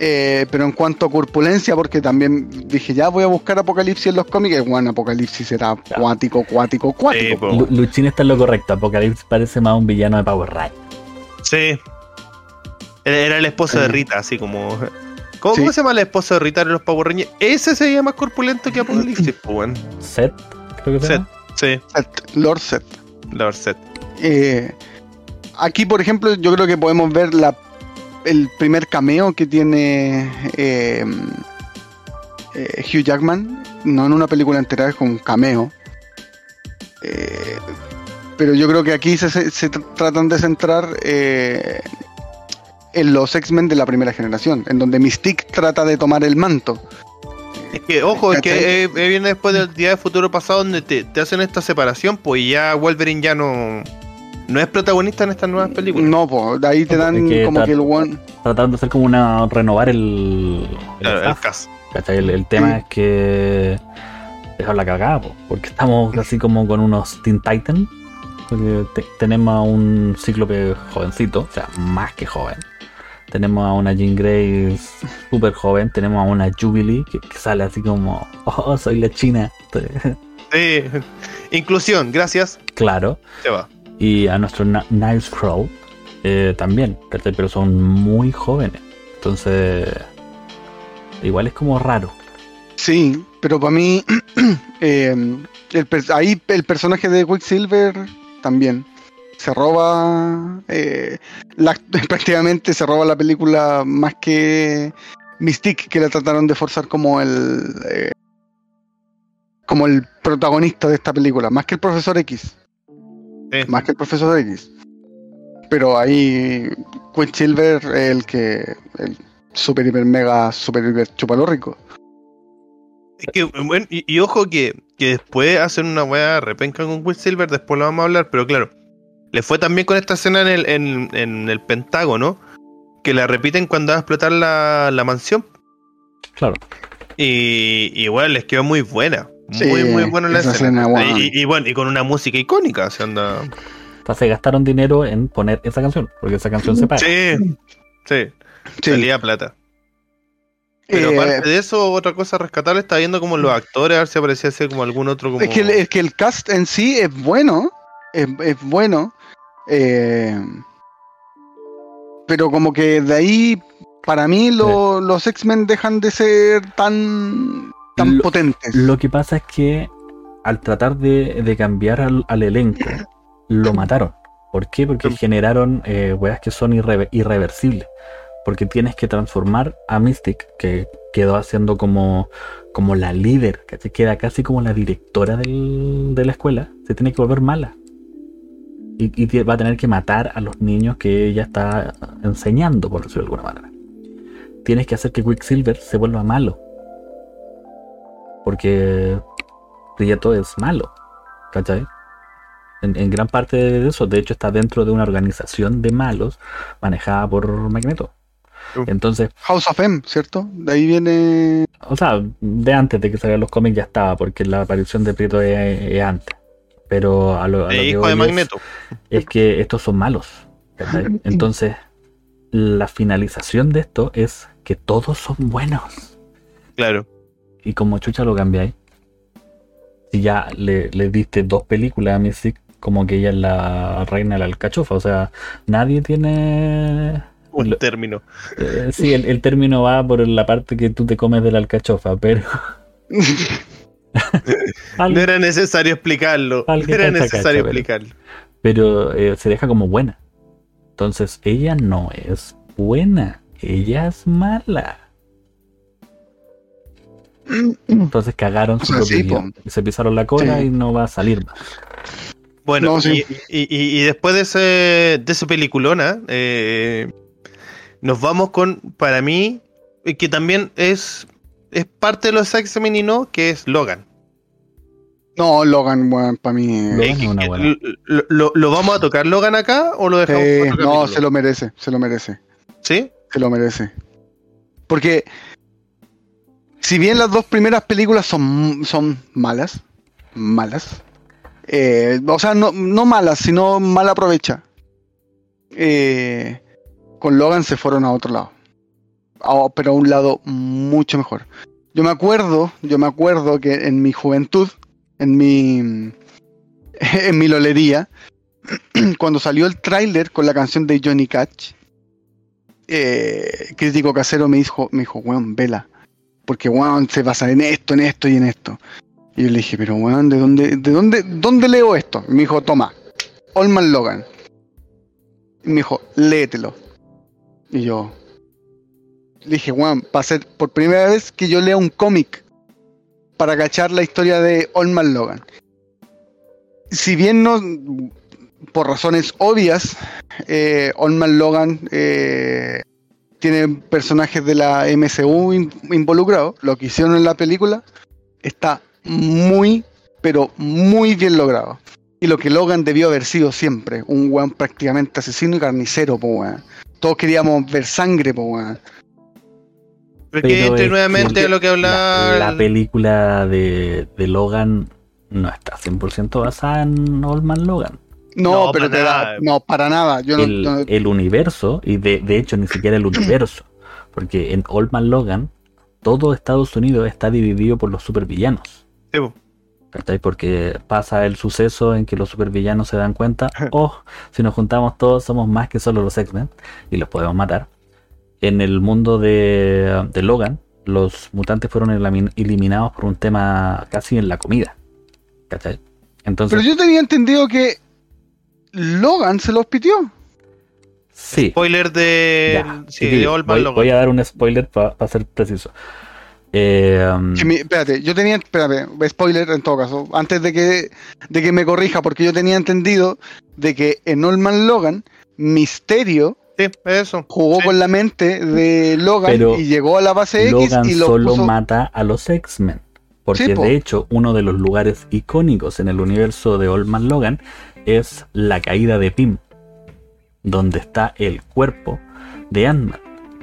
Eh, pero en cuanto a corpulencia, porque también dije, ya voy a buscar Apocalipsis en los cómics, bueno, Apocalipsis era cuático, cuático, cuático. Sí, Luchín está en lo correcto. Apocalipsis parece más un villano de Power Rangers. Sí. Era- el esposo de. Rita, así como. ¿Cómo, Sí. cómo se llama el esposo de Rita en los Power Rangers? Ese sería más corpulento que Apocalipsis, pues. Seth, creo que se Seth, llama. sí, Seth, Lord Seth. la verdad, Seth. Eh, aquí, por ejemplo, yo creo que podemos ver la, el primer cameo que tiene eh, eh, Hugh Jackman no en una película entera, es con un cameo. Eh, pero yo creo que aquí se, se- se tr- tratan de centrar en los X-Men de la primera generación, en donde Mystique trata de tomar el manto. Es que, ojo, es que eh, viene después del día de futuro pasado donde te, te hacen esta separación, pues ya Wolverine ya no, no es protagonista en estas nuevas películas. No, pues de ahí te dan es que como que el one. Trataron de hacer como una. renovar el. el Claro, el. El, el tema Sí. es que. Dejar la cagada, po, porque estamos así como con unos Teen Titan. Porque te- tenemos a un cíclope jovencito, o sea, más que joven. Tenemos a una Jean Grey súper joven. Tenemos a una Jubilee que, que sale así como, oh, soy la china. Sí. Inclusión, gracias. claro. Se va. Y a nuestro Niles Crow eh, también, pero son muy jóvenes. Entonces, igual es como raro. Sí, pero para mí, per- ahí el personaje de Quicksilver también se roba, eh, prácticamente se roba la película más que Mystique, que la trataron de forzar como el, eh, como el protagonista de esta película, más que el Profesor X, Sí. más que el Profesor X. Pero ahí Quicksilver es el que, el super hiper mega super hiper chupalo rico. Es que, bueno, y, y ojo que, que después hacen una weá repenca con Quicksilver, después lo vamos a hablar, pero claro, le fue también con esta escena en el, en, en el Pentágono, que la repiten cuando va a explotar la, la mansión. Claro. Y, y bueno, les quedó muy buena. Sí, muy, muy buena la escena. y, y bueno, y con una música icónica, se anda. Sea, se gastaron dinero en poner esa canción, porque esa canción se paga. Sí, sí, Sí. salía plata. Pero Eh, aparte de eso, otra cosa rescatable, está viendo como los actores, a ver si aparecía ser como algún otro como. Es que, el, es que el cast en sí es bueno, es, es bueno, eh, pero como que de ahí, para mí, lo- los X-Men dejan de ser tan, tan Lo- potentes. Lo que pasa es que al tratar de, de cambiar al, al elenco, lo mataron. ¿Por qué? Porque generaron eh, weas que son irre- irreversibles. Porque tienes que transformar a Mystic, que quedó haciendo como, como la líder, que queda casi como la directora del- de la escuela, se tiene que volver mala. Y, y va a tener que matar a los niños que ella está enseñando, por decirlo de alguna manera. Tienes que hacer que Quicksilver se vuelva malo. Porque Prieto es malo. ¿Cachai? En, en gran parte de eso, de hecho, está dentro de una organización de malos manejada por Magneto. Uf. Entonces, House of M, ¿cierto? De ahí viene... o sea, de antes de que salieran los cómics ya estaba, porque la aparición de Prieto es, es antes. Pero a lo, a lo que hijo de Magneto. es que estos son malos. ¿cachai? Entonces, la finalización de esto es que todos son buenos. Claro. Y como chucha lo cambiáis, si ya le, le diste dos películas a Mystic, como que ella es la reina de la alcachofa. O sea, nadie tiene. Un término. eh, sí, el, el término va por la parte que tú te comes de la alcachofa, pero. No era necesario explicarlo. No era necesario cacha, pero- explicarlo. pero eh, se deja como buena. Entonces, ella no es buena, ella es mala. Entonces cagaron su O sea, sí. Se pisaron la cola Sí. y no va a salir más. Bueno, No, sí. y, y- después de ese, de ese peliculona, eh, nos vamos con, para mí, eh, que también es, es parte de los X-Men y no, que es Logan. No, Logan, bueno, para mí... eh, Logan es una buena. lo, lo- lo vamos a tocar Logan acá o lo dejamos? eh, no, capítulo? se lo merece, se lo merece. ¿Sí? Se lo merece. Porque si bien las dos primeras películas son, son malas, malas, eh, o sea, no, no malas, sino mal aprovecha. eh, con Logan se fueron a otro lado. A- pero a un lado mucho mejor. Yo me acuerdo, yo me acuerdo que en mi juventud, en mi en mi lolería, cuando salió el tráiler con la canción de Johnny Cash, eh, crítico casero me dijo, me dijo, weón, vela. Porque weón se basa en esto, en esto y en esto. Y yo le dije, pero weón, ¿de dónde, de dónde, dónde leo esto? Me dijo, toma, Olman Logan. Me dijo, léetelo. Y yo le dije, weón, va a ser por primera vez que yo lea un cómic. para cachar la historia de Old Man Logan. Si bien no, por razones obvias, eh, Old Man Logan eh, tiene personajes de la MCU in- involucrados, lo que hicieron en la película está muy, pero muy bien logrado. Y lo que Logan debió haber sido siempre, un weón prácticamente asesino y carnicero, po weón. Todos queríamos ver sangre, po weón. Porque entre nuevamente lo que hablaba. La, la el- película de, de Logan no está 100% basada en Old Man Logan. No, No, pero para te da- nada. no, para nada. Yo el, no- el universo, y de, de hecho ni siquiera el universo, porque en Old Man Logan todo Estados Unidos está dividido por los supervillanos. Sí. Porque pasa el suceso en que los supervillanos se dan cuenta, oh, si nos juntamos todos somos más que solo los X-Men y los podemos matar. En el mundo de, de Logan, los mutantes fueron eliminados por un tema casi en la comida. ¿Cachai? Entonces, Pero yo tenía entendido que Logan se los pitió. sí. Spoiler de. ya, sí, chiquillos, de Old Man voy, Logan. voy a dar un spoiler para ser preciso. Eh, mi- espérate, yo tenía, espérate, spoiler en todo caso, antes de que, de que me corrija, porque yo tenía entendido de que en Old Man Logan, Misterio Sí, eso. jugó Sí. con la mente de Logan Pero y llegó a la base X y lo solo puso- mata a los X-Men. Porque Sí, po. de hecho, uno de los lugares icónicos en el universo de Old Man Logan es la caída de Pym, donde está el cuerpo de Ant-Man.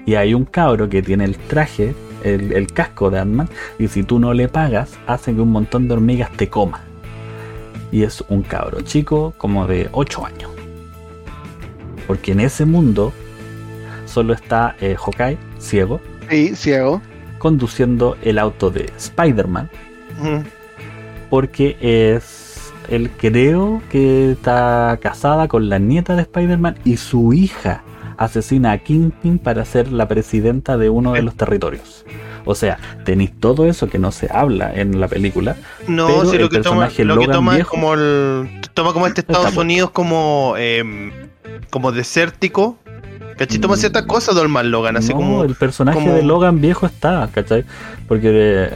Y hay un cabro que tiene el traje, el, el casco de Ant-Man, y si tú no le pagas, hace que un montón de hormigas te coma. Y es un cabro chico como de 8 años. Porque en ese mundo solo está eh, Hawkeye, ciego, Sí, ciego. conduciendo el auto de Spider-Man porque es él creo que está casada con la nieta de Spider-Man y su hija asesina a Kingpin para ser la presidenta de uno de los territorios. O sea, tenéis todo eso que no se habla en la película. No, Pero sí, lo el que toma, lo que toma es viejo- como el. Toma como este Estados Está. Unidos como. em, como desértico. ¿Cachai? Toma Mm. ciertas cosas de Logan, así no, como. el personaje como- de Logan viejo está, ¿cachai? Porque eh,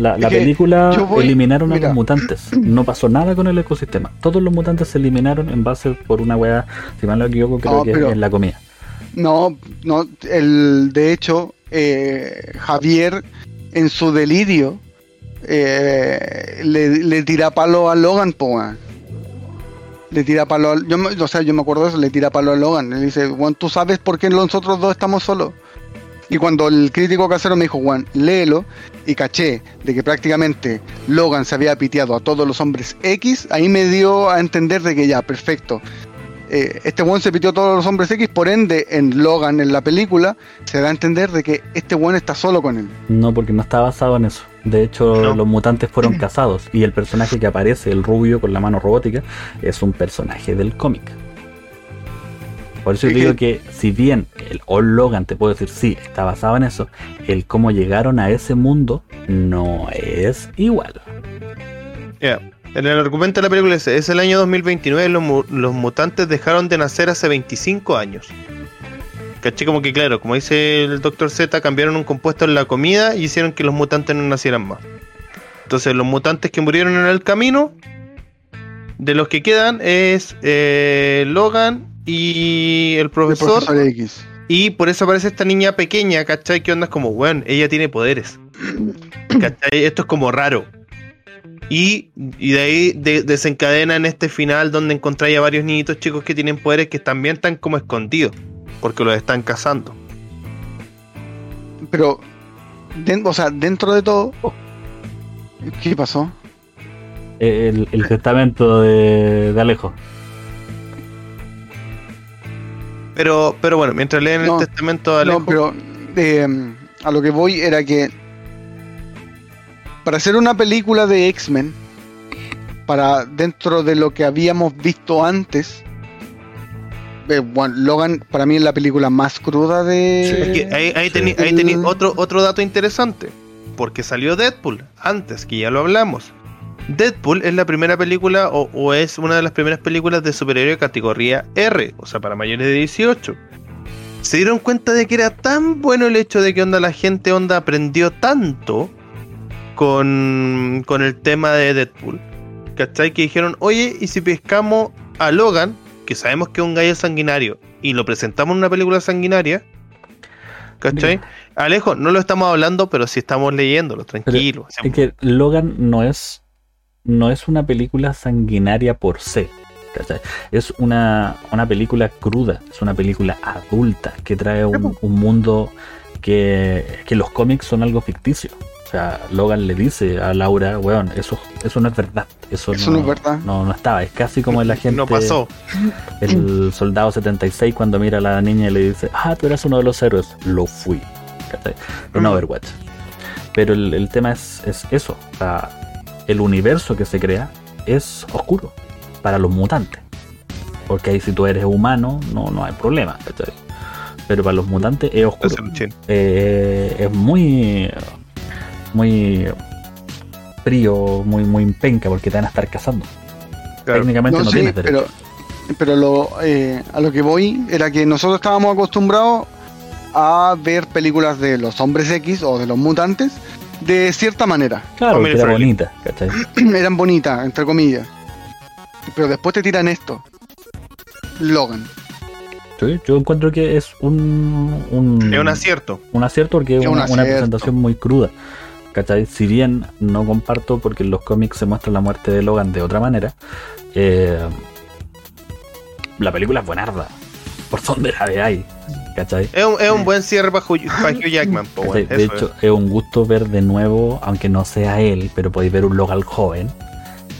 la, la película voy- eliminaron a los mutantes. No pasó nada con el ecosistema. Todos los mutantes se eliminaron en base por una weá, si mal no equivoco, creo No, que pero- es la comida. No, no, el, de hecho, eh, Javier en su delirio eh, le, le tira palo a Logan, po, weón. Le tira palo a, yo, me- o sea, yo me acuerdo de eso, le tira palo a Logan. Le dice, Juan, ¿tú sabes por qué nosotros dos estamos solos? Y cuando el crítico casero me dijo, Juan, léelo, y caché de que prácticamente Logan se había piteado a todos los hombres X, ahí me dio a entender de que ya, perfecto. Eh, este Juan se pitió a todos los hombres X, por ende, en Logan, en la película, se da a entender de que este Juan está solo con él. No, porque no está basado en eso. De hecho, No. los mutantes fueron casados y el personaje que aparece, el rubio con la mano robótica, es un personaje del cómic. Por eso yo Es digo que- si bien el Old Logan te puedo decir sí, está basado en eso, el cómo llegaron a ese mundo no es igual. En el argumento de la película dice, es el año 2029, los, mu- los mutantes dejaron de nacer hace 25 años. ¿Cachai? Como que claro, como dice el Dr. Z, cambiaron un compuesto en la comida y hicieron que los mutantes no nacieran más. Entonces los mutantes que murieron en el camino, de los que quedan es eh, Logan y el El profesor, X. y por eso aparece esta niña pequeña, ¿cachai? Que onda es como, weón, ella tiene poderes. ¿Cachai? Esto es como raro. Y, y de ahí de- desencadena en este final donde encontráis a varios niñitos chicos que tienen poderes que también están como escondidos. Porque los están cazando. Pero, den- o sea, dentro de todo, ¿qué pasó? El, el testamento de, de Alejo. Pero, pero bueno, mientras leen No, el testamento de Alejo, No, pero eh, a lo que voy era que para hacer una película de X-Men, para dentro de lo que habíamos visto antes, eh, bueno, Logan para mí es la película más cruda de... es que ahí, ahí sí. tení- ahí tení El- otro, otro dato interesante. Porque salió Deadpool antes, que ya lo hablamos. Deadpool es la primera película o, o es una de las primeras películas de superhéroe de categoría R, o sea, para mayores de 18. Se dieron cuenta de que era tan bueno el hecho de que onda la gente onda aprendió tanto con, con el tema de Deadpool. ¿Cachai? Que dijeron, oye, ¿y si pescamos a Logan, que sabemos que es un gallo sanguinario, y lo presentamos en una película sanguinaria? ¿Cachai? Alejo, no lo estamos hablando, pero sí estamos leyéndolo, tranquilo. Es que Logan no es, no es una película sanguinaria por sí. ¿cachai? Es una, una película cruda, es una película adulta que trae un, un mundo que, que los cómics son algo ficticio. O sea, Logan le dice a Laura, weón, eso, eso no es verdad. Eso, Eso no, no es verdad. No, no estaba. Es casi como el agente. No pasó. El soldado 76 cuando mira a la niña y le dice, ah, tú eras uno de los héroes. Lo fui. ¿cachai? En Mm. Overwatch. Pero el, el tema es, es eso. O sea, el universo que se crea es oscuro para los mutantes. Porque ahí si tú eres humano, no, no hay problema. ¿cachai? Pero para los mutantes es oscuro. Eh, es muy muy frío, muy muy penca porque te van a estar cazando. Claro. Técnicamente no, No, sí, tienes derecho. pero, pero lo, eh, a lo que voy era que nosotros estábamos acostumbrados a ver películas de los hombres X o de los mutantes de cierta manera. claro, era friendly. bonita, ¿cachai? Eran bonitas, entre comillas. Pero después te tiran esto. Logan. Yo, yo encuentro que es un, un, Es un acierto. un acierto porque es Es un una, presentación muy cruda. ¿Cachai? Si bien no comparto porque en los cómics se muestra la muerte de Logan de otra manera, eh, la película es buenarda. Por donde la veáis. ¿Cachai? Es un, es un buen cierre para Hugh, para Hugh Jackman. De hecho, es. un gusto ver de nuevo, aunque no sea él, pero podéis ver un Logan joven.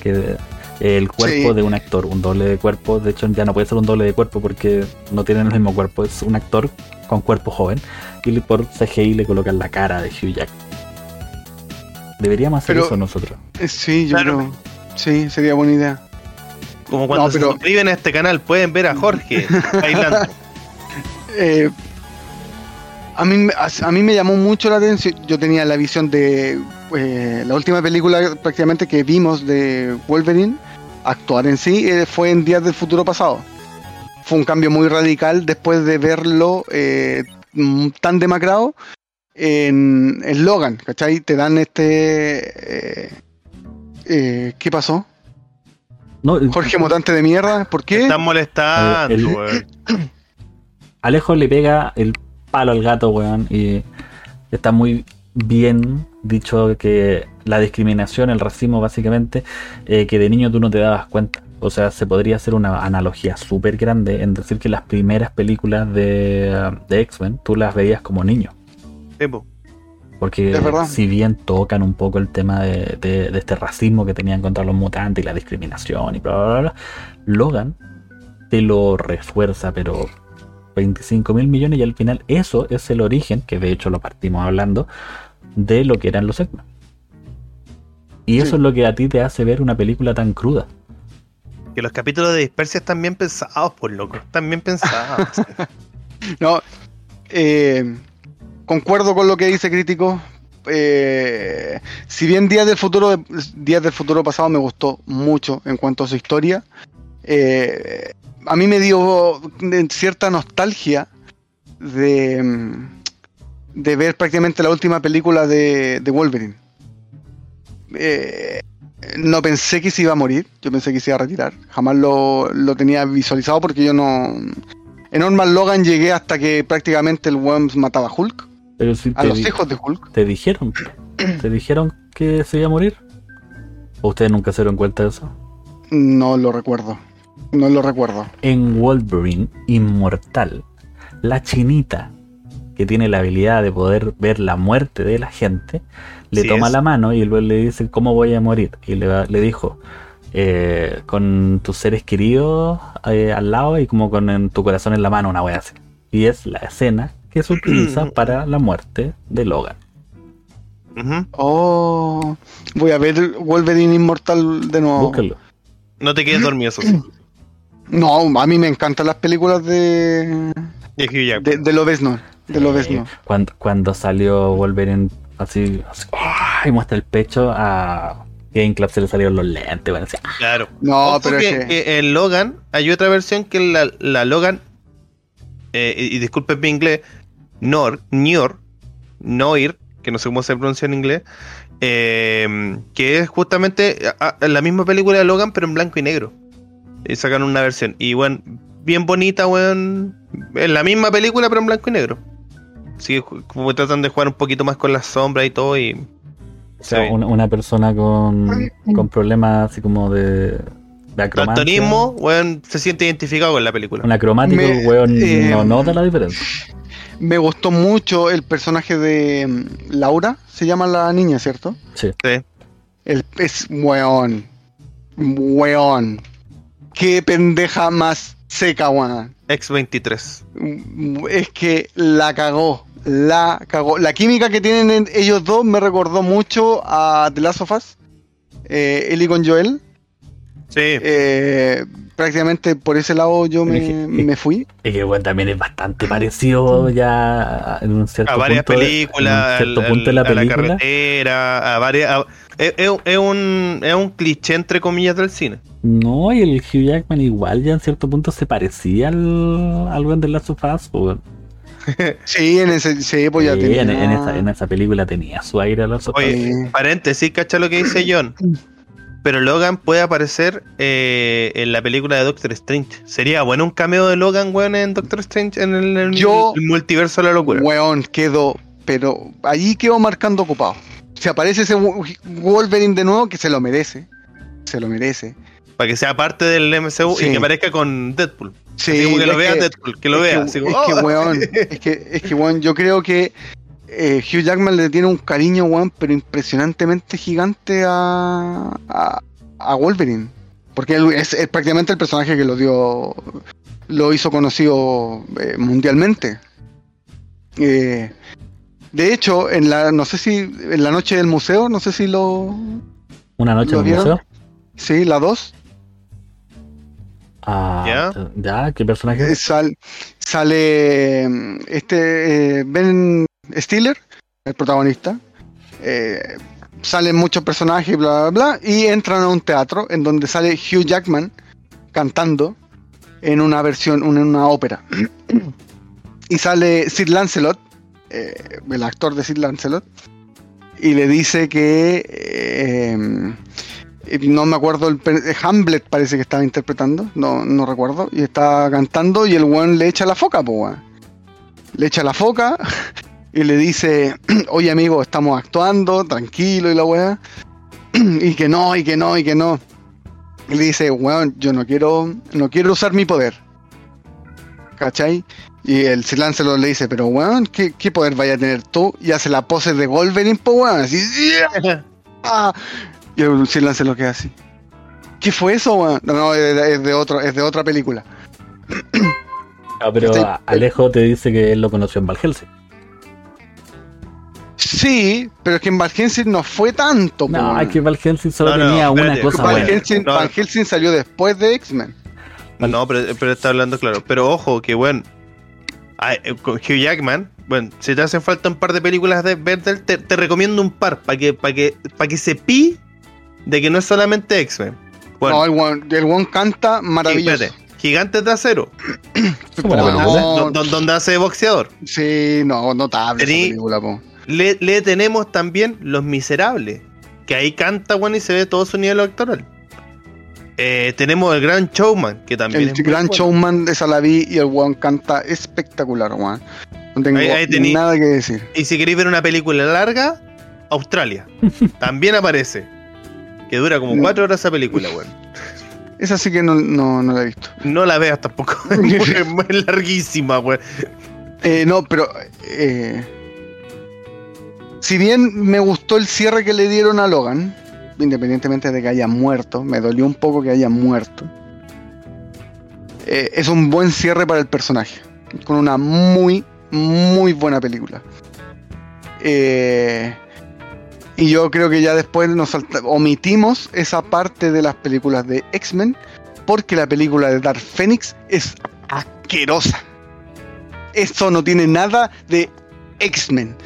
Que el cuerpo Sí. de un actor, un doble de cuerpo. De hecho, ya no puede ser un doble de cuerpo porque no tienen el mismo cuerpo. Es un actor con cuerpo joven. Y le- por CGI le colocan la cara de Hugh Jackman. Deberíamos hacer Pero- eso nosotros. Eh, Sí, yo Claro. creo. Sí, sería buena idea. como cuando No, se suscriben a este canal, pueden ver a Jorge bailando. Eh, a, mí, me- a, a mí me llamó mucho la atención. Yo tenía la visión de eh, la última película prácticamente que vimos de Wolverine actuar en sí eh, fue en Días del Futuro Pasado. Fue un cambio muy radical después de verlo eh, mm, tan demacrado en, en Logan, ¿cachai? Te dan este... eh, eh, ¿Qué pasó? No, Jorge Mutante de mierda, ¿por qué? Están molestando, El-. Alejo le pega el palo al gato, weón, y está muy bien dicho que la discriminación, el racismo, básicamente, eh, que de niño tú no te dabas cuenta. O sea, se podría hacer una analogía súper grande en decir que las primeras películas de, de X-Men tú las veías como niño. Porque si bien tocan un poco el tema de, de- de este racismo que tenían contra los mutantes y la discriminación y bla, bla, bla, bla, Logan te lo refuerza, pero 25 mil millones y al final eso es el origen, que de hecho lo partimos hablando, de lo que eran los X-Men. Y eso Sí. es lo que a ti te hace ver una película tan cruda. Que los capítulos de Dispersia están bien pensados, por loco. Están bien pensados. No, eh, concuerdo con lo que dice Crítico. Eh, si bien Días del Futuro Días del Futuro pasado me gustó mucho en cuanto a su historia, eh, a mí me dio cierta nostalgia de, de ver prácticamente la última película de, de Wolverine. Eh, no pensé que se iba a morir, yo pensé que se iba a retirar. Jamás lo, lo tenía visualizado porque yo no, en Norman Logan llegué hasta que prácticamente el Worms mataba a Hulk, Pero si a los hijos de Hulk. te dijeron, te dijeron que se iba a morir. ¿O ustedes nunca se dieron cuenta de eso? No lo recuerdo. No lo recuerdo. en Wolverine Inmortal, la chinita que tiene la habilidad de poder ver la muerte de la gente, le Sí toma es. la mano y luego le dice, ¿cómo voy a morir? Y le, va- le dijo, "Eh, con tus seres queridos eh, al lado y como con en tu corazón en la mano, una wea así. Y es la escena que se utiliza para la muerte de Logan. Oh, voy a ver Wolverine Inmortal de nuevo. Búsquenlo. No te quedes dormido, eso sí. No, a mí me encantan las películas de Y Hugh Jackman. de, de Lobezno, de Lobezno. Cuando, cuando salió Wolverine así, así, ¡ah! y muestra el pecho a Game Club se le salieron los lentes, bueno, así, ¡ah! Claro. No, Ojo pero que, es que, que en Logan hay otra versión que la, la Logan, eh, y, y disculpen mi inglés, Nor, Nior, Noir, que no sé cómo se pronuncia en inglés, eh, que es justamente a- a- la misma película de Logan, pero en blanco y negro. Y sacan una versión. Y bueno, bien bonita, weón. Es la misma película, pero en blanco y negro. Así que como tratan de jugar un poquito más con las sombras y todo. Y O sea, Sí. una, una persona con, con problemas así como de, de daltonismo, weón, se siente identificado con la película. Un acromático, Me- weón, eh, no nota la diferencia. Me gustó mucho el personaje de mm, Laura, se llama la niña, ¿cierto? Sí. Sí. El es weón. Weón. Qué pendeja más seca, weón. X23. Mm, Es que la cagó. La cagó. La química que tienen en- ellos dos me recordó mucho a The Last of Us. Eh, Ellie con Joel. Sí. Eh, prácticamente por ese lado yo me, me fui. Y que weón también es bastante parecido ya en un cierto a varias punto de- películas, en un cierto al- punto de la al- a la película. carretera, a varias. a- es, es- es un, es un cliché entre comillas del cine. No, y el Hugh Jackman igual ya en cierto punto se parecía al, al weón de Last of Us. Sí, en ese sí, pues ya Sí, tenía. en, en esa, en esa película tenía su aire a Last of Us. Oye, Sí. paréntesis, cacha lo que dice John. Pero Logan puede aparecer eh, en la película de Doctor Strange. Sería bueno un cameo de Logan, weón, en Doctor Strange, en el, en Yo- el multiverso de la locura. Weón, quedó. Pero allí quedó marcando ocupado. Si aparece ese Wo- Wolverine de nuevo, que se lo merece. Se lo merece. Para que sea parte del MCU Sí. y que aparezca con Deadpool. Sí, como que lo vea que- Deadpool, que lo vea. que- es que, "Oh". weón, es que, es que, weón, yo creo que eh, Hugh Jackman le tiene un cariño, weón, pero impresionantemente gigante a, a, a Wolverine. Porque él es, es prácticamente el personaje que lo dio, lo hizo conocido eh, mundialmente. Eh, de hecho, en la, no sé si, en la noche del museo, no sé si lo, Una noche ¿Lo en el vieron? museo. sí, la 2, Ah, ¿Ya? ya, ¿qué personaje? Eh, sal- sale mm, este eh, Ben Stiller, el protagonista. Eh, salen muchos personajes, bla, bla, bla, y entran a un teatro en donde sale Hugh Jackman cantando en una versión, en una ópera. y sale Sid Lancelot, eh, el actor de Sid Lancelot, y le dice que eh, eh, no me acuerdo, el Hamlet parece que estaba interpretando, no, no recuerdo, y está cantando y el weón le echa la foca, po. Le echa la foca y le dice, oye amigo, estamos actuando, tranquilo y la weá, y que no, y que no, y que no. Y le dice, weón, yo no quiero, no quiero usar mi poder. ¿Cachai? Y el Sir Lancelot le dice, pero weón, ¿qué, qué poder vaya a tener tú? Y hace la pose de Wolverine, po weón, así, ¡ah! Y el Sir Lancelot queda así. ¿Qué fue eso, weón? No, no, es de, es de otro, es de otra película. Ah, pero Estoy- a- Alejo te dice que él lo conoció en Van Helsing. Sí, pero es que en Van Helsing no fue tanto, No, es que Van Helsing solo No, no, tenía una espérate. cosa Van, buena. Helsing, No. Van Helsing salió después de X-Men. No, pero, pero está hablando claro. Pero ojo, que bueno. Ay, eh, Con Hugh Jackman, bueno, si te hacen falta un par de películas de Bertel, te, te recomiendo un par para que, para que, para que se pi de que no es solamente X-Men. Bueno, No, el one, el one canta sí, maravilloso. espérate, Gigantes de acero, ¿Cómo la No, donde hace boxeador. Sí, no, notable esa película, po. Le, le tenemos también Los Miserables, que ahí canta, bueno, y se ve todo su nivel actoral. Eh, tenemos el Gran Showman, que también El es gran bueno. showman de Salaví y el one canta espectacular, weón. No tengo Ahí- ahí tení- nada que decir. Y si queréis ver una película larga, Australia. También aparece. Que dura como No. cuatro horas esa película, weón. Esa sí que no, no, no la he visto. No la veas tampoco. es larguísima, weón. Eh, no, pero eh, si bien me gustó el cierre que le dieron a Logan, independientemente de que haya muerto, me dolió un poco que haya muerto. eh, es un buen cierre para el personaje, con una muy, muy buena película. Eh, y yo creo que ya después nos omitimos esa parte de las películas de X-Men, porque la película de Dark Phoenix es asquerosa. Esto no tiene nada de X-Men.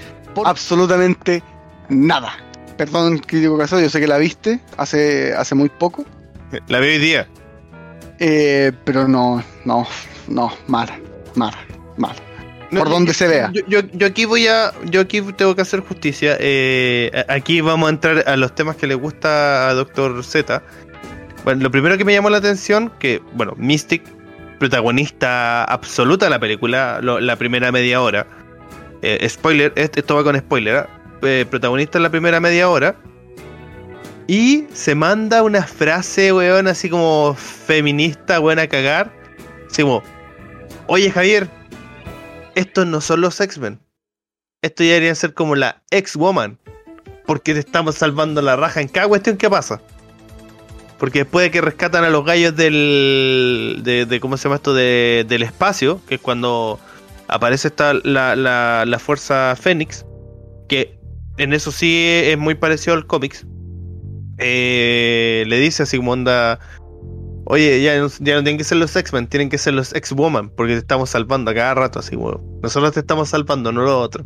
Absolutamente nada. Perdón, crítico caso, yo sé que la viste hace, hace muy poco. La veo hoy día. eh, pero no, no, no, mala, mala, mala. por donde se vea. Yo, yo, aquí voy a. Yo aquí tengo que hacer justicia. Eh, aquí vamos a entrar a los temas que le gusta a Doctor Z. Bueno, lo primero que me llamó la atención, que, bueno, Mystic, protagonista absoluta de la película, la primera media hora. Eh, spoiler, esto va con spoiler, ¿ah? Eh, protagonista en la primera media hora. Y se manda una frase, weón, así como feminista, buena a cagar. Así oye Javier, estos no son los X-Men. Esto ya debería ser como la ex-woman. Porque te estamos salvando la raja en cada cuestión que pasa. Porque después de que rescatan a los gallos del. de, ¿Cómo se llama esto? del espacio, que es cuando aparece esta, la, la, la fuerza Fénix. Que en eso sí es muy parecido al cómics. Eh, le dice así como onda. Oye, ya, no tienen que ser los X-Men, tienen que ser los X-Woman, porque te estamos salvando a cada rato, así, como Nosotros te estamos salvando, no lo otro.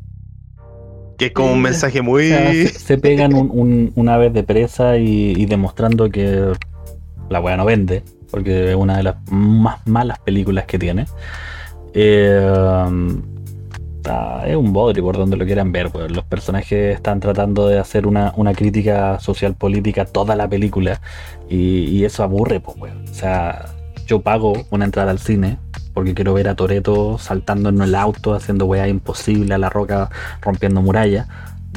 Que es como un mensaje muy. se, pegan una vez de presa y, demostrando que la weá no vende, porque es una de las más malas películas que tiene. Eh, es un bodri por donde lo quieran ver. Pues. Los personajes están tratando de hacer una, crítica social política toda la película y, eso aburre. Pues, O sea, yo pago una entrada al cine porque quiero ver a Toreto saltando en el auto, haciendo weá imposible a la roca, rompiendo murallas.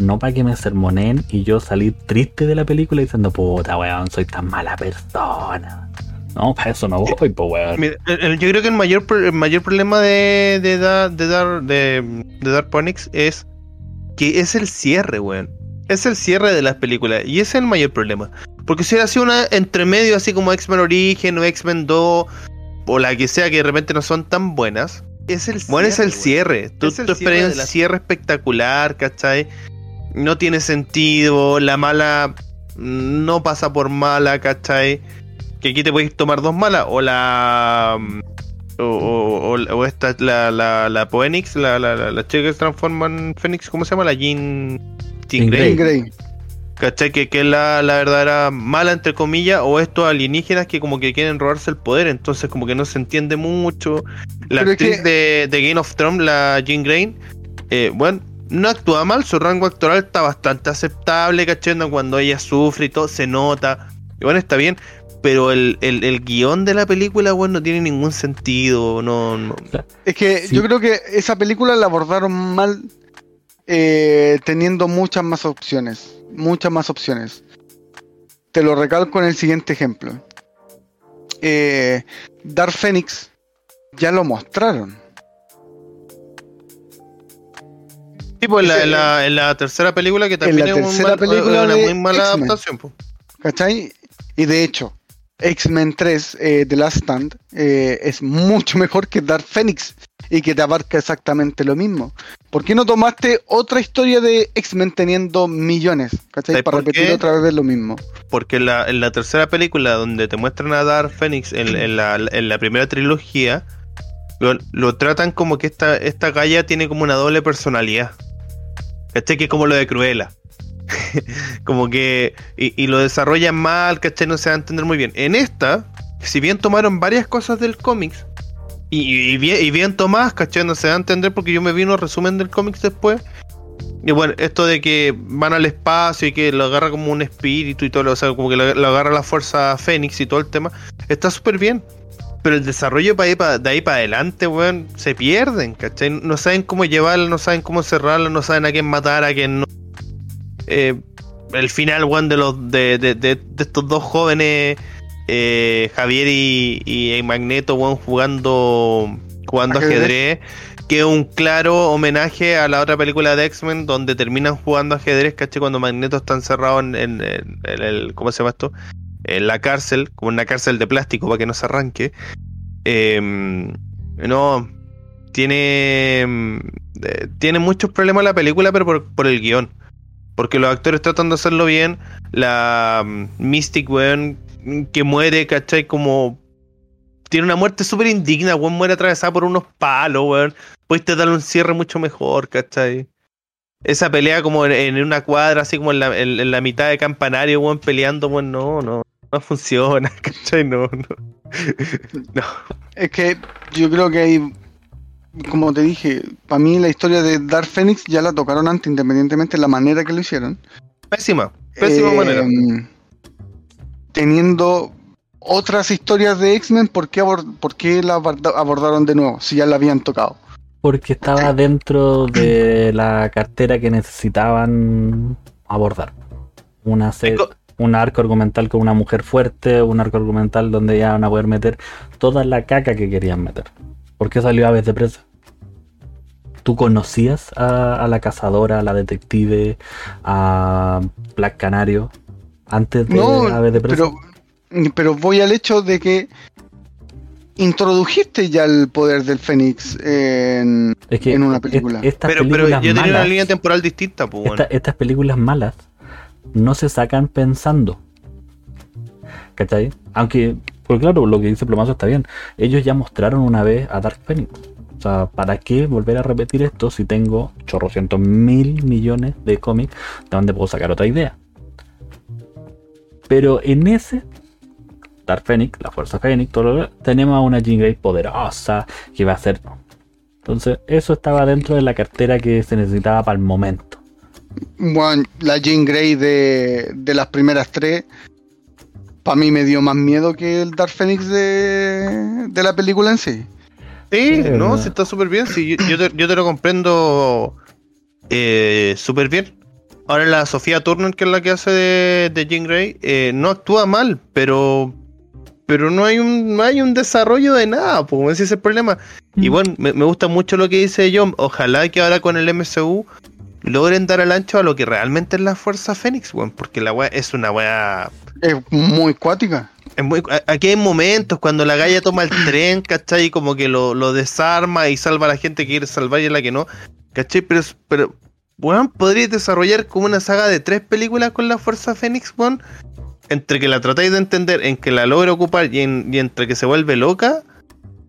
No para que me sermonen y yo salir triste de la película diciendo, puta weón, soy tan mala persona. No, para eso no voy, pues weón. Yo creo que el mayor, el mayor problema de, de, dar, de, dar, de, de Dark Phoenix es que es el cierre, weón. Es el cierre de las películas. Y ese es el mayor problema. Porque si hubiera sido una entremedio así como X-Men Origen o X-Men 2 o la que sea que de repente no son tan buenas. Es el cierre, bueno, es el cierre. Tú, esperas un cierre espectacular, ¿cachai? No tiene sentido. La mala no pasa por mala, ¿cachai? Que aquí te puedes tomar dos malas, o la. O, o, esta, la, la, la Poenix, la, la, la, chica que se transforma en Fénix, ¿cómo se llama? La Jean. Jean Grey. Grey. ¿Cachai? Que, que es la, la verdadera mala, entre comillas, o estos alienígenas que como que quieren robarse el poder, entonces como que no se entiende mucho. La actriz de, de, Game of Thrones, la Jean Grey, eh, bueno, no actúa mal, su rango actoral está bastante aceptable, ¿cachai? Cuando ella sufre y todo, se nota. Y bueno, está bien, pero el, el, guion de la película, bueno, no tiene ningún sentido. No, Es que yo creo que esa película la abordaron mal eh, teniendo muchas más opciones. Muchas más opciones. Te lo recalco en el siguiente ejemplo. Eh, Dark Phoenix ya lo mostraron. Sí, pues en la, la, tercera película que también es una muy mala adaptación. ¿Cachai? Y de hecho, X-Men 3, eh, The Last Stand, eh, es mucho mejor que Dark Phoenix y que te abarca exactamente lo mismo. ¿Por qué no tomaste otra historia de X-Men teniendo millones? ¿Cachai? Para repetir otra vez lo mismo. Porque en la, tercera película, donde te muestran a Dark Phoenix en, la, primera trilogía, lo, tratan como que esta, esta galla tiene como una doble personalidad. ¿Cachai? Que es como lo de Cruella. como que. Y, lo desarrollan mal, ¿cachai? No se va a entender muy bien. En esta, si bien tomaron varias cosas del cómics, y, bien, y bien tomadas, ¿cachai? No se va a entender porque yo me vi un resumen del cómics después. Y bueno, esto de que van al espacio y que lo agarra como un espíritu y todo, o sea, como que lo, agarra la fuerza Fénix y todo el tema, está súper bien. Pero el desarrollo para de ahí para adelante, weón, se pierden, ¿cachai? No saben cómo llevarla, no saben cómo cerrarla, no saben a quién matar, a quién no. Eh, el final, de los de, de, estos dos jóvenes, eh, Javier y, Magneto, one, jugando, jugando ajedrez. que es un claro homenaje a la otra película de X-Men, donde terminan jugando ajedrez, ¿caché? Cuando Magneto está encerrado en, el, ¿cómo se llama esto? En la cárcel, como una cárcel de plástico para que no se arranque. Em, no, tiene, em, tiene muchos problemas la película, pero por, por el guion. Porque los actores tratan de hacerlo bien. La mm, Mystic, weón, que muere, ¿cachai? Como. Tiene una muerte súper indigna, weón. Muere atravesada por unos palos, weón. Puedes darle un cierre mucho mejor, ¿cachai? Esa pelea como en, una cuadra, así como en la, en, la, mitad de campanario, weón, peleando, weón, no, no. No funciona, ¿cachai? No, no. no. Es que yo creo que hay como te dije, para mí la historia de Dark Phoenix ya la tocaron antes, independientemente de la manera que lo hicieron. Pésima, pésima Eh, manera. Teniendo otras historias de X-Men, ¿por por qué la aborda- abordaron de nuevo? Si ya la habían tocado. Porque estaba dentro de la cartera que necesitaban abordar. Una un arco argumental con una mujer fuerte, un arco argumental donde ya van a poder meter toda la caca que querían meter. ¿Por qué salió Aves de Presa? ¿Tú conocías a, a la cazadora, a la detective, a Black Canario antes de No, Aves de Presa? pero, pero voy al hecho de que introdujiste ya el poder del Fénix en, es que en una película. estas Pero, pero películas yo tenía una línea temporal distinta, pues, Esta- estas películas malas no se sacan pensando. ¿Cachai? Aunque, pues claro, lo que dice Plomazo está bien. Ellos ya mostraron una vez a Dark Phoenix. O sea, ¿para qué volver a repetir esto si tengo chorrocientos mil millones de cómics de donde puedo sacar otra idea? Pero en ese Dark Phoenix, la Fuerza Phoenix, tenemos a una Jean Grey poderosa que va a ser. Entonces, eso estaba dentro de la cartera que se necesitaba para el momento. Bueno, la Jean Grey de las primeras tres, para mí me dio más miedo que el Dark Phoenix de, de la película en sí. Sí, Sí, no, sí está súper bien. Sí, yo, yo te, yo te lo comprendo eh, súper bien. Ahora la Sofía Turner, que es la que hace de, de Jean Grey, eh, no actúa mal, pero pero no hay un no hay un desarrollo de nada, pues ese es el problema. Y Mm. bueno, me, me gusta mucho lo que dice John. Ojalá que ahora con el MCU logren dar al ancho a lo que realmente es la Fuerza Fénix, weón, porque la weá es una weá Es muy cuática. es muy- aquí hay momentos cuando la galla toma el tren, ¿cachai? Y como que lo, lo desarma y salva a la gente que quiere salvar y a la que no, ¿cachai? Pero, pero weón, podrías desarrollar como una saga de tres películas con la Fuerza Fénix, weón. Entre que la tratáis de entender, en que la logra ocupar y, en- y entre que se vuelve loca,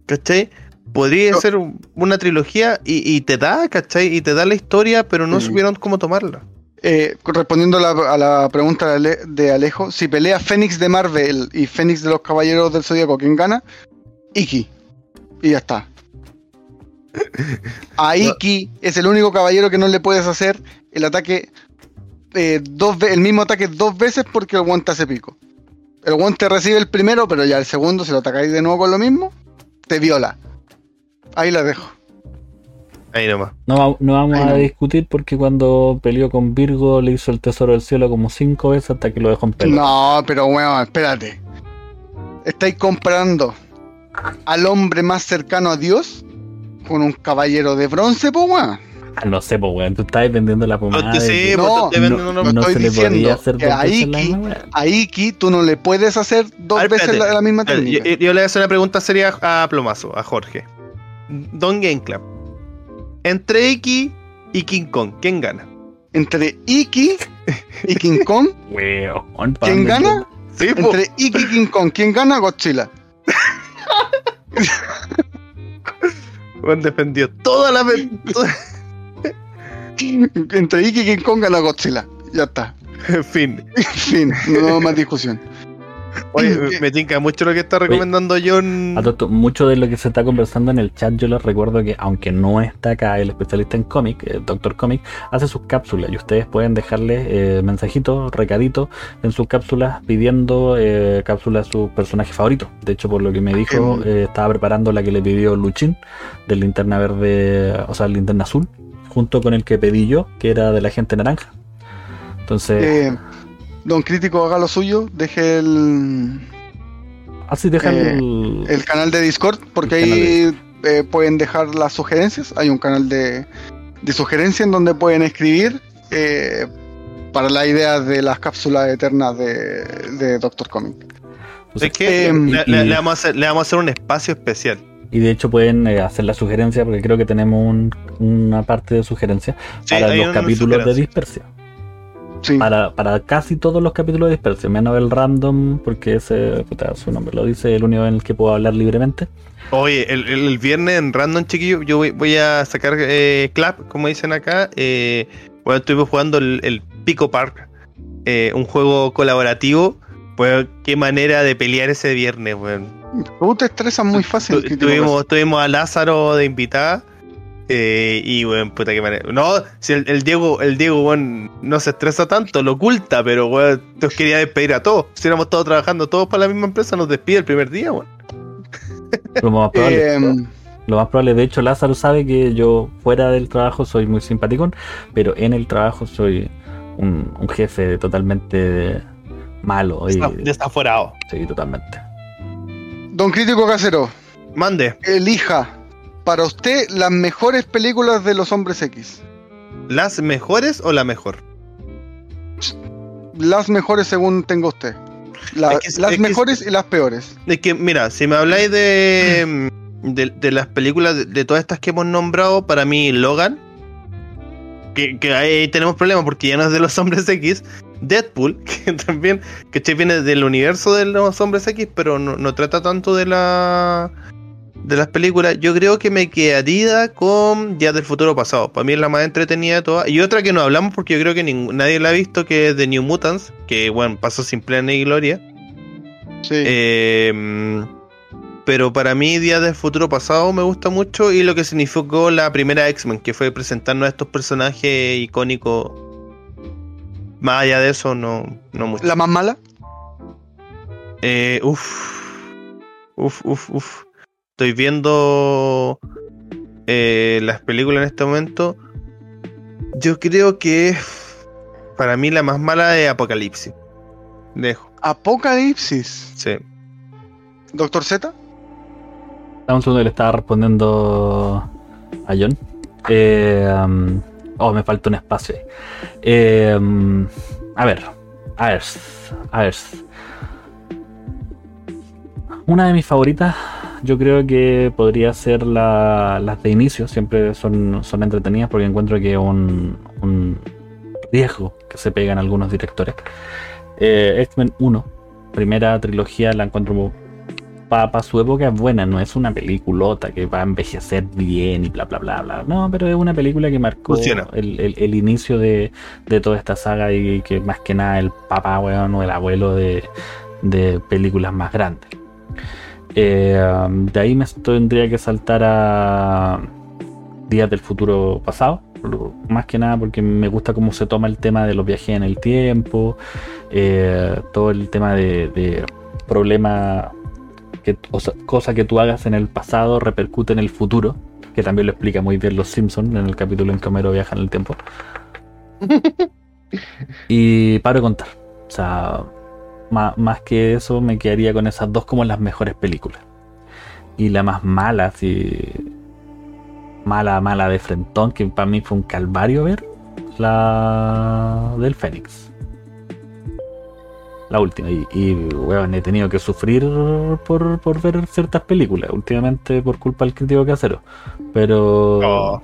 ¿cachai? Podría No. ser un- una trilogía y, y te da, ¿cachai? Y te da la historia, pero no Sí. supieron cómo tomarla. Eh, respondiendo a la, a la pregunta de Ale- de Alejo, si pelea Fénix de Marvel y Fénix de los Caballeros del Zodíaco, ¿quién gana? Iki. Y ya está. A Iki es el único caballero que no le puedes hacer el ataque eh, dos el mismo ataque dos veces porque el guante hace pico. El guante recibe el primero, pero ya el segundo, si lo atacáis de nuevo con lo mismo, te viola. Ahí la dejo. Ahí nomás. No, no vamos a no. discutir porque cuando peleó con Virgo le hizo el tesoro del cielo como cinco veces hasta que lo dejó en pelo. No, pero bueno, espérate. Estáis comparando al hombre más cercano a Dios con un caballero de bronce, pues weón. Ah, No sé, pues weón, tú estás vendiendo la pomada. sí, de que pues, no, te no, no no estoy diciendo que dos a veces la Iki-. A Iki tú no le puedes hacer dos ver, veces la, misma técnica. Yo, yo le voy a hacer una pregunta seria a Plomazo, a Jorge. Don Game Club. Entre Iki y King Kong, ¿quién gana? Entre Iki y King Kong, Weón, ¿pa' ¿quién gana? Sí, Entre Iki y King Kong, ¿quién gana? Godzilla. Juan defendió toda la. toda- Entre Iki y King Kong gana Godzilla. Ya está. en fin. Fin, no más discusión. Oye, me- tinca mucho lo que está recomendando John. A todo mucho de lo que se está conversando en el chat, yo les recuerdo que aunque no está acá el especialista en cómic, el Doctor Comic, hace sus cápsulas y ustedes pueden dejarle eh, mensajitos, recaditos en sus cápsulas pidiendo eh, cápsulas de su personaje favorito. De hecho, por lo que me dijo, Em. eh, estaba preparando la que le pidió Luchín, del linterna verde, o sea, el linterna azul, junto con el que pedí yo, que era de la gente naranja. Entonces, Eh, don Crítico haga lo suyo, deje el, así dejan eh, el, el canal de Discord, porque El ahí eh, pueden dejar las sugerencias. Hay un canal de, de sugerencia en donde pueden escribir eh, para la idea de las cápsulas eternas de, de Doctor Comic. Es que Em, le, vamos a hacer, le vamos a hacer un espacio especial. Y de hecho pueden hacer la sugerencia, porque creo que tenemos un- una parte de sugerencia Sí, para los capítulos de dispersia. Sí. Para, para casi todos los capítulos de dispersia, menos el random, porque ese, puta, su nombre lo dice, el único en el que puedo hablar libremente. Oye, el, el- el viernes en Random, chiquillo, yo voy, voy a sacar eh, clap, como dicen acá. Eh, bueno, estuvimos jugando el, el Pico Park, eh, un juego colaborativo. Pues qué manera de pelear ese viernes, weón. Tú te estresas muy fácil. Tu- Tuvimos, tuvimos a Lázaro de invitada Eh, y bueno, puta que manera. No, si el, el Diego, el Diego, weón, no se estresa tanto, lo oculta, pero weón, te quería despedir a todos. Si éramos todos trabajando todos para la misma empresa, nos despide el primer día, weón. Lo más probable. Eh, Lo más probable, de hecho, Lázaro sabe que yo fuera del trabajo soy muy simpaticón, pero en el trabajo soy un, un jefe totalmente malo. Y, Está- Desaforado. sí, totalmente. don Crítico Casero, Mande, elija para usted las mejores películas de los hombres X. ¿las mejores o la mejor? Las mejores según tenga usted. La- Es que- las es que- mejores y las peores. Es que, mira, si me habláis de, de, de las películas, de, de todas estas que hemos nombrado, para mí Logan, que, que ahí tenemos problemas porque ya no es de los hombres X, Deadpool, que también, que viene del universo de los hombres X, pero no, no trata tanto de la de las películas, yo creo que me quedaría con Días del Futuro Pasado. Para mí es la más entretenida de todas. Y otra que no hablamos porque yo creo que nadie la ha visto, que es The New Mutants, que bueno, pasó sin plena ni gloria. Sí. Eh, pero para mí, Días del Futuro Pasado me gusta mucho y lo que significó la primera X-Men, que fue presentarnos a estos personajes icónicos. Más allá de eso, no, no mucho. la más mala. Eh, uf, uf, uf, uf. Estoy viendo eh, las películas en este momento. Yo creo que para mí la más mala es Apocalipsis. Dejo, Apocalipsis. sí. Doctor Z. Dame un segundo, le estaba respondiendo a John. Eh, um, oh, me falta un espacio. Eh, um, a ver, a ver, a ver. Una de mis favoritas, yo creo que podría ser la- las de inicio. Siempre son, son entretenidas porque encuentro que es un, un riesgo que se pegan algunos directores. Eh, X-Men 1, primera trilogía, la encuentro para su época es buena, no es una peliculota que va a envejecer bien y bla bla bla bla. No, pero es una película que marcó el- el inicio de, de toda esta saga y que más que nada el papá, weón, o el abuelo de, de películas más grandes. Eh, de ahí me tendría que saltar a Días del Futuro Pasado. Más que nada porque me gusta cómo se toma el tema de los viajes en el tiempo, eh, todo el tema de, de problemas que, o sea, cosa que tú hagas en el pasado repercute en el futuro, que también lo explica muy bien los Simpsons en el capítulo en que Homero viaja en el tiempo. y paro de contar. O sea, ma- más que eso me quedaría con esas dos como las mejores películas. Y la más mala, así... Mala, mala de Frentón, que para mí fue un calvario ver, la del Fénix la última. Y, y weón, he tenido que sufrir por, por ver ciertas películas, últimamente por culpa del crítico casero. Pero. Oh.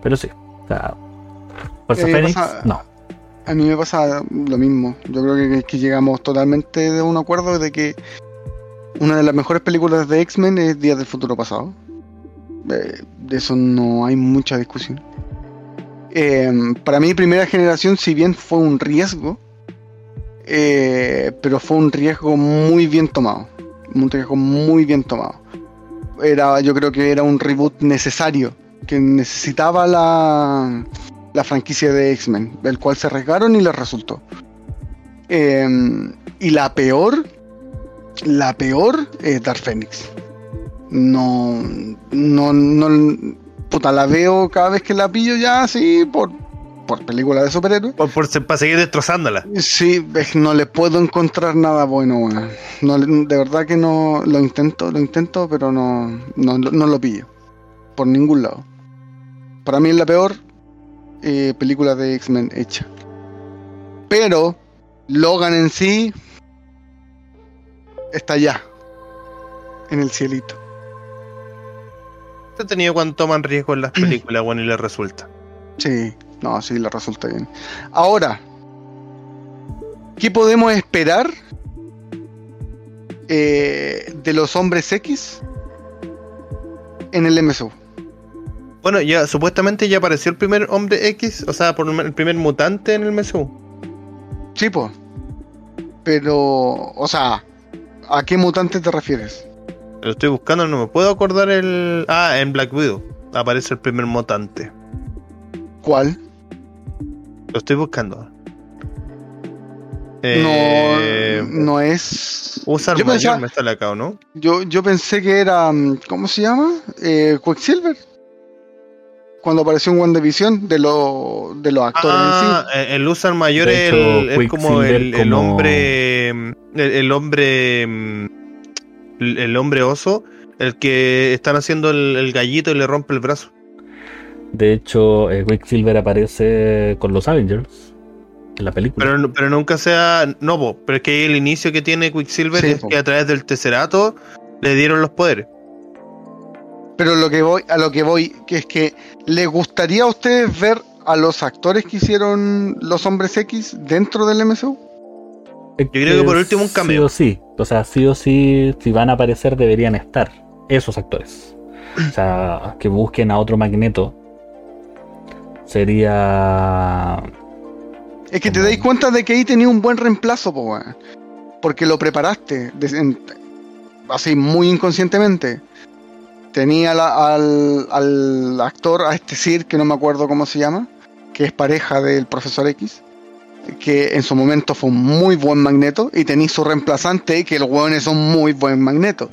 Pero sí. O sea, Fuerza Eh, Fénix, pasa- no. A mí me pasa lo mismo. Yo creo que, que llegamos totalmente de un acuerdo de que una de las mejores películas de X-Men es Días del Futuro Pasado. Eh, de eso no hay mucha discusión. Eh, para mí, primera generación, si bien fue un riesgo, eh, pero fue un riesgo muy bien tomado. Un riesgo muy bien tomado. Era, yo creo que era un reboot necesario, que necesitaba la, la franquicia de X-Men, del cual se arriesgaron y les resultó. Eh, y la peor, la peor es Dark Phoenix. No, no, no, puta, la veo cada vez que la pillo ya así por, por película de superhéroes. Por, por para seguir destrozándola. Sí, no le puedo encontrar nada bueno, weón. No, de verdad que no lo intento, lo intento, pero no, no, no lo pillo. Por ningún lado. Para mí es la peor eh, película de X-Men hecha. Pero Logan en sí está allá. En el cielito. He tenido cuando toman riesgo en las películas, bueno, y les resulta. Sí, no, sí, le resulta bien. Ahora, ¿qué podemos esperar eh, de los hombres X en el MSU? Bueno, ya supuestamente ya apareció el primer hombre X, o sea, por el primer mutante en el MSU. Sí, po. Pero, o sea, ¿a qué mutante te refieres? Lo estoy buscando, no me puedo acordar el. Ah, en Black Widow. aparece el primer mutante. ¿Cuál? Lo estoy buscando. No, Eh, no es. Usar yo mayor pensaba- me sale acá, ¿o no? Yo, yo pensé que era. mm, ¿Cómo se llama? Eh, Quicksilver. Cuando apareció en WandaVision de, lo, de los actores Ah, eh, el Usar mayor es, hecho, el- es como el, el hombre. mm, El, el hombre. mm, El, hombre oso. El que están haciendo el, el gallito y le rompe el brazo. De hecho, eh, Quicksilver aparece con los Avengers en la película. Pero, pero nunca sea. No, po, pero es que el inicio que tiene Quicksilver Sí, es po. que a través del Tesserato le dieron los poderes. Pero lo que voy, a lo que voy, que es que ¿les gustaría a ustedes ver a los actores que hicieron los hombres X dentro del MCU? Es Yo creo que por último un cameo. Sí o sí. O sea, sí o sí, si van a aparecer, deberían estar esos actores. O sea, que busquen a otro Magneto. Sería. Es que te dais cuenta de que ahí tenía un buen reemplazo, po, porque lo preparaste, así muy inconscientemente. Tenía la- al, al actor, a este Sir, que no me acuerdo cómo se llama, que es pareja del profesor X, que en su momento fue un muy buen magneto, y tenía su reemplazante, que los weones son muy buen magneto.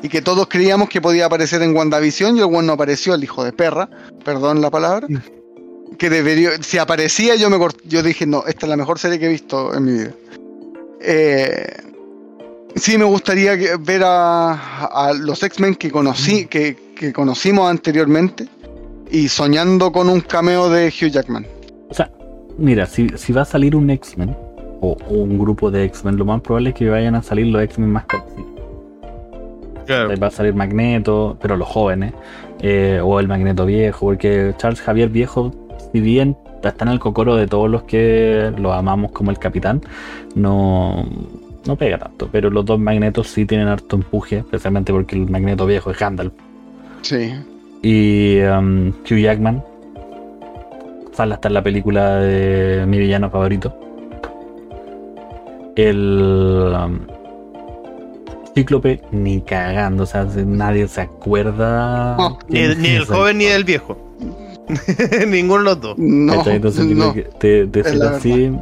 Y que todos creíamos que podía aparecer en WandaVision, y el weón no apareció, el hijo de perra, perdón la palabra que debería, si aparecía yo me yo dije, no, esta es la mejor serie que he visto en mi vida. Eh, sí me gustaría que- ver a, a los X-Men que conocí, que, que conocimos anteriormente y soñando con un cameo de Hugh Jackman. O sea, mira, si, si va a salir un X-Men o, o un grupo de X-Men, lo más probable es que vayan a salir los X-Men más conocidos. Claro. Va a salir Magneto, pero los jóvenes, eh, o el Magneto viejo, porque Charles Javier viejo, si bien está en el cocoro de todos los que lo amamos como el capitán, no, no pega tanto. Pero los dos Magnetos sí tienen harto empuje, especialmente porque el Magneto viejo es Gandalf. Sí. Y um, Hugh Jackman sale hasta en la película de mi villano favorito. El um, Cíclope ni cagando, o sea, si nadie se acuerda. No, Ni, ni es el joven ni el viejo. Ninguno de los dos. No, así.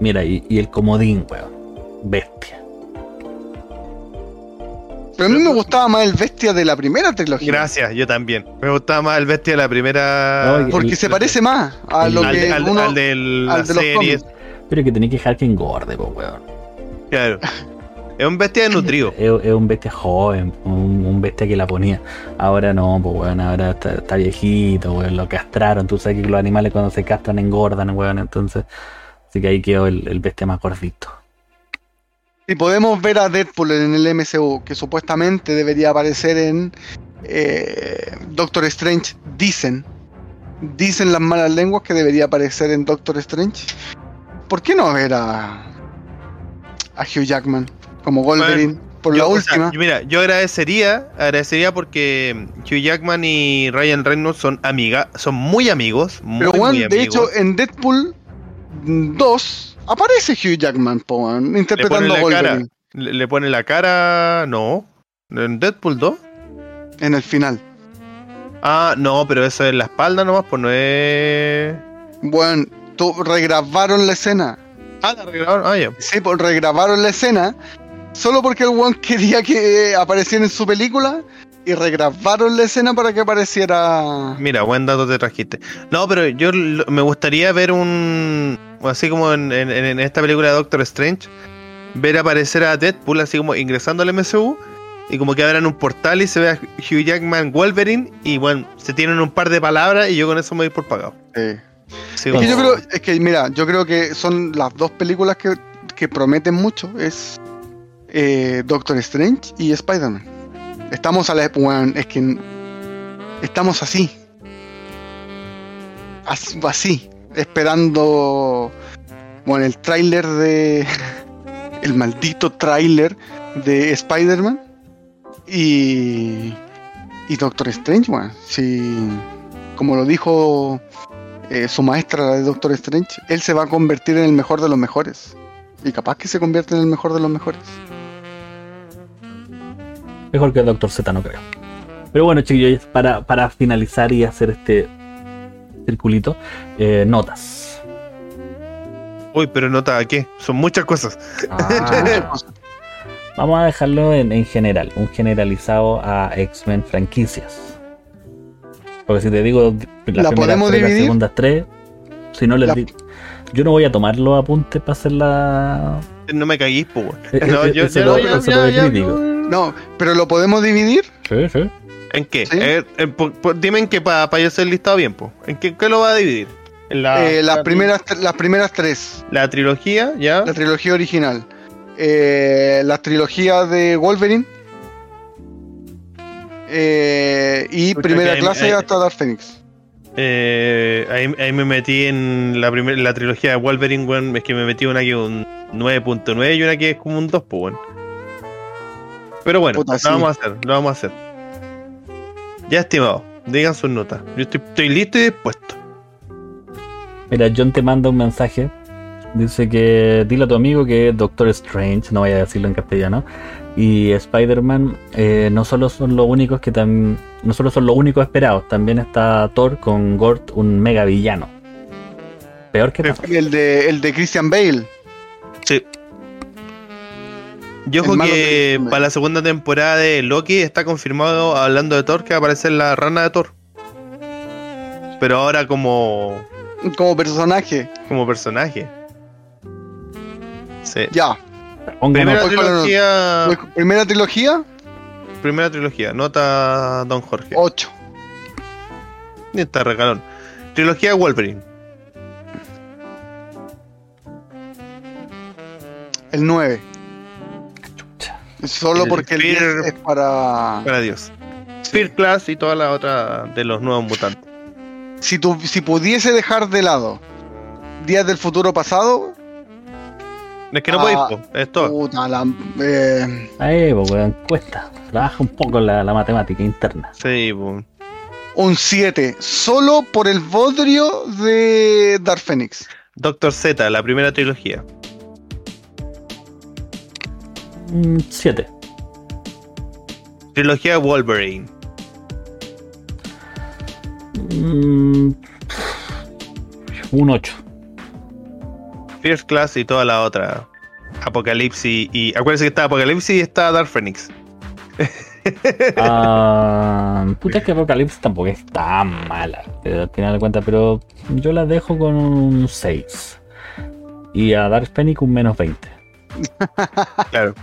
Mira, y, y el comodín, weón. Bestia. Pero a mí me gustaba más el bestia de la primera trilogía. Gracias, yo también. Me gustaba más el bestia de la primera. No, Porque El- se parece más a lo al, que al- uno... al de las al de los series. Pero que tenía que dejar que engorde, po, weón. Claro. Es un bestia de nutrido. Es, es un bestia joven, un, un bestia que la ponía. Ahora no, pues weón, ahora está, está viejito, weón, lo castraron. Tú sabes que los animales cuando se castran engordan, weón, entonces. Así que ahí quedó el, el bestia más gordito. Si podemos ver a Deadpool en el MCU, que supuestamente debería aparecer en eh, Doctor Strange, dicen, dicen las malas lenguas que debería aparecer en Doctor Strange. ¿Por qué no ver a, a Hugh Jackman como Wolverine por la Yo, o sea, última? mira, yo agradecería, agradecería porque Hugh Jackman y Ryan Reynolds son amiga, son muy amigos, muy, Pero muy bueno, de amigos. hecho en Deadpool 2 aparece Hugh Jackman po, le interpretando cara, Wolverine le, le pone la cara, no, en Deadpool 2. en el final. Ah, no, pero eso es la espalda nomás, pues no es. Bueno, tú, regrabaron la escena. Ah, la arreglaron. Ah, ya. Sí, pues regrabaron la escena solo porque el one quería que apareciera en su película y regrabaron la escena para que apareciera. Mira, buen dato te trajiste. No, pero yo me gustaría ver un. Así como en, en- en esta película de Doctor Strange, ver aparecer a Deadpool, así como ingresando al MCU, y como que abran un portal y se vea Hugh Jackman Wolverine, y bueno, se tienen un par de palabras, y yo con eso me voy por pagado. Sí. Sí, Es que yo creo, es que mira, yo creo que son las dos películas que, que prometen mucho. Es eh, Doctor Strange y Spider-Man. Estamos a la weón, es que estamos así. As- Así, esperando bueno, el tráiler de el maldito tráiler de Spider-Man y y Doctor Strange, weón. Si como lo dijo eh, su maestra de Doctor Strange, él se va a convertir en el mejor de los mejores. Y capaz que se convierte en el mejor de los mejores. Mejor que el Doctor Z, no creo. Pero bueno, chiquillos, para, para finalizar y hacer este circulito, eh, notas. Uy, pero nota a qué? Son muchas cosas. Ah, vamos a dejarlo en, en general, un generalizado a X-Men franquicias. Porque si te digo las ¿La primeras podemos tres, las dividir? segundas tres, si no les La- di- Yo no voy a tomar los apuntes para hacer la. No me caguís, pues. Eh, No, eh, yo, ese yo- lo- yo- ese ya- lo ya- crítico. No, pero lo podemos dividir. Sí, sí. ¿En qué? Sí. Eh, eh, por- por- dime en qué para yo hacer el listado bien, pues. ¿En qué, qué lo va a dividir? En la, Eh, las, la- primeras, las primeras tres. La trilogía, ya. La trilogía original. Eh, la trilogía de Wolverine. Eh, y Pucha, primera clase ahí- hasta Dark Phoenix. Ahí, ahí me metí en la primera la trilogía de Wolverine. Es que me metí una que es un 9.9 y una que es como un 2, pues, weón. Pero bueno, Puta, lo sí. vamos a hacer, lo vamos a hacer. Ya, estimado, digan sus notas. Yo estoy, estoy listo y dispuesto. Mira, John te manda un mensaje. Dice que dile a tu amigo que Doctor Strange, no vaya a decirlo en castellano, y Spider-Man eh, no solo son los únicos que también, no solo son los únicos esperados, también está Thor con Gort, un mega villano. Peor que Thanos. El de, el de Christian Bale. Yo creo que para la segunda temporada de Loki está confirmado, hablando de Thor, que va a aparecer la rana de Thor. Pero ahora como, Como personaje. como personaje. Sí. Ya. Primera trilogía. Primera trilogía, Primera trilogía. Nota Don Jorge. 8. Y Está regalón. Trilogía de Wolverine. El 9. Solo El porque el 10 Fear- es para. Para Dios. Spear Class y toda la otra de los nuevos mutantes. Si, tu, si pudiese dejar de lado Días del futuro pasado, Es que no Ah, podéis, po, es todo. puta, la, eh, Ahí, pues, weón, cuesta. Trabaja un poco la, la matemática interna. Sí, po. un 7. Solo por el bodrio de Dark Phoenix. Doctor Z, la primera trilogía. Mm, Siete. Trilogía de Wolverine. Mm, un 8. First Class y toda la otra. Apocalipsis y. Acuérdense que está Apocalipsis y está Dark Phoenix. Ah, puta, es que Apocalypse tampoco es tan mala, al final de cuentas, pero yo la dejo con un 6. Y a Dark Phoenix un menos 20. Claro.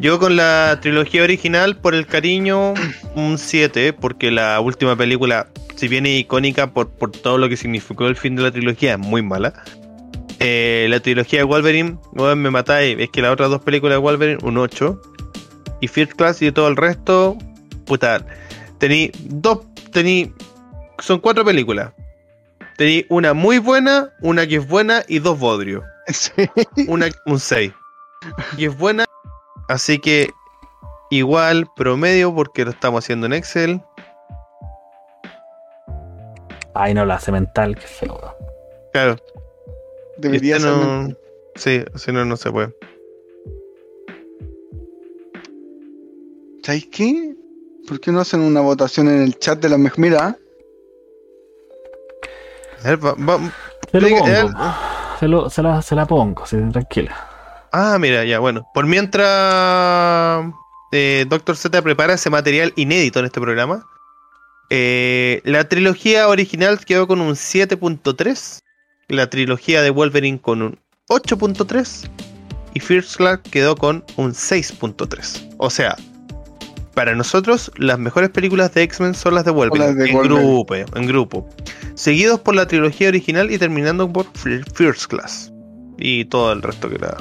Yo con la trilogía original, por el cariño, un 7, porque la última película, si bien es icónica por, por todo lo que significó el fin de la trilogía, es muy mala. Eh, la trilogía de Wolverine, weón, me matáis. Es que las otras dos películas de Wolverine, un 8. Y First Class y todo el resto, puta. Tení dos, tení. Son cuatro películas. Tení una muy buena, una que es buena y dos bodrios Sí. una, un 6. Y es buena. Así que igual promedio porque lo estamos haciendo en Excel. Ay, no, la hace mental, qué feo. Claro. Debería este ser. no- Sí, si no, no se puede. ¿Sabéis qué? ¿Por qué no hacen una votación en el chat de la mejor? Mira, A ver, va- va- Se lo Se, lo- se la, se la pongo, sí, tranquila. Ah, mira, ya, bueno. Por mientras eh, Doctor Z prepara ese material inédito en este programa, eh, la trilogía original quedó con un 7.3, la trilogía de Wolverine con un 8.3 y First Class quedó con un 6.3. O sea, para nosotros las mejores películas de X-Men son las de Wolverine, las de en Wolverine. grupo, en grupo, seguidos por la trilogía original y terminando por Fir- First Class y todo el resto que la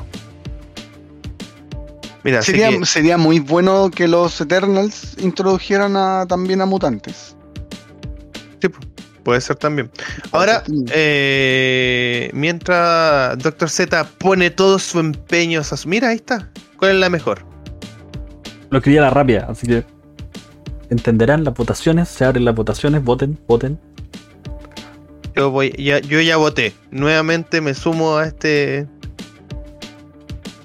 Mira, sería, que- sería muy bueno que los Eternals introdujeran a, también a mutantes. sí, pu- puede ser también. Ahora, eh, mientras Dr. Z pone todo su empeño, a su- mira, ahí está. ¿Cuál es la mejor? Lo escribí a la rápida, así que entenderán las votaciones, se abren las votaciones, voten, voten. Yo voy, ya, yo ya voté. Nuevamente me sumo a este.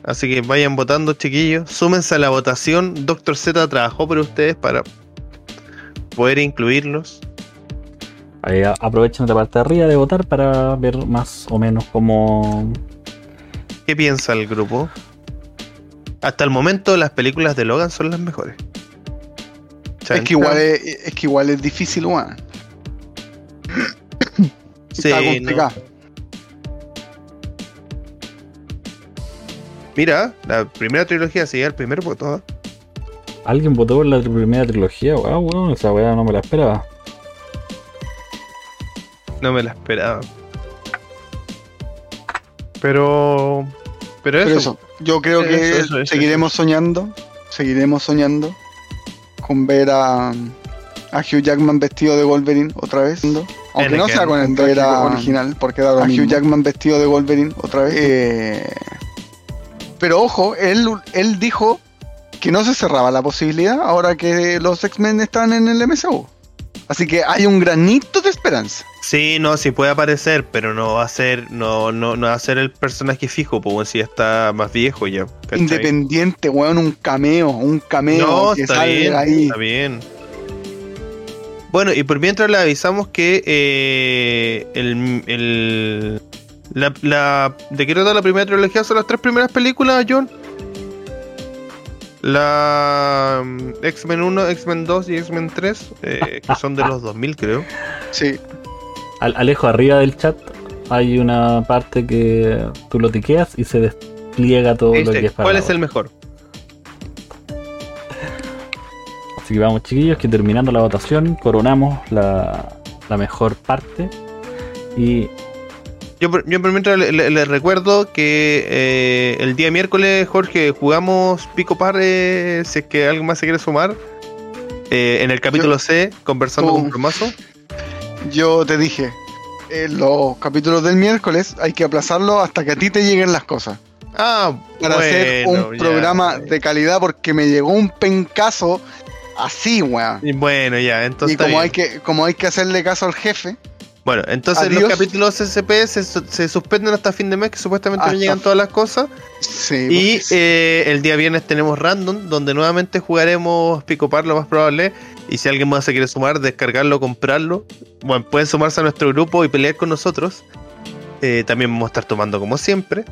Así que vayan votando, chiquillos. Súmense a la votación. Doctor Z trabajó por ustedes para poder incluirlos. Ahí aprovechen la parte de arriba de votar para ver más o menos cómo. ¿Qué piensa el grupo? Hasta el momento las películas de Logan son las mejores. Es que igual es, es que igual es difícil, weón. Sí, Está no. Mira, la primera trilogía sigue el primer voto. ¿eh? ¿Alguien votó por la primera trilogía? Wow, wow, esa weá no me la esperaba. No me la esperaba. Pero. Pero eso. Pero eso, yo creo Eso, que eso, eso, seguiremos soñando, seguiremos soñando con ver a, a Hugh Jackman vestido de Wolverine otra vez. Aunque no sea con el traje original, porque da lo A mismo. Hugh Jackman vestido de Wolverine otra vez. Eh, pero ojo, él, él dijo que no se cerraba la posibilidad ahora que los X-Men están en el MCU. Así que hay un granito de esperanza. Sí, no, sí puede aparecer, pero no va a ser, no, no, no va a ser el personaje fijo, pues si ya está más viejo ya. ¿cachai? Independiente, weón, un cameo, un cameo No, que está sale bien, ahí. está bien. Bueno, y por mientras le avisamos que eh, el, el la, la de qué trata la primera trilogía son las tres primeras películas, John. La mm, X-Men 1, X-Men 2 y X-Men 3, eh, que son de los 2000 creo. Sí, Al- Alejo, arriba del chat hay una parte que tú lo tiqueas y se despliega todo lo que es para ¿Cuál es el mejor? Así que vamos, chiquillos, que terminando la votación, coronamos la, la mejor parte. Y Yo, yo por mientras le, le- le recuerdo que eh, el día miércoles, Jorge, jugamos Pico Par, eh, si es que alguien más se quiere sumar. eh, en el capítulo C, conversando con Promazo. yo te dije, en los capítulos del miércoles hay que aplazarlo hasta que a ti te lleguen las cosas. Ah, Para hacer un ya. programa de calidad porque me llegó un pencazo así, weón. Y Bueno, ya, entonces. Y como hay, que, como hay que hacerle caso al jefe, Bueno, entonces Adiós. los capítulos SCP se, se suspenden hasta fin de mes, que supuestamente no llegan todas las cosas. sí, Y eh, el día viernes tenemos Random, donde nuevamente jugaremos Pico Par, lo más probable. Y si alguien más se quiere sumar, descargarlo, comprarlo. Bueno, pueden sumarse a nuestro grupo y pelear con nosotros. Eh, también vamos a estar tomando como siempre.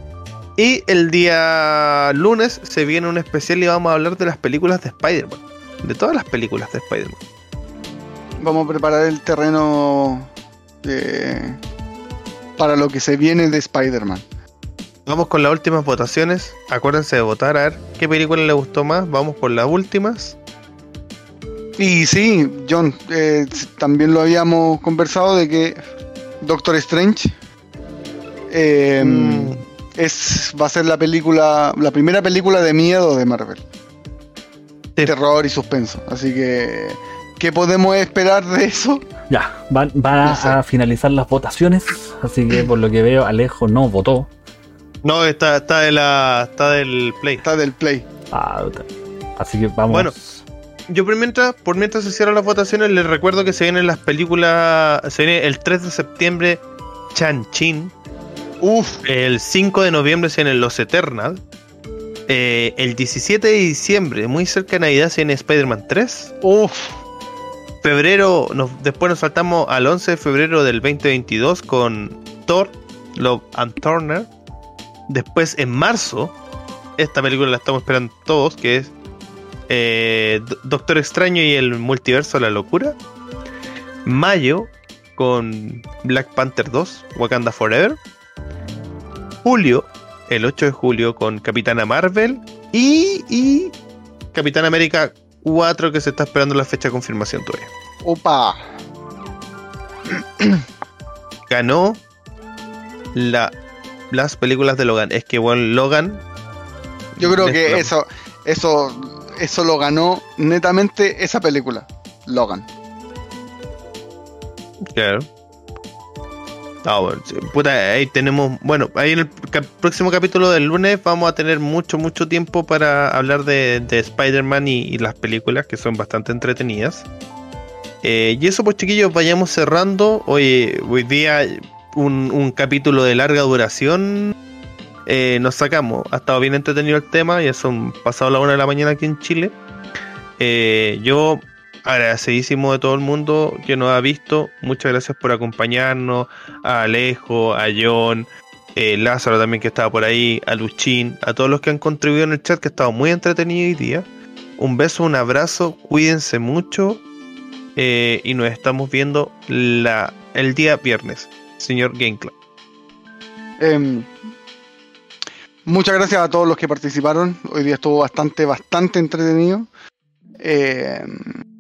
Y el día lunes se viene un especial y vamos a hablar de las películas de Spider-Man. De todas las películas de Spider-Man. vamos a preparar el terreno eh, para lo que se viene de Spider-Man. Vamos con las últimas votaciones. Acuérdense de votar a ver qué película les gustó más. Vamos por las últimas. Y sí, John, eh, también lo habíamos conversado de que Doctor Strange eh, Mm. es, va a ser la película, la primera película de miedo de Marvel. Sí. Terror y suspenso. Así que, ¿qué podemos esperar de eso? ya, van, van No sé. a finalizar las votaciones. Así que por lo que veo, Alejo no votó. No, está, está, de la, está del Play. Está del Play. Ah, así que vamos. Bueno. Yo por mientras, por mientras se cierran las votaciones, les recuerdo que se vienen las películas. Se viene el 3 de septiembre Chan-Chin. Uf, El 5 de noviembre se vienen Los Eternal. Eh, el 17 de diciembre, muy cerca de Navidad, se viene Spider-Man 3. uf. Febrero, después nos saltamos al 11 de febrero del 2022 con Thor, Love and Turner. Después en marzo, esta película la estamos esperando todos, que es eh, Do- Doctor Extraño y el multiverso de la locura. Mayo con Black Panther 2, Wakanda Forever. Julio, el 8 de julio con Capitana Marvel y, y Capitán América 4 que se está esperando la fecha de confirmación todavía. Opa. ganó la, las películas de Logan. Es que, bueno, Logan. Yo creo que eso, eso, eso lo ganó netamente esa película, Logan. Claro. Sí, puta, ahí tenemos. Bueno, ahí en el próximo capítulo del lunes vamos a tener mucho, mucho tiempo para hablar de, de Spider-Man y, las películas que son bastante entretenidas. Eh, y eso, pues, chiquillos, vayamos cerrando. Hoy, hoy día, un, un capítulo de larga duración. eh, nos sacamos. Ha estado bien entretenido el tema. Ya son pasado la una de la mañana aquí en Chile. Eh, yo agradecidísimo de todo el mundo que nos ha visto. Muchas gracias por acompañarnos. A Alejo, a John, eh, Lázaro también que estaba por ahí, a Luchín, a todos los que han contribuido en el chat que ha estado muy entretenido hoy día. Un beso, un abrazo, cuídense mucho eh, y nos estamos viendo el día viernes, señor Game Club. Em, muchas gracias a todos los que participaron. Hoy día estuvo bastante, bastante entretenido. Em,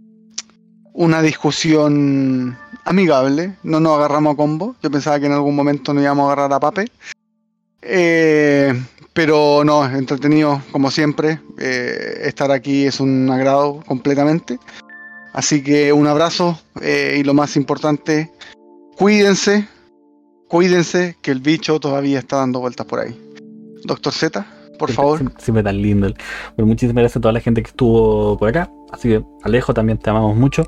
una discusión amigable, no nos agarramos a combo. Yo pensaba que en algún momento nos íbamos a agarrar a pape. Eh, pero no, entretenido como siempre. Eh, estar aquí es un agrado completamente. Así que un abrazo eh, y lo más importante, cuídense, cuídense que el bicho todavía está dando vueltas por ahí. Doctor Z, por favor. Siempre, tan lindo. Bueno, muchísimas gracias a toda la gente que estuvo por acá. Así que Alejo, también te amamos mucho.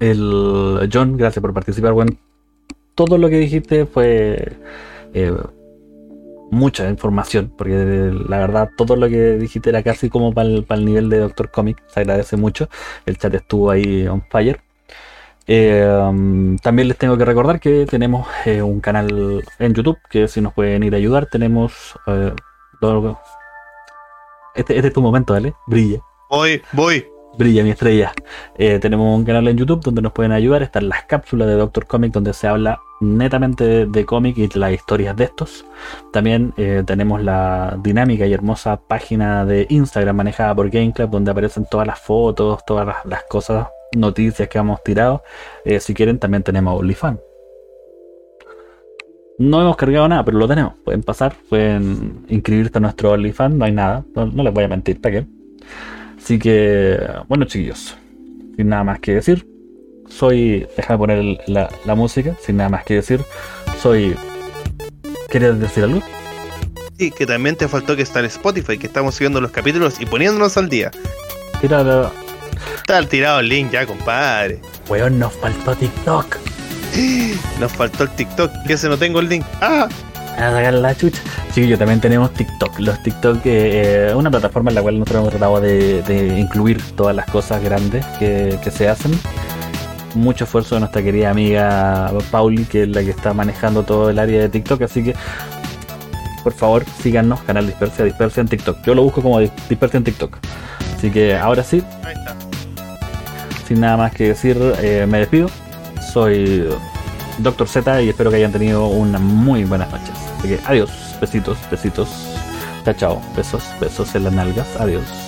El John, gracias por participar. Bueno, todo lo que dijiste fue eh, mucha información, porque la verdad todo lo que dijiste era casi como para el, nivel de Doctor Comic. Se agradece mucho. El chat estuvo ahí on fire. Eh, también les tengo que recordar que tenemos eh, un canal en YouTube que si nos pueden ir a ayudar tenemos este, este, es tu momento, ¿vale? Brilla. Voy, voy. Brilla mi estrella. Eh, tenemos un canal en YouTube donde nos pueden ayudar. Están las cápsulas de Doctor Comic donde se habla netamente de, cómic y las historias de estos. También eh, tenemos la dinámica y hermosa página de Instagram manejada por Game Club donde aparecen todas las fotos, todas las, cosas, noticias que hemos tirado. Eh, si quieren también tenemos OnlyFans. No hemos cargado nada, pero lo tenemos. Pueden pasar, pueden inscribirse a nuestro OnlyFans, no hay nada. No, no les voy a mentir, ¿para qué? Así que, bueno, chiquillos, sin nada más que decir, soy. Déjame poner la, música, sin nada más que decir, soy. ¿Querías decir algo? Sí, que también te faltó que está en Spotify, que estamos subiendo los capítulos y poniéndonos al día. Tira Está tirado el link ya, compadre. Weón, nos faltó TikTok. Nos faltó el TikTok, que ese no tengo el link. ¡Ah! A sacar la chucha. Sí, yo también tenemos TikTok. Los TikTok es eh, una plataforma en la cual nosotros hemos tratado de, incluir todas las cosas grandes que, se hacen. Mucho esfuerzo de nuestra querida amiga Pauli, que es la que está manejando todo el área de TikTok. Así que, por favor, síganos, canal Dispersia, Dispersia en TikTok. Yo lo busco como Dispersia en TikTok. Así que ahora sí, sin nada más que decir, eh, me despido. Soy Doctor Z y espero que hayan tenido una muy buenas noches. Así que adiós, besitos, besitos. Chao, chao. Besos, besos en las nalgas. Adiós.